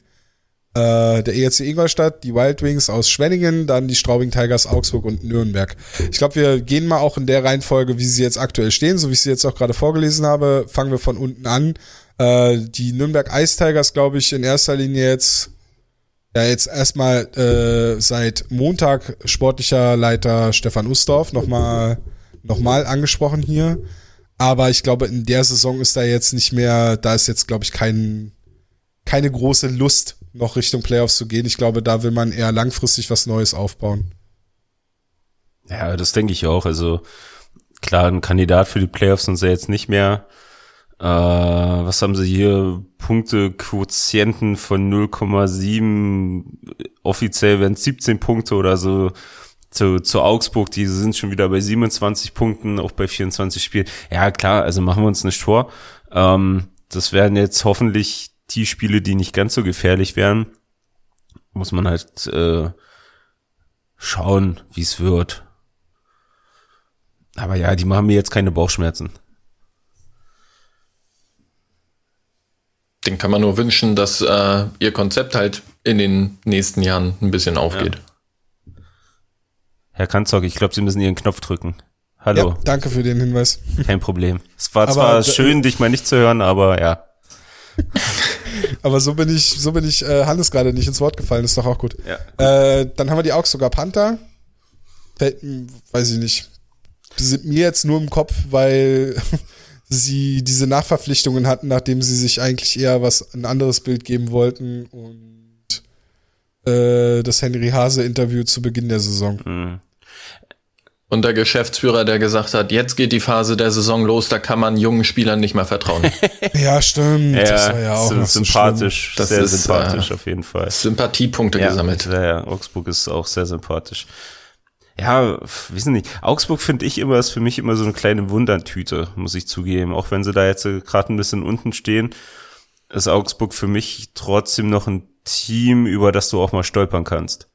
äh, der ERC Ingolstadt, die Wild Wings aus Schwenningen, dann die Straubing Tigers Augsburg und Nürnberg. Ich glaube, wir gehen mal auch in der Reihenfolge, wie sie jetzt aktuell stehen, so wie ich sie jetzt auch gerade vorgelesen habe. Fangen wir von unten an. Äh, die Nürnberg Ice Tigers, glaube ich, in erster Linie jetzt ja, jetzt erstmal äh, seit Montag sportlicher Leiter Stefan Ustorf nochmal noch mal angesprochen hier. Aber ich glaube, in der Saison ist da jetzt nicht mehr, da ist jetzt, glaube ich, kein, keine große Lust, noch Richtung Playoffs zu gehen. Ich glaube, da will man eher langfristig was Neues aufbauen. Ja, das denke ich auch. Also klar, ein Kandidat für die Playoffs sind sie jetzt nicht mehr. Äh, was haben sie hier? Punkte, Quotienten von 0,7. Offiziell wären es 17 Punkte oder so. Zu, zu Augsburg, die sind schon wieder bei 27 Punkten, auch bei 24 Spielen. Ja, klar, also machen wir uns nicht vor. Ähm, das werden jetzt hoffentlich die Spiele, die nicht ganz so gefährlich wären. Muss man halt äh, schauen, wie es wird. Aber ja, die machen mir jetzt keine Bauchschmerzen. Den kann man nur wünschen, dass äh, ihr Konzept halt in den nächsten Jahren ein bisschen aufgeht. Ja. Herr Kanzog, ich glaube, Sie müssen Ihren Knopf drücken. Hallo. Ja, danke für den Hinweis. Kein Problem. Es war aber zwar schön, dich mal nicht zu hören, aber ja. aber so bin ich, so bin ich äh, Hannes gerade nicht ins Wort gefallen, ist doch auch gut. Ja. Äh, dann haben wir die Augsburger Panther. Fällt, weiß ich nicht. Die sind mir jetzt nur im Kopf, weil sie diese Nachverpflichtungen hatten, nachdem sie sich eigentlich eher was ein anderes Bild geben wollten und äh, das Henry Hase Interview zu Beginn der Saison. Mhm. Und der Geschäftsführer, der gesagt hat, jetzt geht die Phase der Saison los, da kann man jungen Spielern nicht mehr vertrauen. ja, stimmt. Ja, das war ja auch so sympathisch, so das sehr ist, sympathisch äh, auf jeden Fall. Sympathiepunkte ja, gesammelt. Ja, ja, Augsburg ist auch sehr sympathisch ja, wissen nicht. Augsburg finde ich immer, ist für mich immer so eine kleine Wundertüte, muss ich zugeben. Auch wenn sie da jetzt gerade ein bisschen unten stehen, ist Augsburg für mich trotzdem noch ein Team, über das du auch mal stolpern kannst.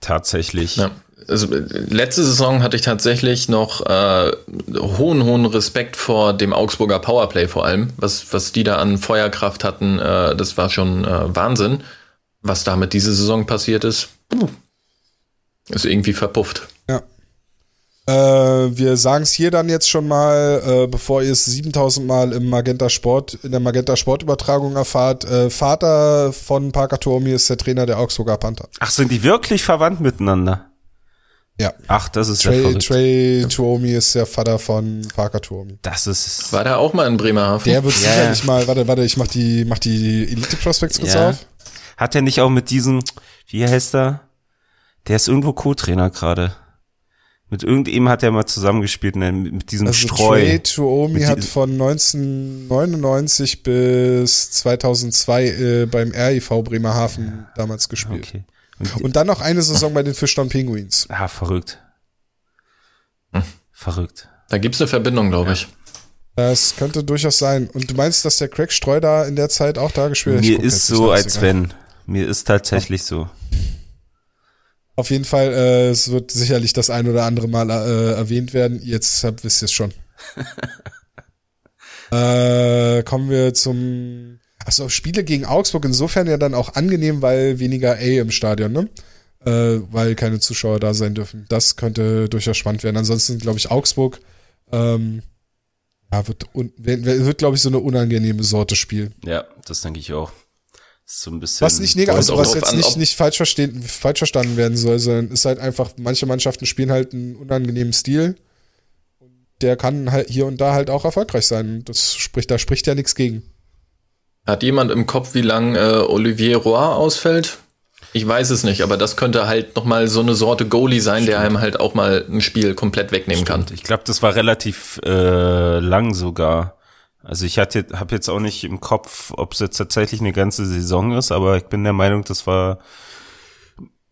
Tatsächlich. Ja, also letzte Saison hatte ich tatsächlich noch äh, hohen, hohen Respekt vor dem Augsburger Powerplay vor allem. Was, was die da an Feuerkraft hatten, äh, das war schon äh, Wahnsinn. Was damit diese Saison passiert ist, puh, ist irgendwie verpufft. Ja. Äh, wir sagen es hier dann jetzt schon mal, äh, bevor ihr es 7000 Mal im Magenta Sport, in der Magenta Sportübertragung erfahrt. Äh, Vater von Parker Tuomi ist der Trainer der Augsburger Panther. Ach, sind die wirklich verwandt miteinander? Ja. Ach, das ist Trey, ja Trey Tuomi ist der Vater von Parker Tuomi. Das ist. War der auch mal in Bremerhaven? Der wird ja. sicherlich mal, warte, warte, ich mach die, mach die Elite Prospects kurz ja. auf. Hat er nicht auch mit diesem, wie heißt er? Der ist irgendwo Co-Trainer gerade. Mit irgendjemandem hat er mal zusammengespielt, ne, mit diesem also Streu. Trey Tuomi hat von 1999 bis 2002 äh, beim RIV Bremerhaven damals gespielt. Okay. Und, Und, dann noch eine Saison bei den Fischtown Penguins. Ah, verrückt. Hm. Verrückt. Da gibt's eine Verbindung, glaube ich. Das könnte durchaus sein. Und du meinst, dass der Craig Streu da in der Zeit auch da gespielt hat? Mir ist so, als wenn. Mir ist tatsächlich so. Auf jeden Fall, äh, es wird sicherlich das ein oder andere Mal äh, erwähnt werden. Jetzt habt, wisst ihr es schon. äh, kommen wir zum. Achso, Spiele gegen Augsburg insofern ja dann auch angenehm, weil weniger A im Stadion, ne? Äh, weil keine Zuschauer da sein dürfen. Das könnte durchaus spannend werden. Ansonsten glaube ich Augsburg ähm, ja, wird, wird, wird glaube ich, so eine unangenehme Sorte Spiel. Ja, das denke ich auch so ein bisschen. Was nicht negativ, also was jetzt an, nicht, nicht falsch, verstehen, falsch verstanden werden soll, sondern ist halt einfach, manche Mannschaften spielen halt einen unangenehmen Stil. Der kann halt hier und da halt auch erfolgreich sein. Das spricht, da spricht ja nichts gegen. Hat jemand im Kopf, wie lang äh, Olivier Roy ausfällt? Ich weiß es nicht, aber das könnte halt nochmal so eine Sorte Goalie sein, Stimmt. der einem halt auch mal ein Spiel komplett wegnehmen Stimmt. kann. Ich glaube, das war relativ äh, lang sogar. Also ich hatte, habe jetzt auch nicht im Kopf, ob es jetzt tatsächlich eine ganze Saison ist, aber ich bin der Meinung, das war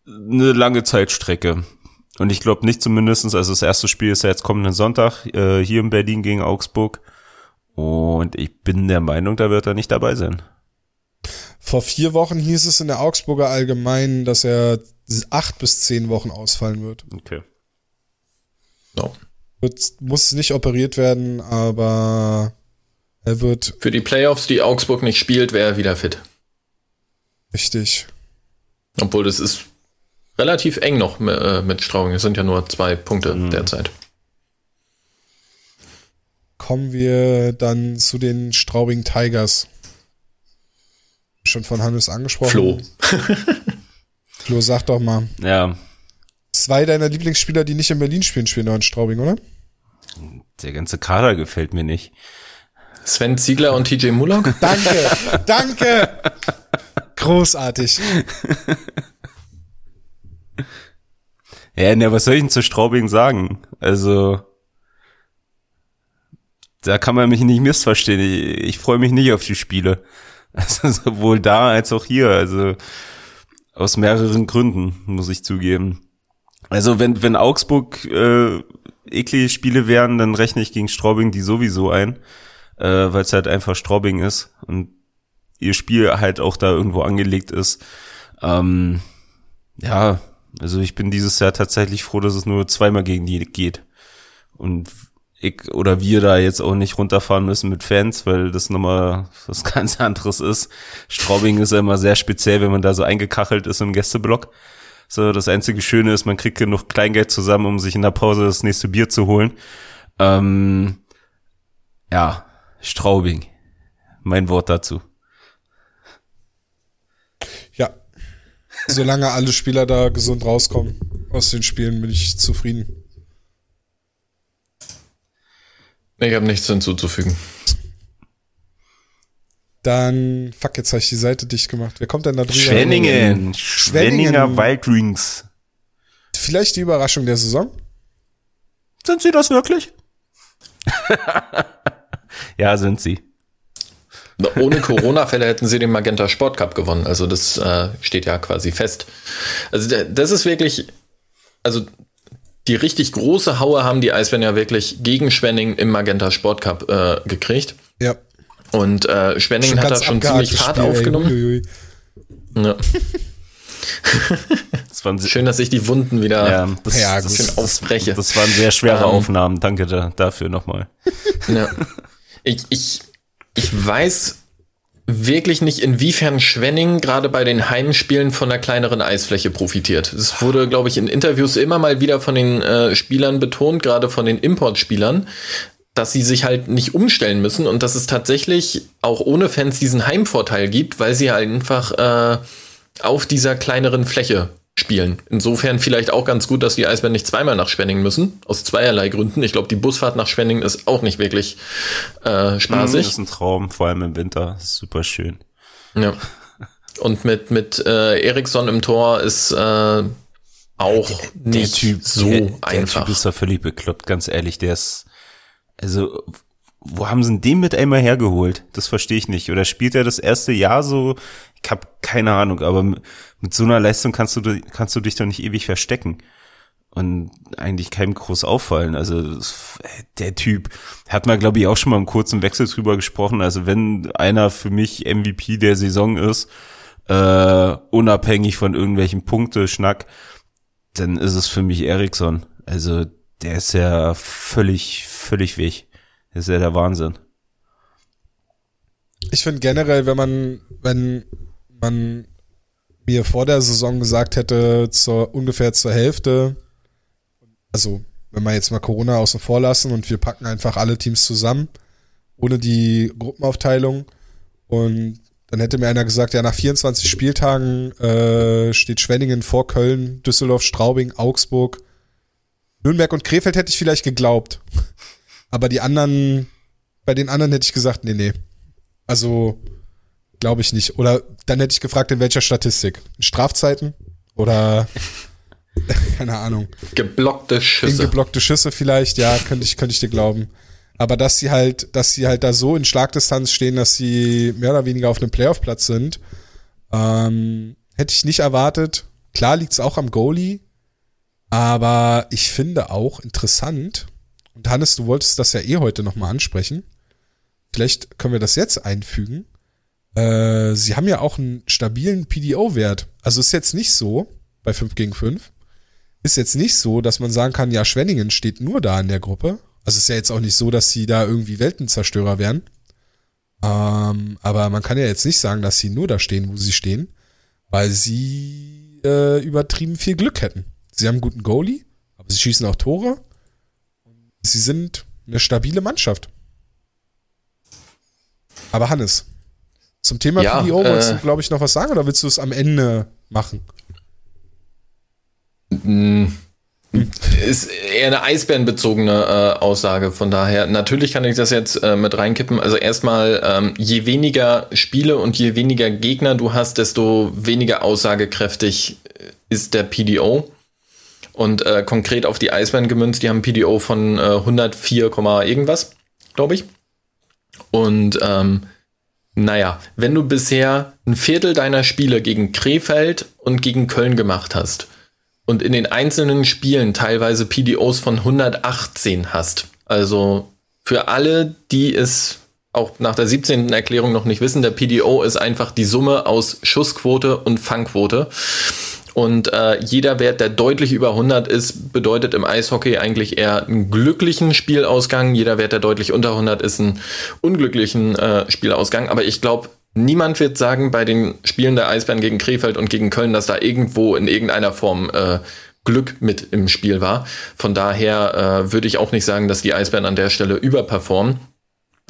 eine lange Zeitstrecke. Und ich glaube nicht zumindestens, also das erste Spiel ist ja jetzt kommenden Sonntag äh, hier in Berlin gegen Augsburg. Und ich bin der Meinung, da wird er nicht dabei sein. Vor vier Wochen hieß es in der Augsburger Allgemeinen, dass er acht bis zehn Wochen ausfallen wird. Okay. No. Wird, muss nicht operiert werden, aber er wird. Für die Playoffs, die Augsburg nicht spielt, wäre er wieder fit. Richtig. Obwohl das ist relativ eng noch mit, äh, mit Straubing. Es sind ja nur zwei Punkte mhm. derzeit. Kommen wir dann zu den Straubing Tigers. Schon von Hannes angesprochen. Flo. Flo, sag doch mal. Ja. Zwei deiner Lieblingsspieler, die nicht in Berlin spielen, spielen noch in Straubing, oder? Der ganze Kader gefällt mir nicht. Sven Ziegler und TJ Mullock? Danke, danke. Großartig. Ja, ne, was soll ich denn zu Straubing sagen? Also, da kann man mich nicht missverstehen. Ich, ich freue mich nicht auf die Spiele. Also sowohl da als auch hier. Also aus mehreren Gründen, muss ich zugeben. Also wenn, wenn Augsburg äh, eklige Spiele wären, dann rechne ich gegen Straubing die sowieso ein, äh, weil es halt einfach Straubing ist und ihr Spiel halt auch da irgendwo angelegt ist. Ähm, ja, also ich bin dieses Jahr tatsächlich froh, dass es nur zweimal gegen die geht. Und ich oder wir da jetzt auch nicht runterfahren müssen mit Fans, weil das nochmal was ganz anderes ist. Straubing ist ja immer sehr speziell, wenn man da so eingekachelt ist im Gästeblock. So, das einzige Schöne ist, man kriegt genug Kleingeld zusammen, um sich in der Pause das nächste Bier zu holen. Ähm, ja, Straubing. Mein Wort dazu. Ja. Solange alle Spieler da gesund rauskommen aus den Spielen, bin ich zufrieden. Ich habe nichts hinzuzufügen. Dann, fuck, jetzt habe ich die Seite dicht gemacht. Wer kommt denn da drüber? Schwenningen. Schwenninger Wildrings. Vielleicht die Überraschung der Saison? Sind sie das wirklich? ja, sind sie. Ohne Corona-Fälle hätten sie den Magenta Sport Cup gewonnen. Also das äh, steht ja quasi fest. Also das ist wirklich, also die richtig große Haue haben die Eisbären ja wirklich gegen Schwenning im Magenta Sport Cup äh, gekriegt. Ja. Und äh, Schwenning hat da schon ziemlich Fahrt Spiel, aufgenommen. Ey, Ja. das Schön, dass ich die Wunden wieder ja, das, ja, das, aufbreche. Das waren sehr schwere ähm, Aufnahmen. Danke da, dafür nochmal. Ja. Ich, ich, ich weiß wirklich nicht, inwiefern Schwenning gerade bei den Heimspielen von der kleineren Eisfläche profitiert. Es wurde, glaube ich, in Interviews immer mal wieder von den äh, Spielern betont, gerade von den Importspielern, dass sie sich halt nicht umstellen müssen und dass es tatsächlich auch ohne Fans diesen Heimvorteil gibt, weil sie halt einfach äh, auf dieser kleineren Fläche spielen. Insofern vielleicht auch ganz gut, dass die Eisbären nicht zweimal nach Schwenning müssen, aus zweierlei Gründen. Ich glaube, die Busfahrt nach Schwenning ist auch nicht wirklich äh, spaßig. Das ist ein Traum, vor allem im Winter. Super schön. Ja. Und mit, mit äh, Eriksson im Tor ist äh, auch der, nicht typ, so der, einfach. Der Typ ist doch völlig bekloppt, ganz ehrlich. Der ist, also, wo haben sie denn den mit einmal hergeholt? Das verstehe ich nicht. Oder spielt er das erste Jahr so ich habe keine Ahnung, aber mit so einer Leistung kannst du, kannst du dich doch nicht ewig verstecken und eigentlich keinem groß auffallen. Also der Typ hat mal, glaube ich, auch schon mal im kurzen Wechsel drüber gesprochen. Also wenn einer für mich MVP der Saison ist, äh, unabhängig von irgendwelchen Punkte-Schnack, dann ist es für mich Eriksson. Also der ist ja völlig, völlig weg. Der ist ja der Wahnsinn. Ich finde generell, wenn man, wenn man mir vor der Saison gesagt hätte, zur, ungefähr zur Hälfte, also wenn wir jetzt mal Corona außen vor lassen und wir packen einfach alle Teams zusammen, ohne die Gruppenaufteilung und dann hätte mir einer gesagt, ja, nach 24 Spieltagen äh, steht Schwenningen vor Köln, Düsseldorf, Straubing, Augsburg, Nürnberg und Krefeld hätte ich vielleicht geglaubt. Aber die anderen, bei den anderen hätte ich gesagt, nee, nee. Also, Glaube ich nicht. Oder dann hätte ich gefragt, in welcher Statistik? In Strafzeiten? Oder keine Ahnung. Geblockte Schüsse. In geblockte Schüsse vielleicht, ja, könnte ich, könnte ich dir glauben. Aber dass sie halt, dass sie halt da so in Schlagdistanz stehen, dass sie mehr oder weniger auf einem Playoff-Platz sind, ähm, hätte ich nicht erwartet. Klar liegt es auch am Goalie, aber ich finde auch interessant, und Hannes, du wolltest das ja eh heute nochmal ansprechen. Vielleicht können wir das jetzt einfügen. Äh, sie haben ja auch einen stabilen PDO-Wert. Also ist jetzt nicht so, bei 5 gegen 5, ist jetzt nicht so, dass man sagen kann, ja, Schwenningen steht nur da in der Gruppe. Also ist ja jetzt auch nicht so, dass sie da irgendwie Weltenzerstörer wären. Ähm, aber man kann ja jetzt nicht sagen, dass sie nur da stehen, wo sie stehen. weil sie äh, übertrieben viel Glück hätten. Sie haben einen guten Goalie, aber sie schießen auch Tore. Sie sind eine stabile Mannschaft. Aber Hannes, zum Thema Ja, PDO wolltest äh, du, glaube ich, noch was sagen oder willst du es am Ende machen? Mm, Ist eher eine eisbärenbezogene äh, Aussage. Von daher, natürlich kann ich das jetzt äh, mit reinkippen. Also erstmal, ähm, je weniger Spiele und je weniger Gegner du hast, desto weniger aussagekräftig ist der PDO. Und äh, konkret auf die Eisbären gemünzt, die haben PDO von äh, 104, Komma irgendwas, glaube ich. Und ähm, naja, wenn du bisher ein Viertel deiner Spiele gegen Krefeld und gegen Köln gemacht hast und in den einzelnen Spielen teilweise PDOs von 118 hast, also für alle, die es auch nach der 17. Erklärung noch nicht wissen, der PDO ist einfach die Summe aus Schussquote und Fangquote. Und äh, jeder Wert, der deutlich über 100 ist, bedeutet im Eishockey eigentlich eher einen glücklichen Spielausgang. Jeder Wert, der deutlich unter 100 ist, einen unglücklichen äh, Spielausgang. Aber ich glaube, niemand wird sagen bei den Spielen der Eisbären gegen Krefeld und gegen Köln, dass da irgendwo in irgendeiner Form äh, Glück mit im Spiel war. Von daher äh, würde ich auch nicht sagen, dass die Eisbären an der Stelle überperformen.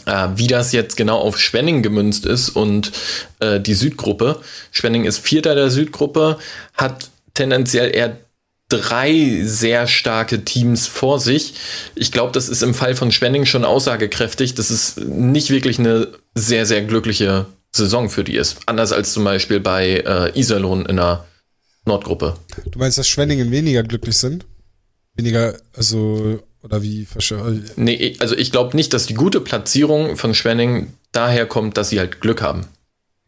Äh, wie das jetzt genau auf Schwenning gemünzt ist und äh, die Südgruppe. Schwenning ist Vierter der Südgruppe, hat tendenziell eher drei sehr starke Teams vor sich. Ich glaube, das ist im Fall von Schwenning schon aussagekräftig. Das ist nicht wirklich eine sehr, sehr glückliche Saison für die ist. Anders als zum Beispiel bei äh, Iserlohn in der Nordgruppe. Du meinst, dass Schwenningen weniger glücklich sind? Weniger, also, oder wie? Nee, also ich glaube nicht, dass die gute Platzierung von Schwenning daher kommt, dass sie halt Glück haben.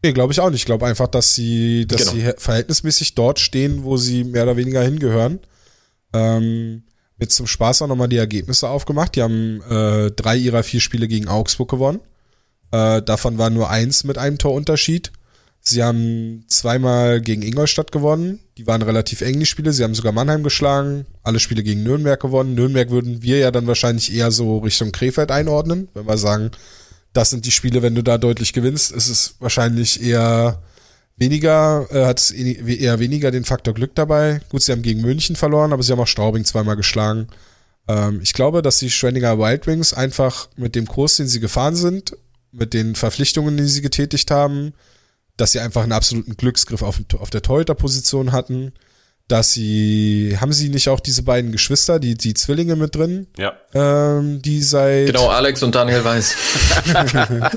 Nee, glaube ich auch nicht. Ich glaube einfach, dass sie, dass Genau. sie verhältnismäßig dort stehen, wo sie mehr oder weniger hingehören. Ähm, mit zum Spaß auch nochmal die Ergebnisse aufgemacht. Die haben äh, drei ihrer vier Spiele gegen Augsburg gewonnen. Äh, davon war nur eins mit einem Torunterschied. Sie haben zweimal gegen Ingolstadt gewonnen. Die waren relativ eng, die Spiele. Sie haben sogar Mannheim geschlagen. Alle Spiele gegen Nürnberg gewonnen. Nürnberg würden wir ja dann wahrscheinlich eher so Richtung Krefeld einordnen, wenn wir sagen, das sind die Spiele, wenn du da deutlich gewinnst, ist es wahrscheinlich eher weniger, äh, hat es eh- eher weniger den Faktor Glück dabei. Gut, sie haben gegen München verloren, aber sie haben auch Straubing zweimal geschlagen. Ähm, ich glaube, dass die Schwenninger Wild Wings einfach mit dem Kurs, den sie gefahren sind, mit den Verpflichtungen, die sie getätigt haben, dass sie einfach einen absoluten Glücksgriff auf, auf der Torhüterposition hatten, dass sie, haben sie nicht auch diese beiden Geschwister, die, die Zwillinge mit drin, Ja. ähm, die seit, Genau, Alex und Daniel Weiß.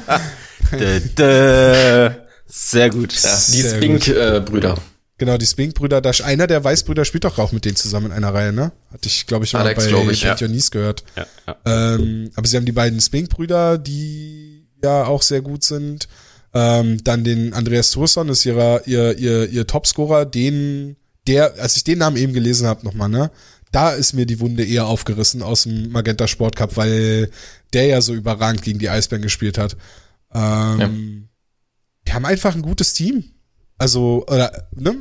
Dä, dä. Sehr gut. Ja, die Spink-Brüder. Genau, die Spink-Brüder, einer der Weißbrüder spielt doch auch mit denen zusammen in einer Reihe, ne? Hatte ich, glaube ich, mal Alex, bei ich, ja. Pentionis gehört. Ja, ja. Ähm, aber sie haben die beiden Spink-Brüder, die ja auch sehr gut sind. Ähm, dann den Andreas Thursson ist ihrer, ihr, ihr, ihr Topscorer, den, der, als ich den Namen eben gelesen habe nochmal, ne? Da ist mir die Wunde eher aufgerissen aus dem Magenta Sport Cup, weil der ja so überragend gegen die Eisbären gespielt hat. Ähm, Die haben einfach ein gutes Team. Also, oder, ne?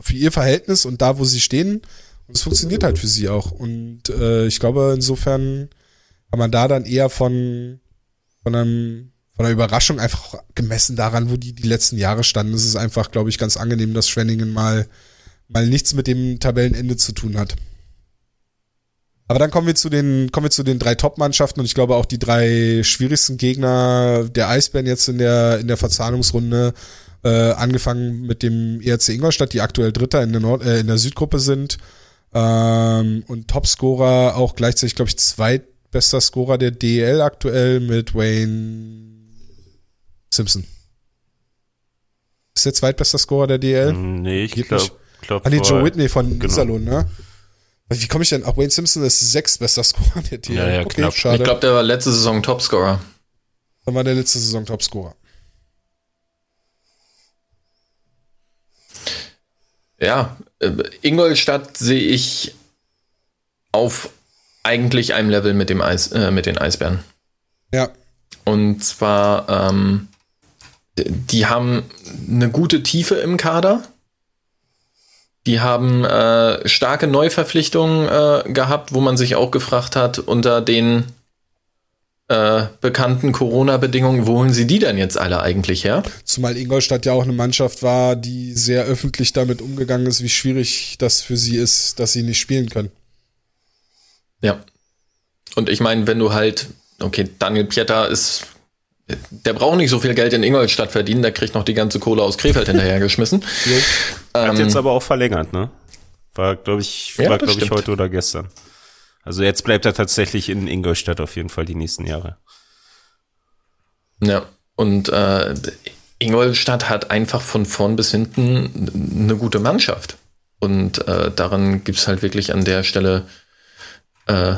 Für ihr Verhältnis und da, wo sie stehen. Und es funktioniert halt für sie auch. Und äh, ich glaube, insofern kann man da dann eher von, von einem, von einer Überraschung einfach gemessen daran, wo die die letzten Jahre standen. Es ist einfach, glaube ich, ganz angenehm, dass Schwenningen mal, mal nichts mit dem Tabellenende zu tun hat. Aber dann kommen wir zu den, kommen wir zu den drei Top-Mannschaften und ich glaube auch die drei schwierigsten Gegner der Eisbären jetzt in der, in der Verzahnungsrunde, äh, angefangen mit dem ERC Ingolstadt, die aktuell Dritter in der, Nord äh, in der Südgruppe sind. Ähm, und Topscorer auch gleichzeitig, glaube ich, zweitbester Scorer der DL aktuell mit Wayne Simpson. Ist der zweitbester Scorer der DL? Hm, Nee, ich glaube, nicht. glaub, Ah, nee, Joe Whitney von genau. Ne? Wie komme ich denn? Ach, Wayne Simpson ist sechstbester Scorer der DL. Ja, ja, okay, knapp. schade. Ich glaube, der war letzte Saison Topscorer. Dann war der letzte Saison Topscorer. Ja, äh, Ingolstadt sehe ich auf eigentlich einem Level mit dem Eis, äh, mit den Eisbären. Ja, Und zwar, ähm, die haben eine gute Tiefe im Kader. Die haben äh, starke Neuverpflichtungen äh, gehabt, wo man sich auch gefragt hat, unter den äh, bekannten Corona-Bedingungen, wo holen sie die denn jetzt alle eigentlich her? Zumal Ingolstadt ja auch eine Mannschaft war, die sehr öffentlich damit umgegangen ist, wie schwierig das für sie ist, dass sie nicht spielen können. Ja. Und ich meine, wenn du halt, okay, Daniel Pieter ist, der braucht nicht so viel Geld in Ingolstadt verdienen, der kriegt noch die ganze Kohle aus Krefeld hinterhergeschmissen. Hat ähm, jetzt aber auch verlängert, ne? War, glaube ich, ja, glaube ich, heute oder gestern. Also jetzt bleibt er tatsächlich in Ingolstadt auf jeden Fall die nächsten Jahre. Ja, und äh, Ingolstadt hat einfach von vorn bis hinten eine gute Mannschaft. Und äh, daran es halt wirklich an der Stelle äh,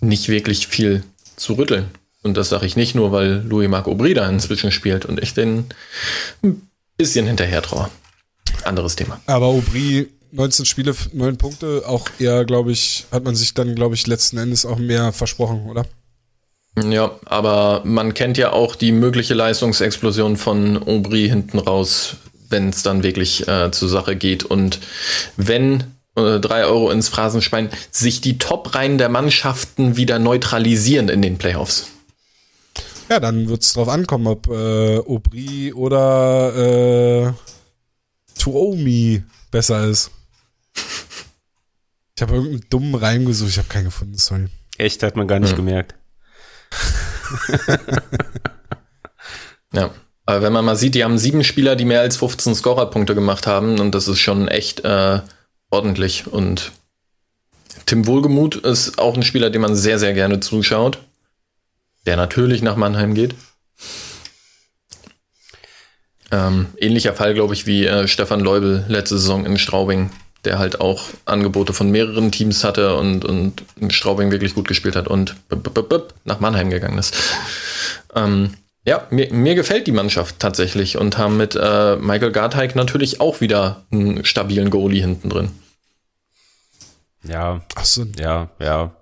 nicht wirklich viel zu rütteln. Und das sage ich nicht nur, weil Louis-Marc Aubry da inzwischen spielt und ich den ein bisschen hinterher traue. Anderes Thema. Aber Aubry 19 Spiele, 9 Punkte, auch eher, glaube ich, hat man sich dann, glaube ich, letzten Endes auch mehr versprochen, oder? Ja, aber man kennt ja auch die mögliche Leistungsexplosion von Aubry hinten raus, wenn es dann wirklich äh, zur Sache geht. Und wenn äh, drei Euro ins Phrasenschwein sich die Top-Reihen der Mannschaften wieder neutralisieren in den Playoffs. Ja, dann wird es drauf ankommen, ob äh, Aubry oder äh, Tuomi besser ist. Ich habe irgendeinen dummen Reim gesucht, ich habe keinen gefunden, sorry. Echt, hat man gar nicht hm. gemerkt. ja. Aber wenn man mal sieht, die haben sieben Spieler, die mehr als 15 Scorerpunkte gemacht haben und das ist schon echt äh, ordentlich. Und Tim Wohlgemuth ist auch ein Spieler, dem man sehr, sehr gerne zuschaut, der natürlich nach Mannheim geht. Ähm, ähnlicher Fall, glaube ich, wie äh, Stefan Leubel letzte Saison in Straubing, der halt auch Angebote von mehreren Teams hatte und, und in Straubing wirklich gut gespielt hat und nach Mannheim gegangen ist. Ähm, ja, mir, mir gefällt die Mannschaft tatsächlich und haben mit äh, Michael Garteig natürlich auch wieder einen stabilen Goalie hinten drin. Ja, Ach so. ja, ja.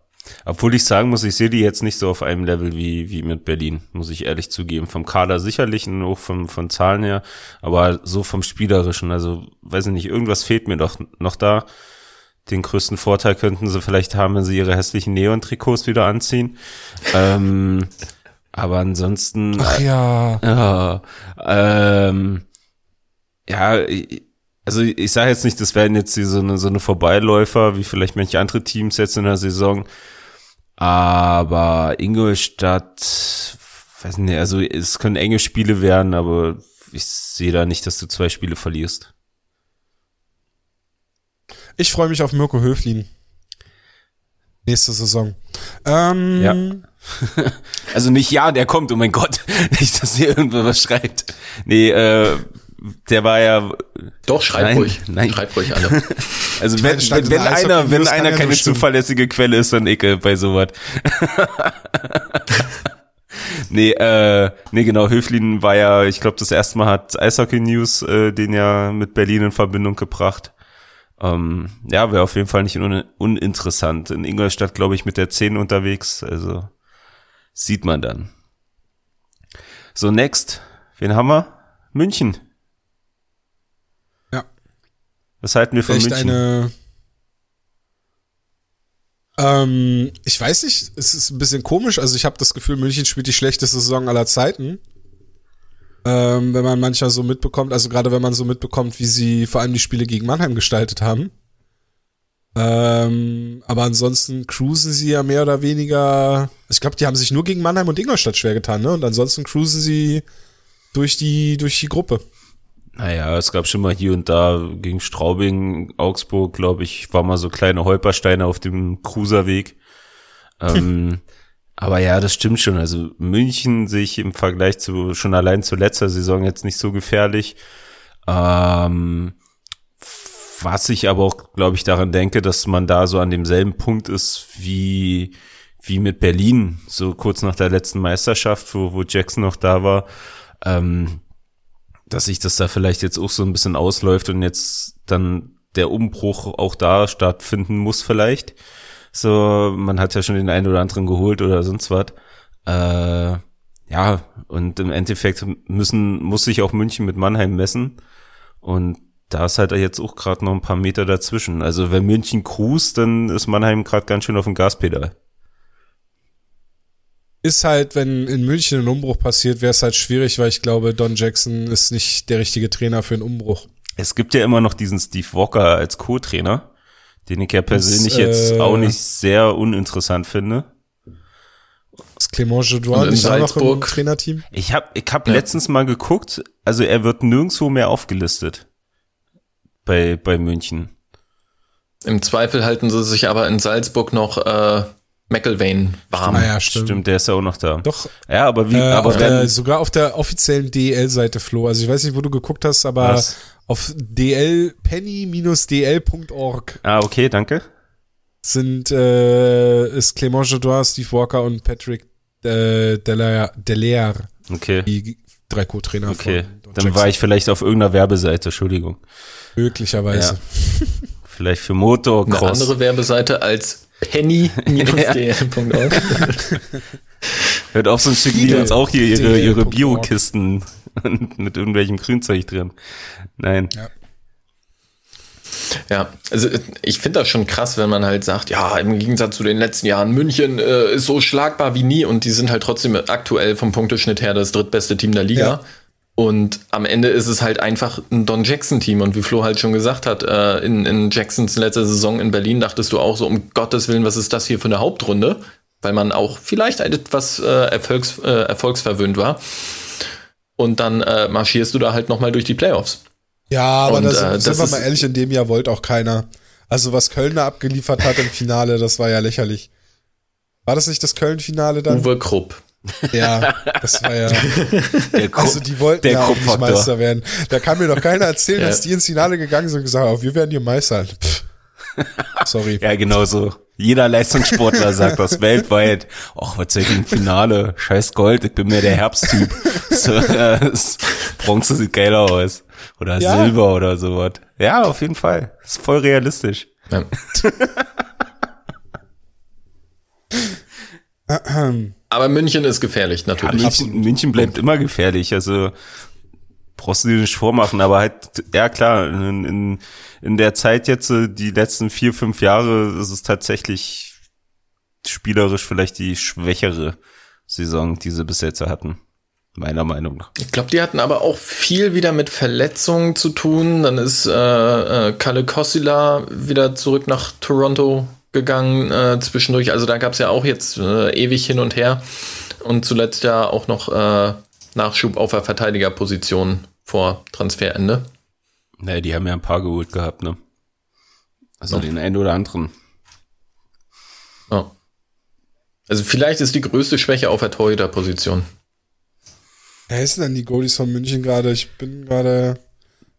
Obwohl ich sagen muss, ich sehe die jetzt nicht so auf einem Level wie, wie mit Berlin, muss ich ehrlich zugeben. Vom Kader sicherlich und auch vom, von Zahlen her, aber so vom Spielerischen, also weiß ich nicht, irgendwas fehlt mir doch noch da. Den größten Vorteil könnten sie vielleicht haben, wenn sie ihre hässlichen Neon-Trikots wieder anziehen. ähm, aber ansonsten. Ach ja. Ja, ähm, ja, also ich sage jetzt nicht, das werden jetzt so eine, so eine Vorbeiläufer, wie vielleicht manche andere Teams jetzt in der Saison. Aber Ingolstadt, weiß nicht, also es können enge Spiele werden, aber ich sehe da nicht, dass du zwei Spiele verlierst. Ich freue mich auf Mirko Höflin. Nächste Saison. Ähm, ja. also nicht ja, der kommt, oh mein Gott. Nicht, dass hier irgendwo was schreibt. Nee, äh, der war ja. Doch, schreib nein, ruhig. Nein. Schreib ruhig alle. Also wenn, wenn, wenn einer, wenn einer keine zuverlässige Quelle ist, dann Ecke bei sowas. nee, äh, nee, genau, Höflin war ja, ich glaube, das erste Mal hat Eishockey News äh, den ja mit Berlin in Verbindung gebracht. Ähm, ja, wäre auf jeden Fall nicht un uninteressant. In Ingolstadt, glaube ich, mit der 10 unterwegs, also sieht man dann. So, next. Wen haben wir? München. Was halten wir von Vielleicht München? eine ähm, ich weiß nicht, es ist ein bisschen komisch. Also ich habe das Gefühl, München spielt die schlechteste Saison aller Zeiten. Ähm, wenn man manchmal so mitbekommt, also gerade wenn man so mitbekommt, wie sie vor allem die Spiele gegen Mannheim gestaltet haben. Ähm, aber ansonsten cruisen sie ja mehr oder weniger. Ich glaube, die haben sich nur gegen Mannheim und Ingolstadt schwer getan, ne? Und ansonsten cruisen sie durch die, durch die Gruppe. Naja, es gab schon mal hier und da gegen Straubing, Augsburg, glaube ich, war mal so kleine Holpersteine auf dem Cruiserweg. Ähm, aber ja, das stimmt schon. Also München sehe ich im Vergleich zu schon allein zur letzter Saison jetzt nicht so gefährlich. Ähm, was ich aber auch, glaube ich, daran denke, dass man da so an demselben Punkt ist wie wie mit Berlin, so kurz nach der letzten Meisterschaft, wo, wo Jackson noch da war. Ähm, dass sich das da vielleicht jetzt auch so ein bisschen ausläuft und jetzt dann der Umbruch auch da stattfinden muss vielleicht. So, man hat ja schon den einen oder anderen geholt oder sonst was. Äh, ja, und im Endeffekt müssen, muss sich auch München mit Mannheim messen. Und da ist halt jetzt auch gerade noch ein paar Meter dazwischen. Also wenn München cruist, dann ist Mannheim gerade ganz schön auf dem Gaspedal. Ist halt, wenn in München ein Umbruch passiert, wäre es halt schwierig, weil ich glaube, Don Jackson ist nicht der richtige Trainer für einen Umbruch. Es gibt ja immer noch diesen Steve Walker als Co-Trainer, den ich ja persönlich das, jetzt äh, auch nicht sehr uninteressant finde. Ist Clément Jodoin nicht auch noch im Trainerteam? Ich habe ich hab ja. letztens mal geguckt, also er wird nirgendwo mehr aufgelistet bei, bei München. Im Zweifel halten sie sich aber in Salzburg noch äh, McElvain warm. Ah, ja, stimmt. stimmt, der ist ja auch noch da. Doch. Ja, aber wie, äh, aber wenn, sogar auf der offiziellen DL-Seite, Flo. Also ich weiß nicht, wo du geguckt hast, aber Was? auf dl-penny-dl.org. Ah, okay, danke. Sind, äh, ist Clément Jodoin, Steve Walker und Patrick äh, Delaire. Okay. Die drei Co-Trainer Okay, dann Jackson. war ich vielleicht auf irgendeiner Werbeseite, Entschuldigung. Möglicherweise. Ja. vielleicht für Motocross. Eine andere Werbeseite als penny-dl.org. Hört auf, sonst schicken die uns auch hier ihre, ihre Biokisten mit irgendwelchem Grünzeug drin. Nein. Ja. Ja, also ich finde das schon krass, wenn man halt sagt, ja, im Gegensatz zu den letzten Jahren, München äh, ist so schlagbar wie nie und die sind halt trotzdem aktuell vom Punkteschnitt her das drittbeste Team der Liga. Ja. Und am Ende ist es halt einfach ein Don Jackson-Team. Und wie Flo halt schon gesagt hat, äh, in, in Jacksons letzter Saison in Berlin dachtest du auch so, um Gottes Willen, was ist das hier für eine Hauptrunde? Weil man auch vielleicht etwas äh, erfolgs, äh, erfolgsverwöhnt war. Und dann äh, marschierst du da halt nochmal durch die Playoffs. Ja, aber und, das, äh, sind wir mal ehrlich, in dem Jahr wollte auch keiner. Also was Köln da abgeliefert hat im Finale, das war ja lächerlich. War das nicht das Köln-Finale dann? Uwe Krupp. Ja, das war ja. Der Krupp, also die wollten ja auch nicht Meister werden. Da kann mir doch keiner erzählen, ja. dass die ins Finale gegangen sind und gesagt haben, wir werden hier Meister. Pff. Sorry. ja, genau so. Jeder Leistungssportler sagt das weltweit. Ach, was soll ich im Finale? Scheiß Gold, ich bin mehr der Herbsttyp. So, äh, Bronze sieht geiler aus. Oder ja. Silber oder sowas. Ja, auf jeden Fall. ist voll realistisch. Ja. Aber München ist gefährlich, natürlich. Ja, München, München bleibt immer gefährlich. Also brauchst du dir nicht vormachen, aber halt, ja klar, in, in, in der Zeit jetzt, äh, die letzten vier, fünf Jahre, ist es tatsächlich spielerisch vielleicht die schwächere Saison, die sie bis jetzt hatten. Meiner Meinung nach. Ich glaube, die hatten aber auch viel wieder mit Verletzungen zu tun. Dann ist äh, äh, Kalle Kossila wieder zurück nach Toronto gegangen äh, zwischendurch. Also da gab es ja auch jetzt äh, ewig hin und her. Und zuletzt ja auch noch äh, Nachschub auf der Verteidigerposition vor Transferende. Naja, die haben ja ein paar geholt gehabt, ne? Also ja. den einen oder anderen. Ja. Also vielleicht ist die größte Schwäche auf der Torhüterposition. Wer ist denn die Goalies von München gerade? Ich bin gerade.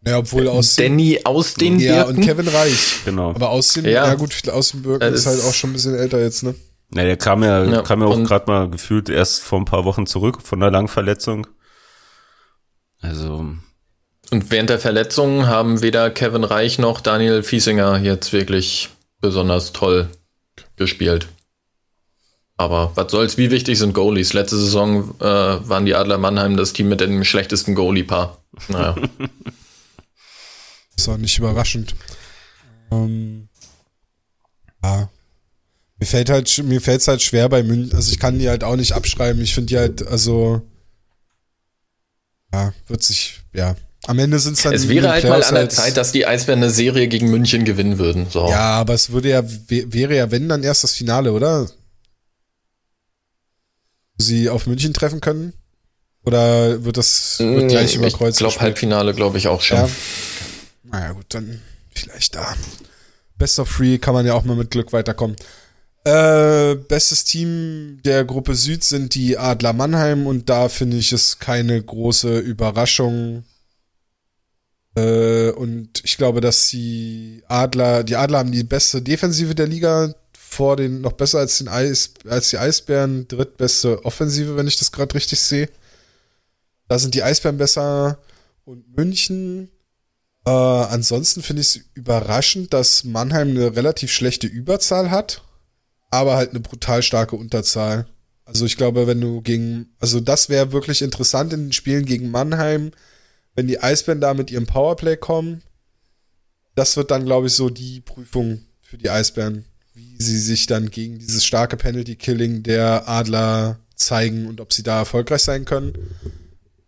Ja, obwohl aus Danny aus den Ja, Birken. und Kevin Reich. Genau. Aber aus den, ja, ja gut, aus den Birken ist halt auch schon ein bisschen älter jetzt, ne? Ja, der kam ja, ja kam ja auch gerade mal gefühlt erst vor ein paar Wochen zurück von einer Langverletzung. Also. Und während der Verletzung haben weder Kevin Reich noch Daniel Fiesinger jetzt wirklich besonders toll gespielt. Aber was soll's, wie wichtig sind Goalies? Letzte Saison äh, waren die Adler Mannheim das Team mit dem schlechtesten Goalie-Paar. Naja. ist auch nicht überraschend. Ähm, ja. Mir fällt halt, mir fällt's halt schwer bei München. Also ich kann die halt auch nicht abschreiben. Ich finde die halt, also ja, wird sich, ja. Am Ende sind es dann. Es wäre halt mal an der halt Zeit, dass die Eisbären eine Serie gegen München gewinnen würden. So. Ja, aber es würde ja, wäre ja, wenn dann erst das Finale, oder? Sie auf München treffen können? Oder wird das wird gleich mm, überkreuzt? Ich glaube, Halbfinale, glaube ich auch schon. Ja. Naja, gut, dann vielleicht da. Best of Three kann man ja auch mal mit Glück weiterkommen. Äh, bestes Team der Gruppe Süd sind die Adler Mannheim und da finde ich es keine große Überraschung. Äh, und ich glaube, dass die Adler, die Adler haben die beste Defensive der Liga vor den, noch besser als den Eis, als die Eisbären, drittbeste Offensive, wenn ich das gerade richtig sehe. Da sind die Eisbären besser und München. Äh, ansonsten finde ich es überraschend, dass Mannheim eine relativ schlechte Überzahl hat aber halt eine brutal starke Unterzahl. Also ich glaube, wenn du gegen, also das wäre wirklich interessant in den Spielen gegen Mannheim, wenn die Eisbären da mit ihrem Powerplay kommen. Das wird dann, glaube ich, so die Prüfung für die Eisbären, wie sie sich dann gegen dieses starke Penalty-Killing der Adler zeigen und ob sie da erfolgreich sein können.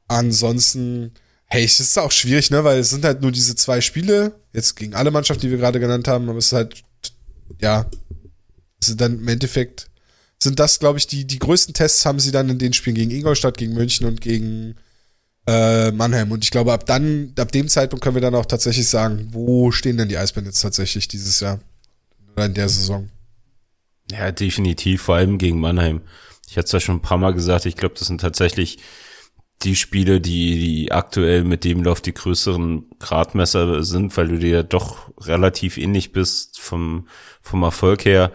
Ansonsten, hey, es ist auch schwierig, ne, weil es sind halt nur diese zwei Spiele, jetzt gegen alle Mannschaften, die wir gerade genannt haben, aber es ist halt, ja, sind dann im Endeffekt, sind das, glaube ich, die, die größten Tests haben sie dann in den Spielen gegen Ingolstadt, gegen München und gegen äh, Mannheim. Und ich glaube, ab dann, ab dem Zeitpunkt können wir dann auch tatsächlich sagen, wo stehen denn die Eisbären jetzt tatsächlich dieses Jahr oder in der Saison? Ja, definitiv, vor allem gegen Mannheim. Ich hatte es ja schon ein paar Mal gesagt, ich glaube, das sind tatsächlich die Spiele, die, die aktuell mit dem Lauf die größeren Gradmesser sind, weil du dir ja doch relativ ähnlich bist vom, vom Erfolg her.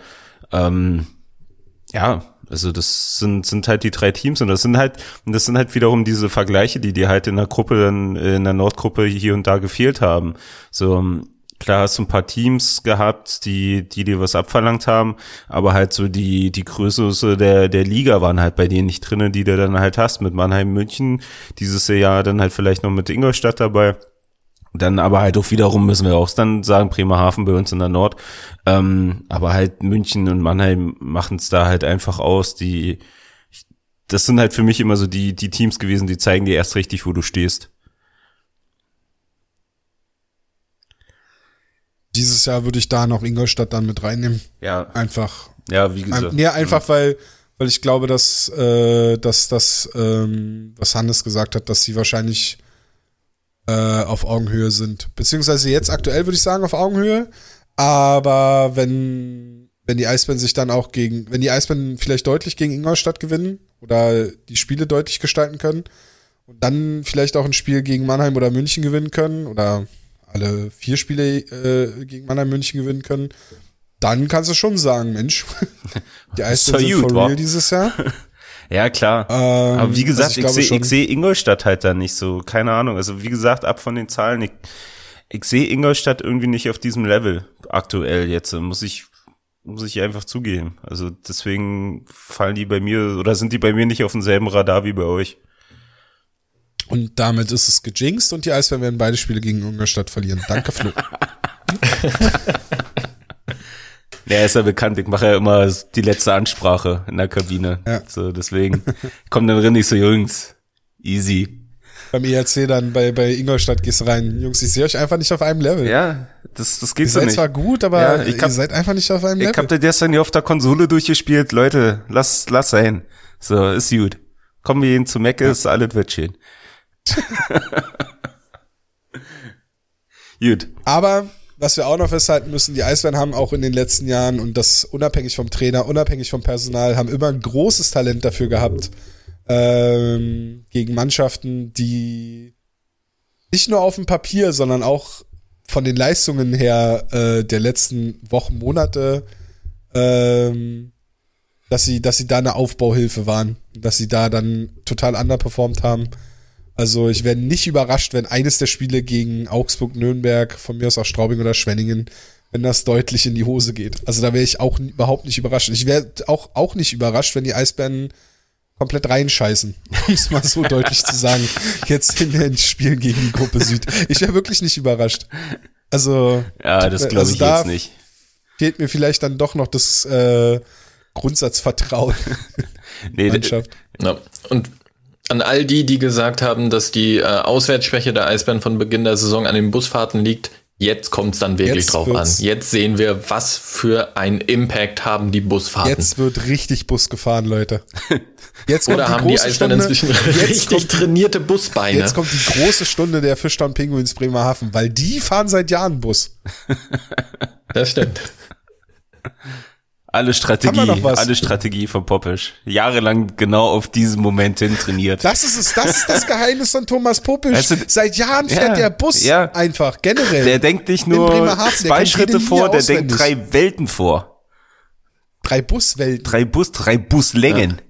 Ähm, ja, also das sind, sind halt die drei Teams und das sind halt, und das sind halt wiederum diese Vergleiche, die dir halt in der Gruppe dann, in der Nordgruppe hier und da gefehlt haben. So, klar hast du ein paar Teams gehabt, die, die dir was abverlangt haben, aber halt so die, die Größe der, der Liga waren halt bei denen nicht drinnen, die du dann halt hast mit Mannheim, München, dieses Jahr dann halt vielleicht noch mit Ingolstadt dabei. Dann aber halt auch wiederum müssen wir auch dann sagen, Bremerhaven bei uns in der Nord. Ähm, aber halt München und Mannheim machen es da halt einfach aus. Die, das sind halt für mich immer so die, die Teams gewesen, die zeigen dir erst richtig, wo du stehst. Dieses Jahr würde ich da noch Ingolstadt dann mit reinnehmen. Ja. Einfach. Ja, wie gesagt. Ein, nee, einfach weil, weil ich glaube, dass, äh, dass das, ähm, was Hannes gesagt hat, dass sie wahrscheinlich äh, auf Augenhöhe sind. Beziehungsweise jetzt aktuell würde ich sagen auf Augenhöhe. Aber wenn, wenn die Eisbären sich dann auch gegen, wenn die Eisbären vielleicht deutlich gegen Ingolstadt gewinnen oder die Spiele deutlich gestalten können und dann vielleicht auch ein Spiel gegen Mannheim oder München gewinnen können oder alle vier Spiele äh, gegen Mannheim München gewinnen können, dann kannst du schon sagen, Mensch, die Eisbären sind for real dieses Jahr. Ja, klar. Ähm, Aber wie gesagt, also ich, ich sehe ich seh Ingolstadt halt da nicht so. Keine Ahnung. Also wie gesagt, ab von den Zahlen, ich, ich sehe Ingolstadt irgendwie nicht auf diesem Level aktuell jetzt. Muss ich, muss ich einfach zugeben. Also deswegen fallen die bei mir oder sind die bei mir nicht auf demselben Radar wie bei euch. Und damit ist es gejinxt und die Eisbären werden beide Spiele gegen Ingolstadt verlieren. Danke, Flo. Er ist ja bekannt, ich mache ja immer die letzte Ansprache in der Kabine. Ja. So, deswegen kommt dann drin nicht so, Jungs, easy. Beim ERC dann bei, bei Ingolstadt gehst du rein. Jungs, ich sehe euch einfach nicht auf einem Level. Ja, das, das geht ihr so nicht. Ihr seid zwar gut, aber ja, hab, ihr seid einfach nicht auf einem Level. Ich hab da gestern hier auf der Konsole durchgespielt. Leute, lass, lass sein. So, ist gut. Kommen wir hin zu Mac, ist ja. alles wird schön. gut. Aber was wir auch noch festhalten müssen, die Eisbären haben auch in den letzten Jahren und das unabhängig vom Trainer, unabhängig vom Personal, haben immer ein großes Talent dafür gehabt, ähm, gegen Mannschaften, die nicht nur auf dem Papier, sondern auch von den Leistungen her äh, der letzten Wochen, Monate, ähm, dass sie, dass sie da eine Aufbauhilfe waren, dass sie da dann total underperformt haben. Also ich wäre nicht überrascht, wenn eines der Spiele gegen Augsburg, Nürnberg, von mir aus auch Straubing oder Schwenningen, wenn das deutlich in die Hose geht. Also da wäre ich auch überhaupt nicht überrascht. Ich wäre auch, auch nicht überrascht, wenn die Eisbären komplett reinscheißen, um es mal so deutlich zu sagen, jetzt in den Spielen gegen die Gruppe Süd. Ich wäre wirklich nicht überrascht. Also ja, das glaube also ich jetzt nicht. Fehlt mir vielleicht dann doch noch das äh, Grundsatzvertrauen. nee, Mannschaft. Ja. Und an all die, die gesagt haben, dass die äh, Auswärtsschwäche der Eisbären von Beginn der Saison an den Busfahrten liegt, jetzt kommt es dann wirklich jetzt drauf an. Jetzt sehen wir, was für ein Impact haben die Busfahrten. Jetzt wird richtig Bus gefahren, Leute. Jetzt kommt Oder die haben die Eisbären inzwischen richtig kommt, trainierte Busbeine. Jetzt kommt die große Stunde der Fischtown Pinguins Bremerhaven, weil die fahren seit Jahren Bus. Das stimmt. Alle Strategie, alle Strategie von Popisch. Jahrelang genau auf diesen Moment hin trainiert. Das ist es, das ist das Geheimnis von Thomas Popisch. Du, Seit Jahren fährt ja, der Bus ja. einfach, generell. Der denkt nicht nur zwei Schritte vor, der denkt drei Welten vor. Drei Buswelten. Drei Bus, drei Buslängen.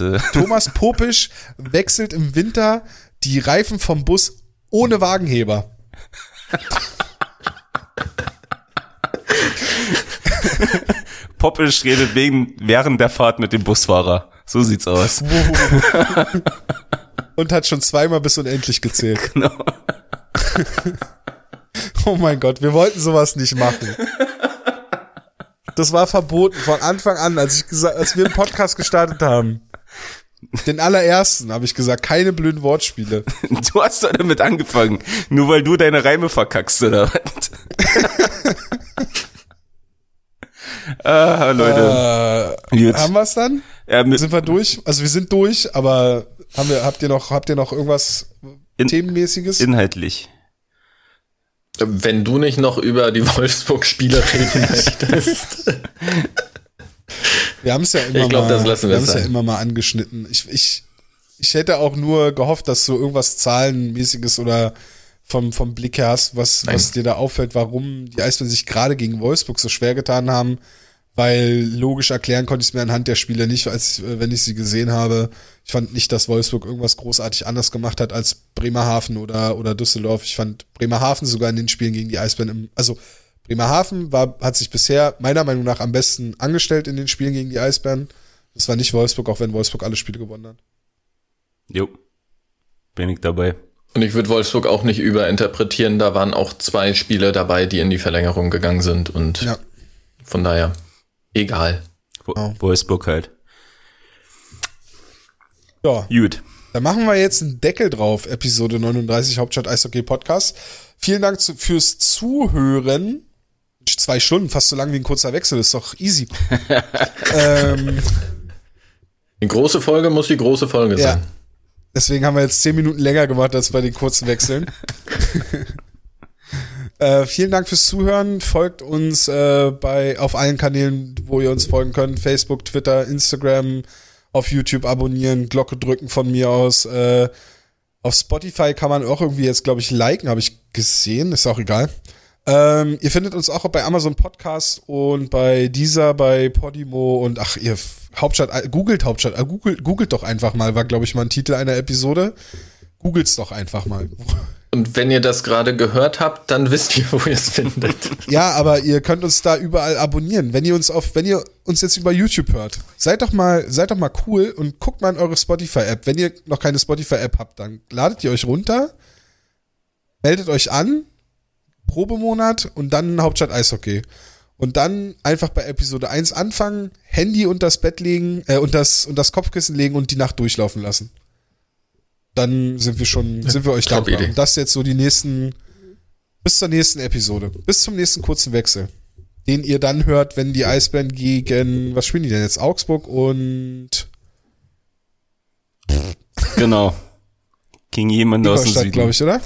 Ja. Thomas Popisch wechselt im Winter die Reifen vom Bus ohne Wagenheber. Poppisch redet wegen, während der Fahrt mit dem Busfahrer. So sieht's aus. Und hat schon zweimal bis unendlich gezählt. Genau. oh mein Gott, wir wollten sowas nicht machen. Das war verboten von Anfang an, als ich gesagt, als wir einen Podcast gestartet haben. Den allerersten, habe ich gesagt. Keine blöden Wortspiele. Du hast doch damit angefangen. Nur weil du deine Reime verkackst, oder was? Ah, Leute. Äh, haben wir es dann? Ja, Sind wir durch? Also wir sind durch, aber haben wir, habt ihr noch, habt ihr noch irgendwas In- Themenmäßiges? inhaltlich. Wenn du nicht noch über die Wolfsburg-Spiele reden möchtest. Wir haben es ja immer Ich glaub, mal, das lassen wir haben es ja immer mal angeschnitten. Ich, ich, ich hätte auch nur gehofft, dass du irgendwas Zahlenmäßiges oder vom, vom Blick her hast, was, Nein. was dir da auffällt, warum die Eisbären sich gerade gegen Wolfsburg so schwer getan haben, weil logisch erklären konnte ich es mir anhand der Spiele nicht, als äh, wenn ich sie gesehen habe. Ich fand nicht, dass Wolfsburg irgendwas großartig anders gemacht hat als Bremerhaven oder, oder Düsseldorf. Ich fand Bremerhaven sogar in den Spielen gegen die Eisbären im, also Bremerhaven war, hat sich bisher meiner Meinung nach am besten angestellt in den Spielen gegen die Eisbären. Das war nicht Wolfsburg, auch wenn Wolfsburg alle Spiele gewonnen hat. Jo. Bin ich dabei. Und ich würde Wolfsburg auch nicht überinterpretieren. Da waren auch zwei Spiele dabei, die in die Verlängerung gegangen sind. Und Ja. von daher, egal. Wo- Genau. Wolfsburg halt. Ja, Gut. dann machen wir jetzt einen Deckel drauf, Episode 39 Hauptstadt Eishockey Podcast. Vielen Dank zu, fürs Zuhören. Zwei Stunden, fast so lang wie ein kurzer Wechsel, ist doch easy. ähm, Die große Folge muss die große Folge Ja. sein. Deswegen haben wir jetzt zehn Minuten länger gemacht als bei den kurzen Wechseln. äh, vielen Dank fürs Zuhören. Folgt uns äh, bei auf allen Kanälen, wo ihr uns folgen könnt: Facebook, Twitter, Instagram, auf YouTube abonnieren, Glocke drücken von mir aus. Äh, auf Spotify kann man auch irgendwie jetzt, glaube ich, liken, habe ich gesehen. Ist auch egal. Ähm, ihr findet uns auch bei Amazon Podcast und bei dieser, bei Podimo und ach, ihr Hauptstadt, äh, googelt Hauptstadt, äh, googelt, googelt doch einfach mal, war glaube ich mal ein Titel einer Episode. Googelt's doch einfach mal. Und wenn ihr das gerade gehört habt, dann wisst ihr, wo ihr es findet. Ja, aber ihr könnt uns da überall abonnieren. Wenn ihr uns auf, wenn ihr uns jetzt über YouTube hört, seid doch mal, seid doch mal cool und guckt mal in eure Spotify-App. Wenn ihr noch keine Spotify-App habt, dann ladet ihr euch runter, meldet euch an, Probemonat und dann Hauptstadt Eishockey. Und dann einfach bei Episode 1 anfangen, Handy unter das Bett legen, äh, und und das Kopfkissen legen und die Nacht durchlaufen lassen. Dann sind wir schon, sind wir euch top dankbar. Idee. Und das jetzt so die nächsten, bis zur nächsten Episode. Bis zum nächsten kurzen Wechsel. Den ihr dann hört, wenn die Eisbären gegen, was spielen die denn jetzt? Augsburg und Genau. Ging jemand aus dem Süden. glaube ich, oder?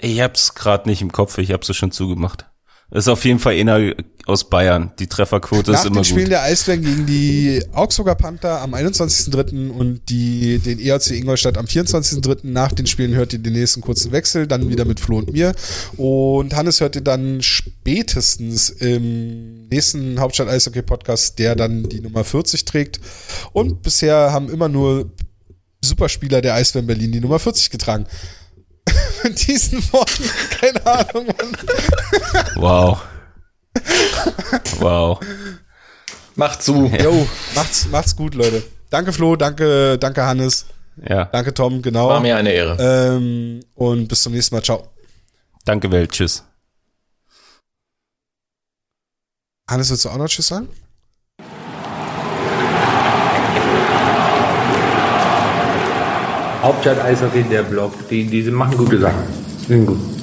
Ich hab's gerade nicht im Kopf, ich hab's schon zugemacht. Ist auf jeden Fall einer aus Bayern. Die Trefferquote Nach ist immer den Spielen gut. der Eisbären gegen die Augsburger Panther am 21.03. und die, den ERC Ingolstadt am 24.03. Nach den Spielen hört ihr den nächsten kurzen Wechsel, dann wieder mit Flo und mir. Und Hannes hört ihr dann spätestens im nächsten Hauptstadt Eishockey Podcast, der dann die Nummer 40 trägt. Und bisher haben immer nur Superspieler der Eisbären Berlin die Nummer 40 getragen. Mit diesen Worten, keine Ahnung, Mann. Wow. Wow. Macht zu. Jo, macht's, macht's gut, Leute. Danke, Flo, danke, danke, Hannes, Ja. danke, Tom, genau. War mir eine Ehre. Ähm, und bis zum nächsten Mal. Ciao. Danke, Welt. Tschüss. Hannes, willst du auch noch Tschüss sagen? Hauptstadt Eishockey, der Blog, die, die machen gute Sachen. Sind gut.